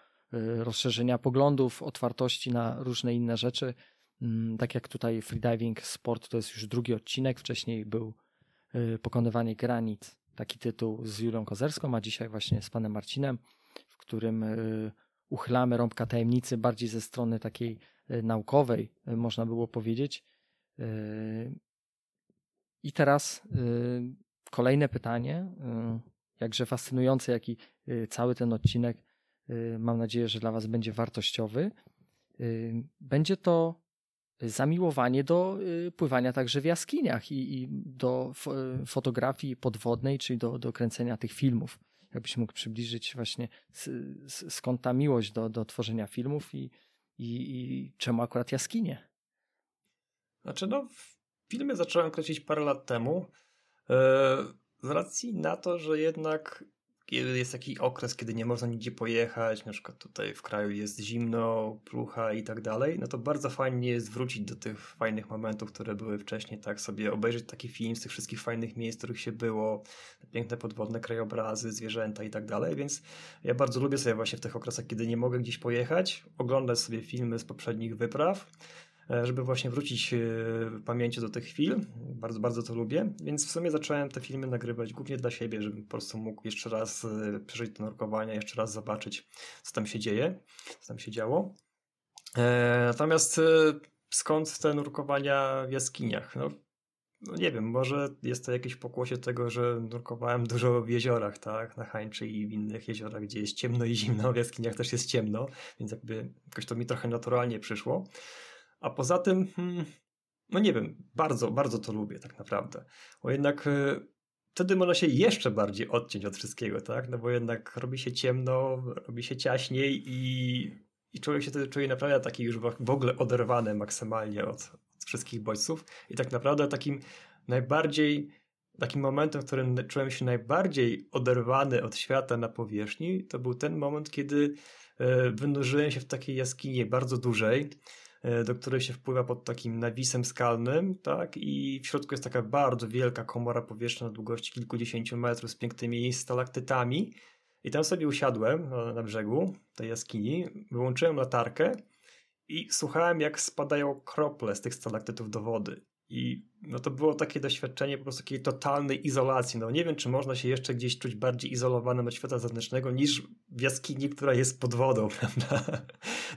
Speaker 2: rozszerzenia poglądów, otwartości na różne inne rzeczy. Mm, tak jak tutaj freediving sport to jest już drugi odcinek, wcześniej był pokonywanie granic, taki tytuł z Julią Kozerską, a dzisiaj właśnie z panem Marcinem, w którym uchylamy rąbka tajemnicy bardziej ze strony takiej e, naukowej, e, można było powiedzieć. E, I teraz kolejne pytanie, jakże fascynujące, jak cały ten odcinek, mam nadzieję, że dla Was będzie wartościowy. Będzie to zamiłowanie do pływania także w jaskiniach i, i do fotografii podwodnej, czyli do, do kręcenia tych filmów jakbyś mógł przybliżyć właśnie skąd ta miłość do, do tworzenia filmów i, i, i czemu akurat jaskinie?
Speaker 3: Znaczy no, filmy zacząłem kręcić parę lat temu e, z racji na to, że jednak jest taki okres, kiedy nie można nigdzie pojechać, na przykład tutaj w kraju jest zimno, plucha i tak dalej, no to bardzo fajnie jest wrócić do tych fajnych momentów, które były wcześniej, tak sobie obejrzeć taki film z tych wszystkich fajnych miejsc, w których się było, piękne podwodne krajobrazy, zwierzęta i tak dalej, więc ja bardzo lubię sobie właśnie w tych okresach, kiedy nie mogę gdzieś pojechać, oglądać sobie filmy z poprzednich wypraw, żeby właśnie wrócić e, w pamięci do tych chwil. Bardzo, bardzo to lubię, więc w sumie zacząłem te filmy nagrywać głównie dla siebie, żebym po prostu mógł jeszcze raz e, przeżyć te nurkowania, jeszcze raz zobaczyć, co tam się dzieje, co tam się działo. Natomiast skąd te nurkowania w jaskiniach? No, no nie wiem, może jest to jakieś pokłosie tego, że nurkowałem dużo w jeziorach, tak, na Hańczy i w innych jeziorach, gdzie jest ciemno i zimno, w jaskiniach też jest ciemno, więc jakby jakoś to mi trochę naturalnie przyszło. A poza tym, hmm, no nie wiem, bardzo, bardzo to lubię tak naprawdę. Bo jednak y, wtedy można się jeszcze bardziej odciąć od wszystkiego, tak? No bo jednak robi się ciemno, robi się ciaśniej i, i człowiek się wtedy czuje naprawdę taki już w ogóle oderwany maksymalnie od, od wszystkich bodźców. I tak naprawdę takim najbardziej, takim momentem, w którym czułem się najbardziej oderwany od świata na powierzchni, to był ten moment, kiedy y, wynurzyłem się w takiej jaskini bardzo dużej, do której się wpływa pod takim nawisem skalnym, tak? I w środku jest taka bardzo wielka komora powietrzna na długości kilkudziesięciu metrów z pięknymi stalaktytami. I tam sobie usiadłem na brzegu tej jaskini, wyłączyłem latarkę i słuchałem, jak spadają krople z tych stalaktytów do wody. I no to było takie doświadczenie po prostu takiej totalnej izolacji. No nie wiem, czy można się jeszcze gdzieś czuć bardziej izolowanym od świata zewnętrznego niż w jaskini, która jest pod wodą, prawda?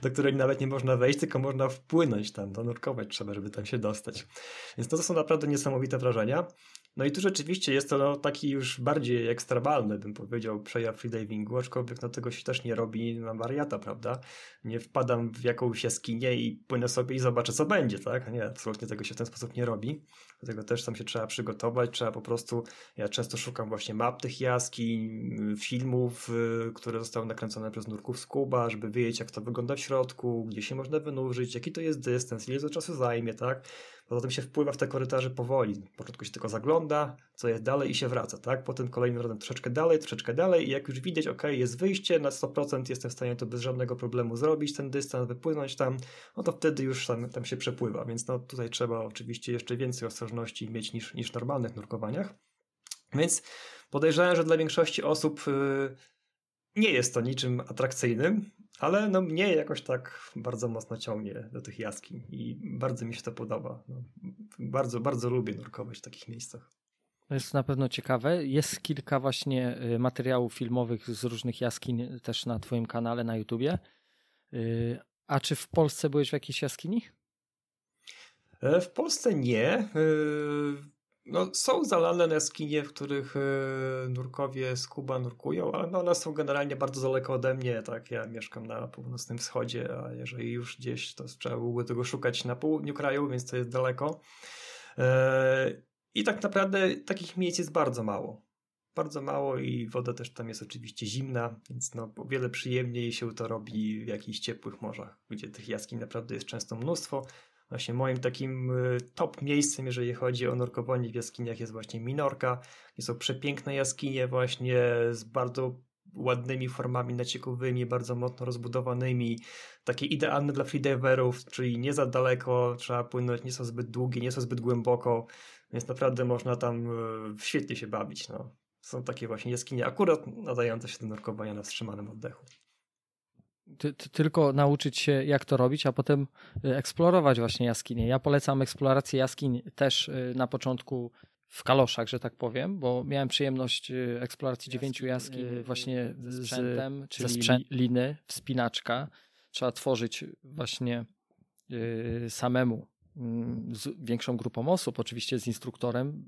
Speaker 3: Do której nawet nie można wejść, tylko można wpłynąć tam, nurkować trzeba, żeby tam się dostać. Więc to są naprawdę niesamowite wrażenia. No i tu rzeczywiście jest to no, taki już bardziej ekstremalny, bym powiedział, przejaw freedivingu, aczkolwiek no, tego się też nie robi na wariata, prawda? Nie wpadam w jakąś jaskinię i płynę sobie i zobaczę, co będzie, tak? Nie, absolutnie tego się w ten sposób nie robi. Do tego też tam się trzeba przygotować, trzeba po prostu, ja często szukam właśnie map tych jaskiń, filmów, y, które zostały nakręcone przez nurków z Kuba, żeby wiedzieć, jak to wygląda w środku, gdzie się można wynurzyć, jaki to jest dystans, ile to czasu zajmie, tak? Poza tym się wpływa w te korytarze powoli. W początku się tylko zagląda, co jest dalej i się wraca, tak? Potem kolejnym razem troszeczkę dalej, troszeczkę dalej i jak już widać, ok, jest wyjście, na 100% jestem w stanie to bez żadnego problemu zrobić, ten dystans, wypłynąć tam, no to wtedy już tam, tam się przepływa, więc no tutaj trzeba oczywiście jeszcze więcej ostrożności mieć niż, niż w normalnych nurkowaniach. Więc podejrzewam, że dla większości osób yy, nie jest to niczym atrakcyjnym, ale no mnie jakoś tak bardzo mocno ciągnie do tych jaskiń i bardzo mi się to podoba. No, bardzo, bardzo lubię nurkować w takich miejscach.
Speaker 2: To jest na pewno ciekawe. Jest kilka właśnie y, materiałów filmowych z różnych jaskiń też na twoim kanale na YouTubie. Y, a czy w Polsce byłeś w jakiejś jaskini?
Speaker 3: E, w Polsce nie. No, są zalane jaskinie, w których y, nurkowie z Kuba nurkują, ale no, one są generalnie bardzo daleko ode mnie. Tak, ja mieszkam na północnym wschodzie, a jeżeli już gdzieś, to trzeba byłoby tego szukać na południu kraju, więc to jest daleko. E, I tak naprawdę takich miejsc jest bardzo mało. Bardzo mało i woda też tam jest oczywiście zimna, więc no, o wiele przyjemniej się to robi w jakichś ciepłych morzach, gdzie tych jaskiń naprawdę jest często mnóstwo. Właśnie moim takim y, top miejscem, jeżeli chodzi o nurkowanie w jaskiniach jest właśnie Minorka. Gdzie są przepiękne jaskinie właśnie z bardzo ładnymi formami naciekowymi, bardzo mocno rozbudowanymi, takie idealne dla freediverów, czyli nie za daleko, trzeba płynąć, nie są zbyt długie, nie są zbyt głęboko, więc naprawdę można tam y, świetnie się bawić. No. Są takie właśnie jaskinie akurat nadające się do nurkowania na wstrzymanym oddechu
Speaker 2: ty, ty, tylko nauczyć się, jak to robić, a potem y, eksplorować właśnie jaskinie. Ja polecam eksplorację jaskiń też y, na początku w kaloszach, że tak powiem, bo miałem przyjemność y, eksploracji dziewięciu jaskiń właśnie ze sprzętem, czyli sprzęt, liny, wspinaczka. Trzeba tworzyć właśnie samemu mm, z większą grupą osób, oczywiście z instruktorem,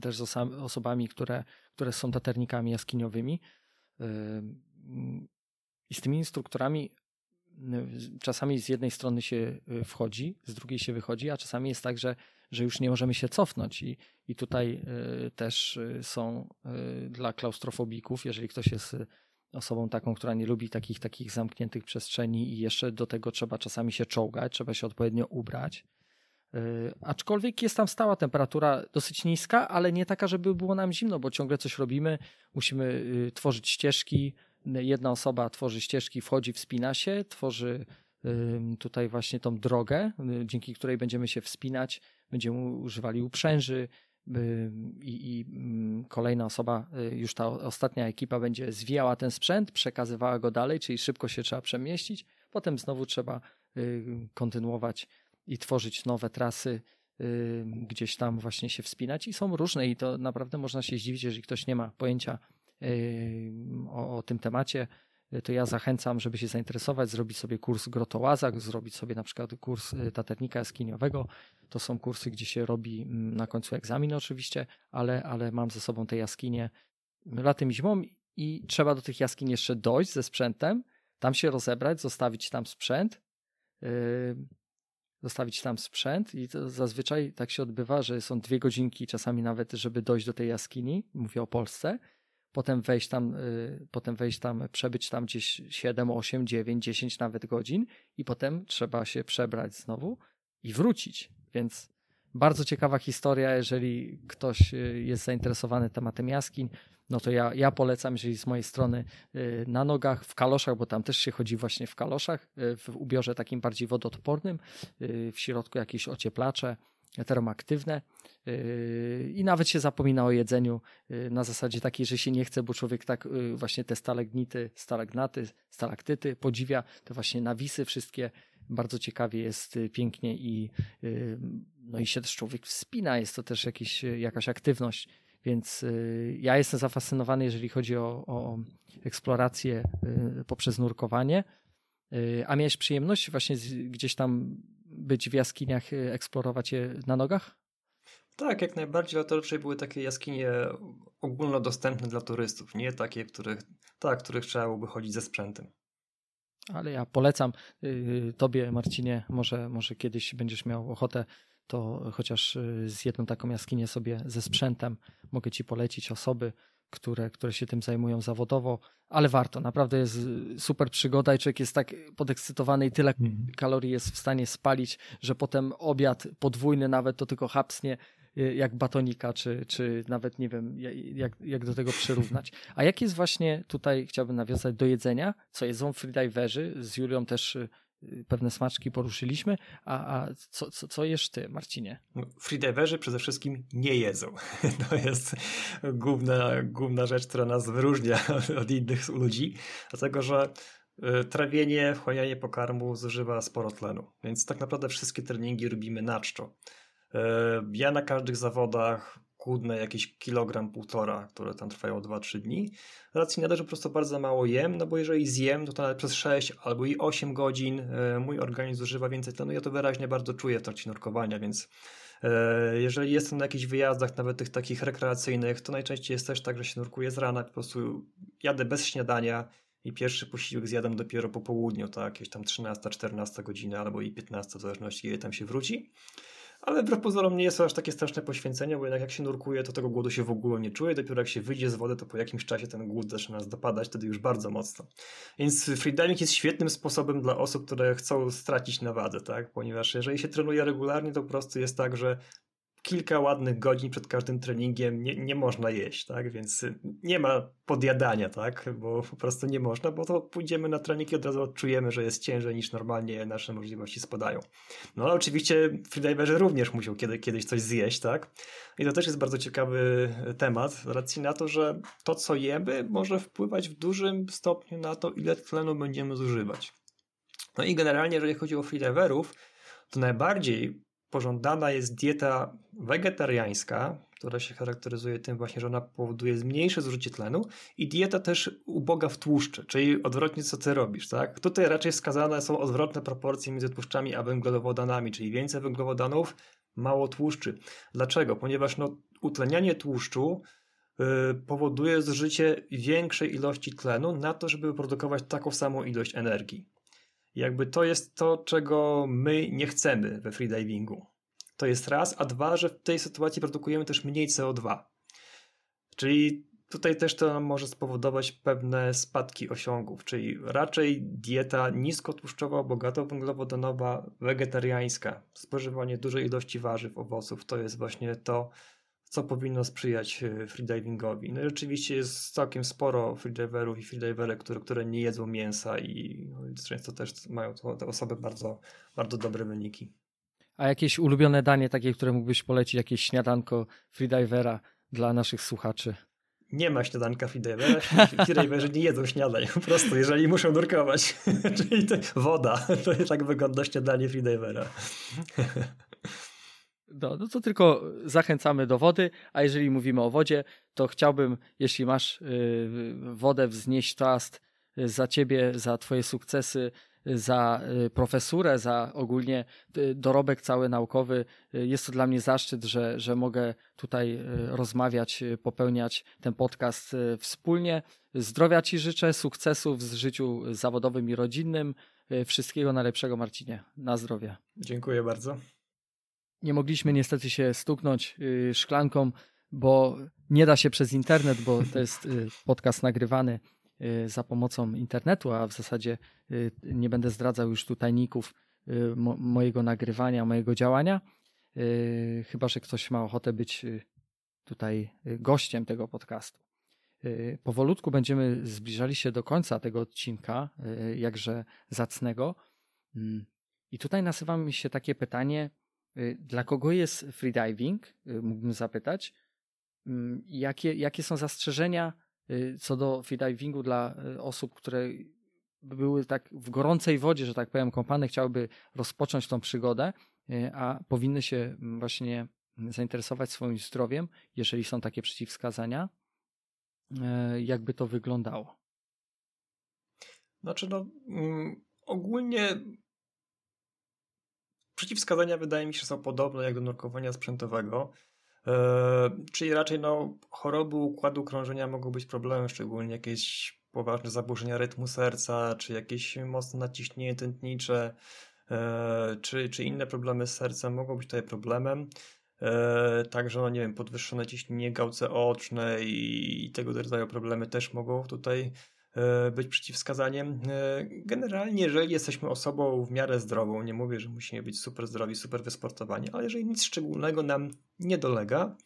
Speaker 2: też z osobami, które, które są taternikami jaskiniowymi i z tymi instruktorami czasami z jednej strony się y, wchodzi, z drugiej się wychodzi, a czasami jest tak, że, że już nie możemy się cofnąć. I, i tutaj y, też y, są dla klaustrofobików, jeżeli ktoś jest osobą taką, która nie lubi takich, takich zamkniętych przestrzeni i jeszcze do tego trzeba czasami się czołgać, trzeba się odpowiednio ubrać. Aczkolwiek jest tam stała temperatura dosyć niska, ale nie taka, żeby było nam zimno, bo ciągle coś robimy, musimy tworzyć ścieżki, jedna osoba tworzy ścieżki, wchodzi, wspina się, tworzy tutaj właśnie tą drogę, y, dzięki której będziemy się wspinać, będziemy używali uprzęży i, i kolejna osoba, y, już ta ostatnia ekipa będzie zwijała ten sprzęt, przekazywała go dalej, czyli szybko się trzeba przemieścić, potem znowu trzeba y, kontynuować i tworzyć nowe trasy, gdzieś tam właśnie się wspinać. I są różne i to naprawdę można się zdziwić, jeżeli ktoś nie ma pojęcia o, o tym temacie, to ja zachęcam, żeby się zainteresować, zrobić sobie kurs grotołazak, zrobić sobie na przykład kurs y, taternika jaskiniowego. To są kursy, gdzie się robi mm, na końcu egzamin oczywiście, ale, ale mam ze sobą te jaskinie latem i zimą i trzeba do tych jaskiń jeszcze dojść ze sprzętem, tam się rozebrać, zostawić tam sprzęt, yy, zostawić tam sprzęt i zazwyczaj tak się odbywa, że są dwie godzinki czasami nawet, żeby dojść do tej jaskini, mówię o Polsce, potem wejść tam, y, potem wejść tam, przebyć tam gdzieś 7, 8, 9, 10 nawet godzin i potem trzeba się przebrać znowu i wrócić. Więc bardzo ciekawa historia, jeżeli ktoś y, jest zainteresowany tematem jaskiń, no to ja, ja polecam, jeżeli z mojej strony y, na nogach, w kaloszach, bo tam też się chodzi właśnie w kaloszach, w ubiorze takim bardziej wodoodpornym, w środku jakieś ocieplacze, termoaktywne yy, i nawet się zapomina o jedzeniu yy, na zasadzie takiej, że się nie chce, bo człowiek tak yy, właśnie te stalagnity, stalagnaty, stalaktyty podziwia, te właśnie nawisy wszystkie. Bardzo ciekawie jest, pięknie i, no i się też człowiek wspina, jest to też jakiś, jakaś aktywność, więc ja jestem zafascynowany, jeżeli chodzi o, o eksplorację poprzez nurkowanie. A miałeś przyjemność właśnie gdzieś tam być w jaskiniach, eksplorować je na nogach?
Speaker 3: Tak, jak najbardziej, ale to raczej były takie jaskinie ogólnodostępne dla turystów, nie takie, których, tak, których trzeba byłoby chodzić ze sprzętem.
Speaker 2: Ale ja polecam y, Tobie, Marcinie, może, może kiedyś będziesz miał ochotę, to chociaż y, z jedną taką jaskinię sobie ze sprzętem mogę Ci polecić osoby, które, które się tym zajmują zawodowo, ale warto. Naprawdę jest y, super przygoda i człowiek jest tak podekscytowany i tyle mhm. kalorii jest w stanie spalić, że potem obiad podwójny nawet to tylko hapsnie Y, jak batonika, czy, czy nawet nie wiem, jak, jak do tego przyrównać. A jak jest właśnie tutaj, chciałbym nawiązać do jedzenia, co jedzą freediverzy, z Julią też y, pewne smaczki poruszyliśmy, a, a co, co, co jesz ty, Marcinie?
Speaker 3: No, freediverzy przede wszystkim nie jedzą. To jest główna, główna rzecz, która nas wyróżnia od innych ludzi, dlatego że trawienie, wchłanianie pokarmu zużywa sporo tlenu, więc tak naprawdę wszystkie treningi robimy na czczo. E, ja na każdych zawodach chudnę jakieś kilogram, półtora, które tam trwają 2-3 dni. Racji na to, że po prostu bardzo mało jem, no bo jeżeli zjem, to, to nawet przez 6 albo i 8 godzin e, mój organizm zużywa więcej tlenu. Ja to wyraźnie bardzo czuję w trakcie nurkowania, więc e, jeżeli jestem na jakichś wyjazdach, nawet tych takich rekreacyjnych, to najczęściej jest też tak, że się nurkuję z rana, po prostu jadę bez śniadania i pierwszy posiłek zjadam dopiero po południu, tak, jakieś tam 13-14 godziny albo i 15, w zależności ile tam się wróci. Ale wbrew pozorom nie jest to aż takie straszne poświęcenie, bo jednak jak się nurkuje, to tego głodu się w ogóle nie czuje. Dopiero jak się wyjdzie z wody, to po jakimś czasie ten głód zaczyna nas dopadać, wtedy już bardzo mocno. Więc freediving jest świetnym sposobem dla osób, które chcą stracić na wadze, tak? Ponieważ jeżeli się trenuje regularnie, to po prostu jest tak, że kilka ładnych godzin przed każdym treningiem nie, nie można jeść, tak? Więc nie ma podjadania, tak? Bo po prostu nie można, bo to pójdziemy na trening i od razu odczujemy, że jest ciężej niż normalnie nasze możliwości spadają. No ale oczywiście freediverzy również muszą kiedy, kiedyś coś zjeść, tak? I to też jest bardzo ciekawy temat, z racji na to, że to, co jemy, może wpływać w dużym stopniu na to, ile tlenu będziemy zużywać. No i generalnie, jeżeli chodzi o freediverów, to najbardziej pożądana jest dieta wegetariańska, która się charakteryzuje tym właśnie, że ona powoduje zmniejsze zużycie tlenu i dieta też uboga w tłuszcze, czyli odwrotnie co ty robisz, tak? Tutaj raczej wskazane są odwrotne proporcje między tłuszczami a węglowodanami, czyli więcej węglowodanów, mało tłuszczy. Dlaczego? Ponieważ no, utlenianie tłuszczu yy, powoduje zużycie większej ilości tlenu na to, żeby produkować taką samą ilość energii. Jakby to jest to, czego my nie chcemy we freedivingu. To jest raz, a dwa, że w tej sytuacji produkujemy też mniej CO2. Czyli tutaj też to może spowodować pewne spadki osiągów, czyli raczej dieta niskotłuszczowa, bogato węglowodanowa, wegetariańska, spożywanie dużej ilości warzyw, owoców, to jest właśnie to, co powinno sprzyjać e, freedivingowi. No i rzeczywiście jest całkiem sporo freediverów i freediverek, które, które nie jedzą mięsa i no, często też mają to, te osoby bardzo, bardzo dobre wyniki.
Speaker 2: A jakieś ulubione danie takie, które mógłbyś polecić, jakieś śniadanko freedivera dla naszych słuchaczy?
Speaker 3: Nie ma śniadanka freedivera. Freediverzy nie jedzą śniadań, po prostu, jeżeli muszą nurkować. Czyli to woda. To tak wygląda śniadanie freedivera.
Speaker 2: No, no to tylko zachęcamy do wody, a jeżeli mówimy o wodzie, to chciałbym, jeśli masz y, wodę wznieść toast y, za ciebie, za twoje sukcesy, y, za profesurę, za ogólnie dorobek cały naukowy. Jest to dla mnie zaszczyt, że, że mogę tutaj rozmawiać, popełniać ten podcast wspólnie. Zdrowia Ci życzę, sukcesów w życiu zawodowym i rodzinnym. Wszystkiego najlepszego, Marcinie. Na zdrowie.
Speaker 3: Dziękuję bardzo.
Speaker 2: Nie mogliśmy niestety się stuknąć y, szklanką, bo nie da się przez internet, bo to jest y, podcast nagrywany y, za pomocą internetu, a w zasadzie nie będę zdradzał już tu tajników mojego nagrywania, mojego działania. Chyba, że ktoś ma ochotę być tutaj gościem tego podcastu. Powolutku będziemy zbliżali się do końca tego odcinka, jakże zacnego. Mm. I tutaj nasuwa mi się takie pytanie, dla kogo jest freediving? Y, mógłbym zapytać. Mm, jakie, jakie są zastrzeżenia y, co do freedivingu dla osób, które były tak w gorącej wodzie, że tak powiem, kąpane, chciałyby rozpocząć tą przygodę, a powinny się właśnie zainteresować swoim zdrowiem, jeżeli są takie przeciwwskazania, jakby to wyglądało?
Speaker 3: Znaczy, no, mm, ogólnie przeciwwskazania wydaje mi się są podobne jak do nurkowania sprzętowego. E, czyli raczej no, choroby układu krążenia mogą być problemem, szczególnie jakieś poważne zaburzenia rytmu serca, czy jakieś mocne naciśnienie tętnicze, e, czy, czy inne problemy z sercem mogą być tutaj problemem. E, także, no nie wiem, podwyższone ciśnienie gałce oczne i, i tego rodzaju problemy też mogą tutaj być przeciwwskazaniem. E, generalnie, jeżeli jesteśmy osobą w miarę zdrową, nie mówię, że musimy być super zdrowi, super wysportowani, ale jeżeli nic szczególnego nam nie dolega,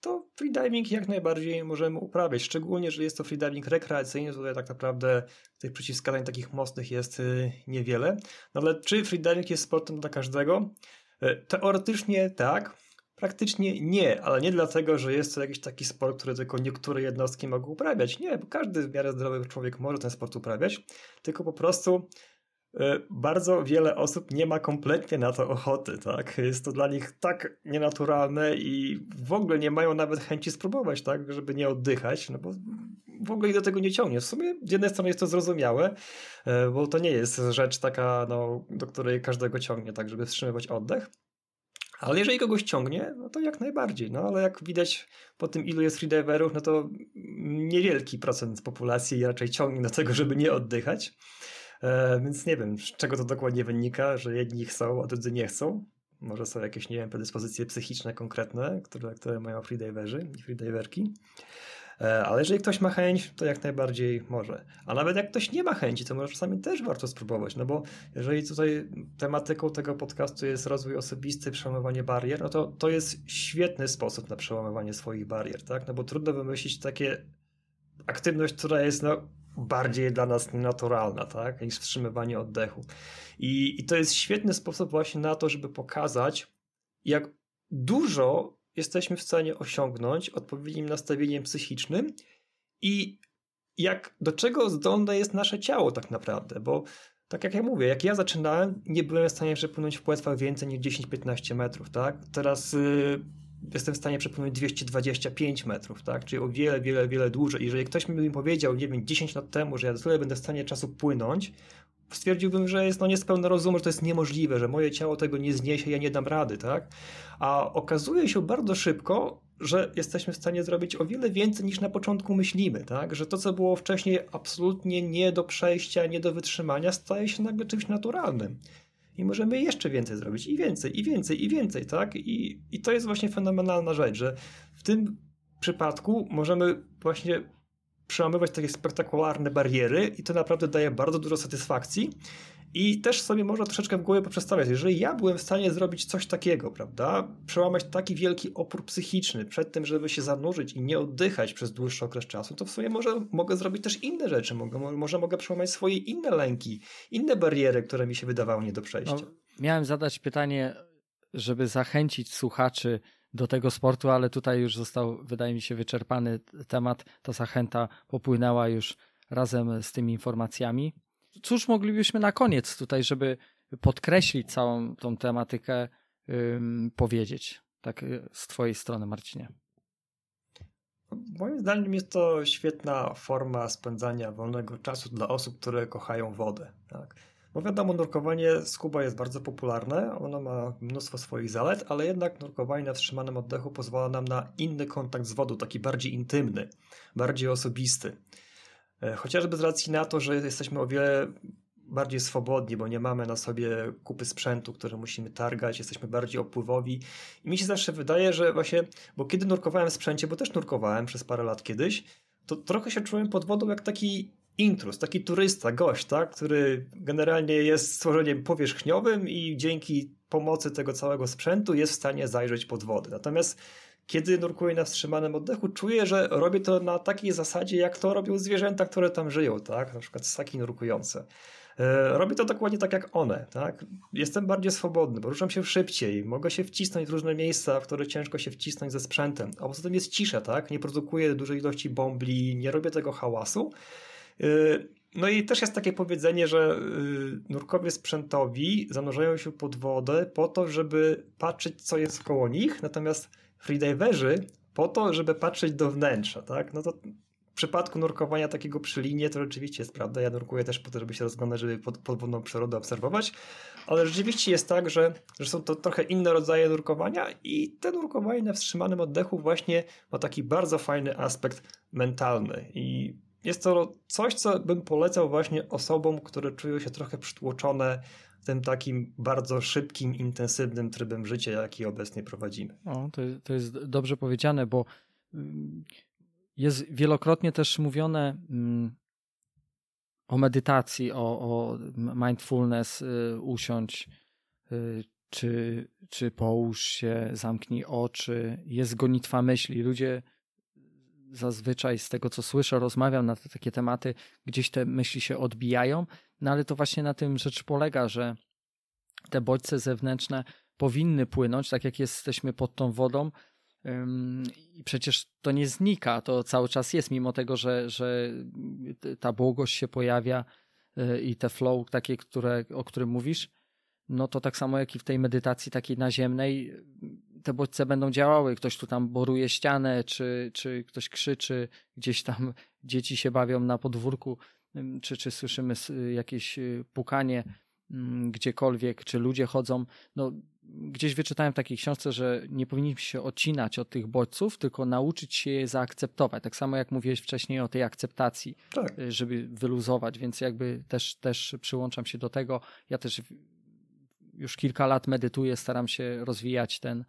Speaker 3: to freediving jak najbardziej możemy uprawiać. Szczególnie, że jest to freediving rekreacyjny, tutaj tak naprawdę tych przeciwwskazań takich mocnych jest e, niewiele. No ale czy freediving jest sportem dla każdego? Teoretycznie tak, Praktycznie nie, ale nie dlatego, że jest to jakiś taki sport, który tylko niektóre jednostki mogą uprawiać. Nie, bo każdy w miarę zdrowy człowiek może ten sport uprawiać, tylko po prostu e, bardzo wiele osób nie ma kompletnie na to ochoty, tak? Jest to dla nich tak nienaturalne i w ogóle nie mają nawet chęci spróbować, tak? Żeby nie oddychać, no bo w ogóle ich do tego nie ciągnie. W sumie z jednej strony jest to zrozumiałe, e, bo to nie jest rzecz taka, no, do której każdego ciągnie, tak? Żeby wstrzymywać oddech. Ale jeżeli kogoś ciągnie, no to jak najbardziej. No ale jak widać po tym, ilu jest freediverów, no to niewielki procent populacji raczej ciągnie do tego, żeby nie oddychać. E, więc nie wiem, z czego to dokładnie wynika, że jedni chcą, a drudzy nie chcą. Może są jakieś, nie wiem, predyspozycje psychiczne konkretne, które, które mają freediverzy i freediverki. E, ale jeżeli ktoś ma chęć, to jak najbardziej może. A nawet jak ktoś nie ma chęci, to może czasami też warto spróbować, no bo jeżeli tutaj tematyką tego podcastu jest rozwój osobisty, przełamywanie barier, no to to jest świetny sposób na przełamywanie swoich barier, tak? No bo trudno wymyślić takie aktywność, która jest no, bardziej dla nas nienaturalna, tak? Niż wstrzymywanie oddechu. I, I to jest świetny sposób właśnie na to, żeby pokazać, jak dużo jesteśmy w stanie osiągnąć odpowiednim nastawieniem psychicznym i jak, do czego zdolne jest nasze ciało tak naprawdę, bo tak jak ja mówię, jak ja zaczynałem, nie byłem w stanie przepłynąć w płetwach więcej niż 10-15 metrów, tak? Teraz y, jestem w stanie przepłynąć 225 metrów, tak? Czyli o wiele, wiele, wiele dłużej. Jeżeli ktoś mi powiedział, nie wiem, 10 lat temu, że ja tyle będę w stanie czasu płynąć, stwierdziłbym, że jest no niespełna rozumu, że to jest niemożliwe, że moje ciało tego nie zniesie, ja nie dam rady, tak? A okazuje się bardzo szybko, że jesteśmy w stanie zrobić o wiele więcej niż na początku myślimy, tak? Że to, co było wcześniej absolutnie nie do przejścia, nie do wytrzymania, staje się nagle czymś naturalnym. I możemy jeszcze więcej zrobić, i więcej, i więcej, i więcej, tak? I, i to jest właśnie fenomenalna rzecz, że w tym przypadku możemy właśnie przełamywać takie spektakularne bariery i to naprawdę daje bardzo dużo satysfakcji. I też sobie można troszeczkę w głowie poprzestawiać. Jeżeli ja byłem w stanie zrobić coś takiego, prawda, przełamać taki wielki opór psychiczny przed tym, żeby się zanurzyć i nie oddychać przez dłuższy okres czasu, to w sumie może mogę zrobić też inne rzeczy. Mogę, może mogę przełamać swoje inne lęki, inne bariery, które mi się wydawały nie do przejścia. No,
Speaker 2: miałem zadać pytanie, żeby zachęcić słuchaczy do tego sportu, ale tutaj już został, wydaje mi się, wyczerpany temat. Ta zachęta popłynęła już razem z tymi informacjami. Cóż moglibyśmy na koniec tutaj, żeby podkreślić całą tą tematykę, powiedzieć, tak y, z Twojej strony, Marcinie?
Speaker 3: Moim zdaniem jest to świetna forma spędzania wolnego czasu dla osób, które kochają wodę. Tak? Bo wiadomo, nurkowanie scuba jest bardzo popularne, ono ma mnóstwo swoich zalet, ale jednak nurkowanie na wstrzymanym oddechu pozwala nam na inny kontakt z wodą, taki bardziej intymny, bardziej osobisty. E, chociażby z racji na to, że jesteśmy o wiele bardziej swobodni, bo nie mamy na sobie kupy sprzętu, które musimy targać, jesteśmy bardziej opływowi. I mi się zawsze wydaje, że właśnie, bo kiedy nurkowałem w sprzęcie, bo też nurkowałem przez parę lat kiedyś, to trochę się czułem pod wodą jak taki intrus, taki turysta, gość, tak, który generalnie jest stworzeniem powierzchniowym i dzięki pomocy tego całego sprzętu jest w stanie zajrzeć pod wodę. Natomiast kiedy nurkuję na wstrzymanym oddechu, czuję, że robię to na takiej zasadzie, jak to robią zwierzęta, które tam żyją, tak? Na przykład ssaki nurkujące. E, robię to dokładnie tak jak one, tak? Jestem bardziej swobodny, poruszam się szybciej, mogę się wcisnąć w różne miejsca, w które ciężko się wcisnąć ze sprzętem. A poza tym jest cisza, tak? Nie produkuję dużej ilości bombli, nie robię tego hałasu. Y, no i też jest takie powiedzenie, że y, nurkowie sprzętowi zanurzają się pod wodę po to, żeby patrzeć, co jest koło nich, natomiast freediverzy po to, żeby patrzeć do wnętrza, tak? No to w przypadku nurkowania takiego przy linie to rzeczywiście jest prawda. Ja nurkuję też po to, żeby się rozglądać, żeby pod, podwodną przyrodę obserwować, ale rzeczywiście jest tak, że, że są to trochę inne rodzaje nurkowania i te nurkowanie na wstrzymanym oddechu właśnie ma taki bardzo fajny aspekt mentalny i jest to coś, co bym polecał właśnie osobom, które czują się trochę przytłoczone tym takim bardzo szybkim, intensywnym trybem życia, jaki obecnie prowadzimy.
Speaker 2: O, to, to jest dobrze powiedziane, bo mm, jest wielokrotnie też mówione mm, o medytacji, o, o mindfulness, y, usiąść, y, czy, czy połóż się, zamknij oczy. Jest gonitwa myśli. Ludzie zazwyczaj z tego, co słyszę, rozmawiam na te takie tematy, gdzieś te myśli się odbijają, no ale to właśnie na tym rzecz polega, że te bodźce zewnętrzne powinny płynąć, tak jak jesteśmy pod tą wodą, i przecież to nie znika, to cały czas jest, mimo tego, że, że ta błogość się pojawia y, i te flow takie, które, o którym mówisz, no to tak samo jak i w tej medytacji takiej naziemnej, te bodźce będą działały. Ktoś tu tam boruje ścianę, czy, czy ktoś krzyczy, gdzieś tam dzieci się bawią na podwórku, czy, czy słyszymy jakieś y, pukanie gdziekolwiek, czy ludzie chodzą. No, gdzieś wyczytałem w takiej książce, że nie powinniśmy się odcinać od tych bodźców, tylko nauczyć się je zaakceptować. Tak samo jak mówiłeś wcześniej o tej akceptacji, tak. Y, żeby wyluzować, więc jakby też, też przyłączam się do tego. Ja też już kilka lat medytuję, staram się rozwijać ten, mm,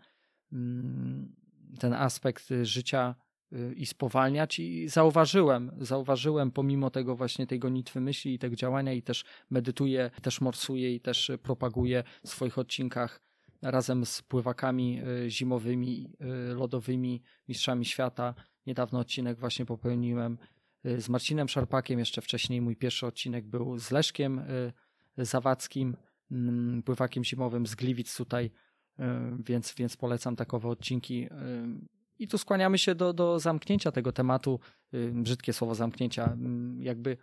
Speaker 2: ten aspekt życia y, i spowalniać i zauważyłem, zauważyłem pomimo tego właśnie tej gonitwy myśli i tego działania i też medytuję, też morsuję i też propaguję w swoich odcinkach razem z pływakami y, zimowymi, lodowymi, mistrzami świata. Niedawno odcinek właśnie popełniłem z Marcinem Szarpakiem, jeszcze wcześniej mój pierwszy odcinek był z Leszkiem Zawadzkim, Mm, pływakiem zimowym z Gliwic tutaj, więc, więc polecam takowe odcinki. E, I tu skłaniamy się do, do zamknięcia tego tematu, e, brzydkie słowo zamknięcia, mm, jakby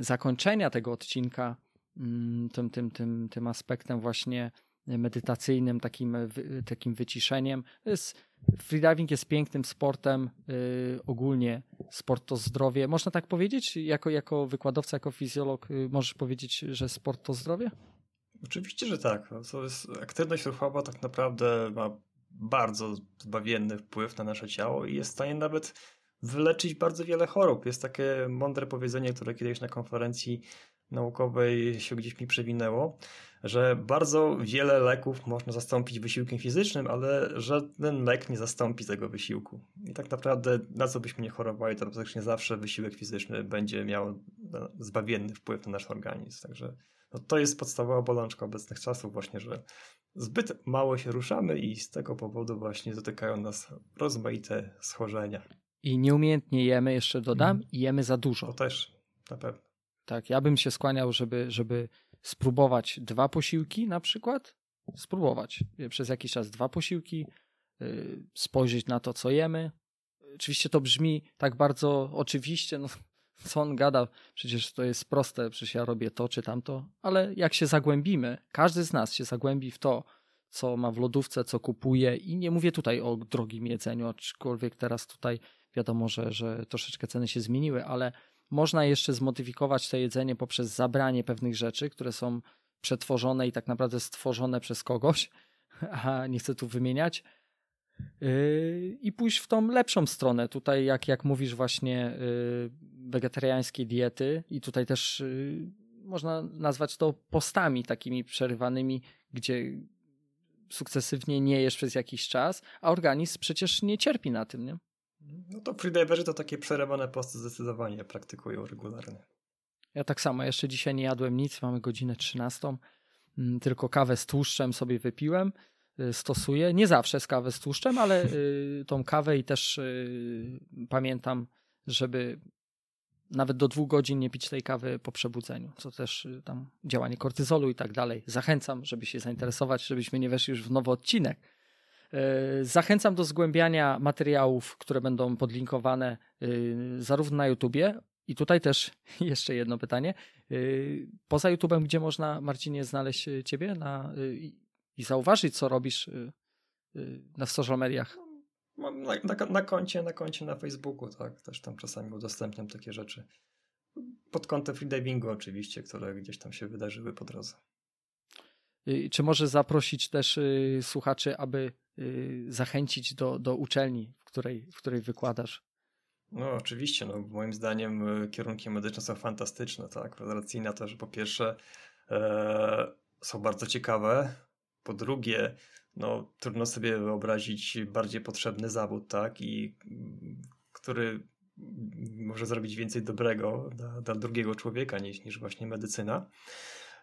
Speaker 2: zakończenia tego odcinka mm, tym, tym, tym, tym aspektem właśnie medytacyjnym, takim, takim wyciszeniem. Freediving jest pięknym sportem, ogólnie sport to zdrowie. Można tak powiedzieć? Jako, jako wykładowca, jako fizjolog możesz powiedzieć, że sport to zdrowie?
Speaker 3: Oczywiście, że tak. Jest, aktywność ruchowa tak naprawdę ma bardzo zbawienny wpływ na nasze ciało i jest w stanie nawet wyleczyć bardzo wiele chorób. Jest takie mądre powiedzenie, które kiedyś na konferencji naukowej się gdzieś mi przewinęło, że bardzo wiele leków można zastąpić wysiłkiem fizycznym, ale żaden lek nie zastąpi tego wysiłku. I tak naprawdę na co byśmy nie chorowali, to praktycznie zawsze wysiłek fizyczny będzie miał zbawienny wpływ na nasz organizm. Także no, to jest podstawowa bolączka obecnych czasów właśnie, że zbyt mało się ruszamy i z tego powodu właśnie dotykają nas rozmaite schorzenia.
Speaker 2: I nieumiejętnie jemy, jeszcze dodam, mm. jemy za dużo.
Speaker 3: To też, na pewno.
Speaker 2: Tak, ja bym się skłaniał, żeby, żeby spróbować dwa posiłki na przykład, spróbować przez jakiś czas dwa posiłki, yy, spojrzeć na to, co jemy. Oczywiście to brzmi tak bardzo oczywiście, no co on gada, przecież to jest proste, przecież ja robię to czy tamto, ale jak się zagłębimy, każdy z nas się zagłębi w to, co ma w lodówce, co kupuje i nie mówię tutaj o drogim jedzeniu, aczkolwiek teraz tutaj wiadomo, że, że troszeczkę ceny się zmieniły, ale można jeszcze zmodyfikować to jedzenie poprzez zabranie pewnych rzeczy, które są przetworzone i tak naprawdę stworzone przez kogoś, a nie chcę tu wymieniać. Yy, I pójść w tą lepszą stronę. Tutaj, jak, jak mówisz, właśnie yy, wegetariańskiej diety, i tutaj też yy, można nazwać to postami takimi przerywanymi, gdzie sukcesywnie nie jesz przez jakiś czas, a organizm przecież nie cierpi na tym, nie?
Speaker 3: No to freediverzy to takie przerywane posty zdecydowanie praktykują regularnie.
Speaker 2: Ja tak samo, jeszcze dzisiaj nie jadłem nic, mamy godzinę 13, mm, tylko kawę z tłuszczem sobie wypiłem, stosuję, nie zawsze z kawę z tłuszczem, ale y, tą kawę i też y, pamiętam, żeby nawet do dwóch godzin nie pić tej kawy po przebudzeniu, co też tam działanie kortyzolu i tak dalej. Zachęcam, żeby się zainteresować, żebyśmy nie weszli już w nowy odcinek, zachęcam do zgłębiania materiałów, które będą podlinkowane zarówno na YouTubie, I tutaj też jeszcze jedno pytanie. Poza YouTube'em, gdzie można, Marcinie, znaleźć Ciebie na, i, zauważyć, co robisz na social mediach?
Speaker 3: Mam na, na, na, koncie, na koncie na Facebooku, tak. Też tam czasami udostępniam takie rzeczy. Pod kątem freedivingu oczywiście, które gdzieś tam się wydarzyły po drodze.
Speaker 2: Czy może zaprosić też y, słuchaczy, aby y, zachęcić do, do uczelni, w której, w której wykładasz?
Speaker 3: No oczywiście, no, moim zdaniem y, kierunki medyczne są fantastyczne, tak, z racji na to, że po pierwsze e, są bardzo ciekawe, po drugie no, trudno sobie wyobrazić bardziej potrzebny zawód, tak, i który może zrobić więcej dobrego dla, dla drugiego człowieka niż, niż właśnie medycyna.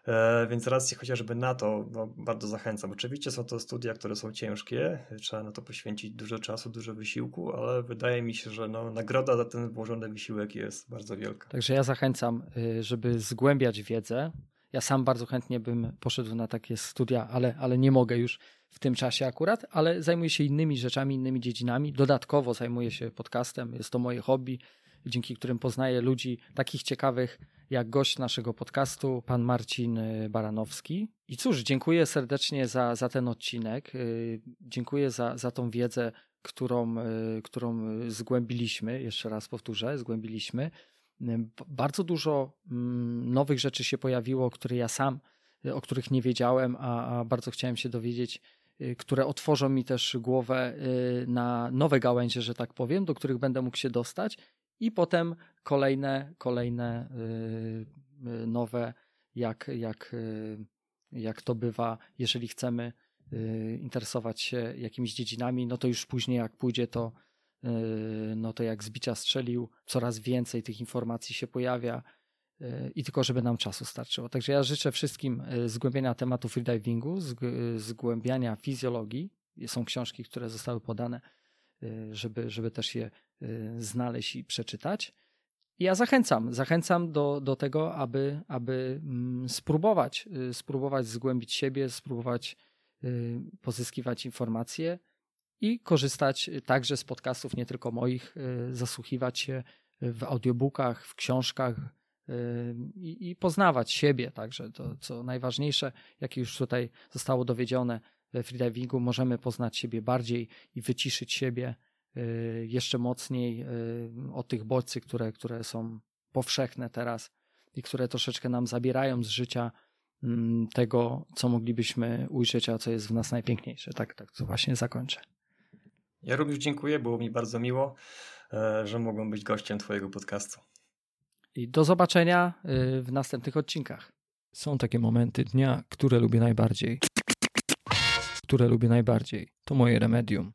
Speaker 3: E, więc racji chociażby na to no, bardzo zachęcam. Oczywiście są to studia, które są ciężkie, trzeba na to poświęcić dużo czasu, dużo wysiłku, ale wydaje mi się, że no, nagroda za ten włożony wysiłek jest bardzo wielka.
Speaker 2: Także ja zachęcam, y, żeby zgłębiać wiedzę. Ja sam bardzo chętnie bym poszedł na takie studia, ale, ale nie mogę już w tym czasie akurat, ale zajmuję się innymi rzeczami, innymi dziedzinami. Dodatkowo zajmuję się podcastem, jest to moje hobby, dzięki którym poznaję ludzi takich ciekawych jak gość naszego podcastu, pan Marcin y, Baranowski. I cóż, dziękuję serdecznie za, za ten odcinek. Y, dziękuję za, za tą wiedzę, którą, y, którą zgłębiliśmy. Jeszcze raz powtórzę, zgłębiliśmy. Bardzo dużo mm, nowych rzeczy się pojawiło, które ja sam, o których nie wiedziałem, a, a bardzo chciałem się dowiedzieć które otworzą mi też głowę na nowe gałęzie, że tak powiem, do których będę mógł się dostać. I potem kolejne, kolejne y, y, nowe, jak, jak, y, jak to bywa, jeżeli chcemy interesować się jakimiś dziedzinami, no to już później jak pójdzie to, no to jak z bicia strzelił, coraz więcej tych informacji się pojawia i tylko żeby nam czasu starczyło. Także ja życzę wszystkim zgłębienia tematu freedivingu, zgłębiania fizjologii. Są książki, które zostały podane, żeby, żeby też je znaleźć i przeczytać. I ja zachęcam, zachęcam do, do tego, aby, aby mm, spróbować, spróbować zgłębić siebie, spróbować pozyskiwać informacje i korzystać także z podcastów, nie tylko moich, zasłuchiwać się w audiobookach, w książkach i, i poznawać siebie także. To, co najważniejsze, jak już tutaj zostało dowiedzione we freedivingu, możemy poznać siebie bardziej i wyciszyć siebie Y, jeszcze mocniej y, od tych bodźcy, które, które są powszechne teraz i które troszeczkę nam zabierają z życia mm, tego, co moglibyśmy ujrzeć, a co jest w nas najpiękniejsze. Tak, tak, to właśnie zakończę.
Speaker 3: Ja również dziękuję, było mi bardzo miło, e, że mogłem być gościem Twojego podcastu.
Speaker 2: I do zobaczenia y, w następnych odcinkach. Są takie momenty dnia, które lubię najbardziej. Które lubię najbardziej. To moje remedium.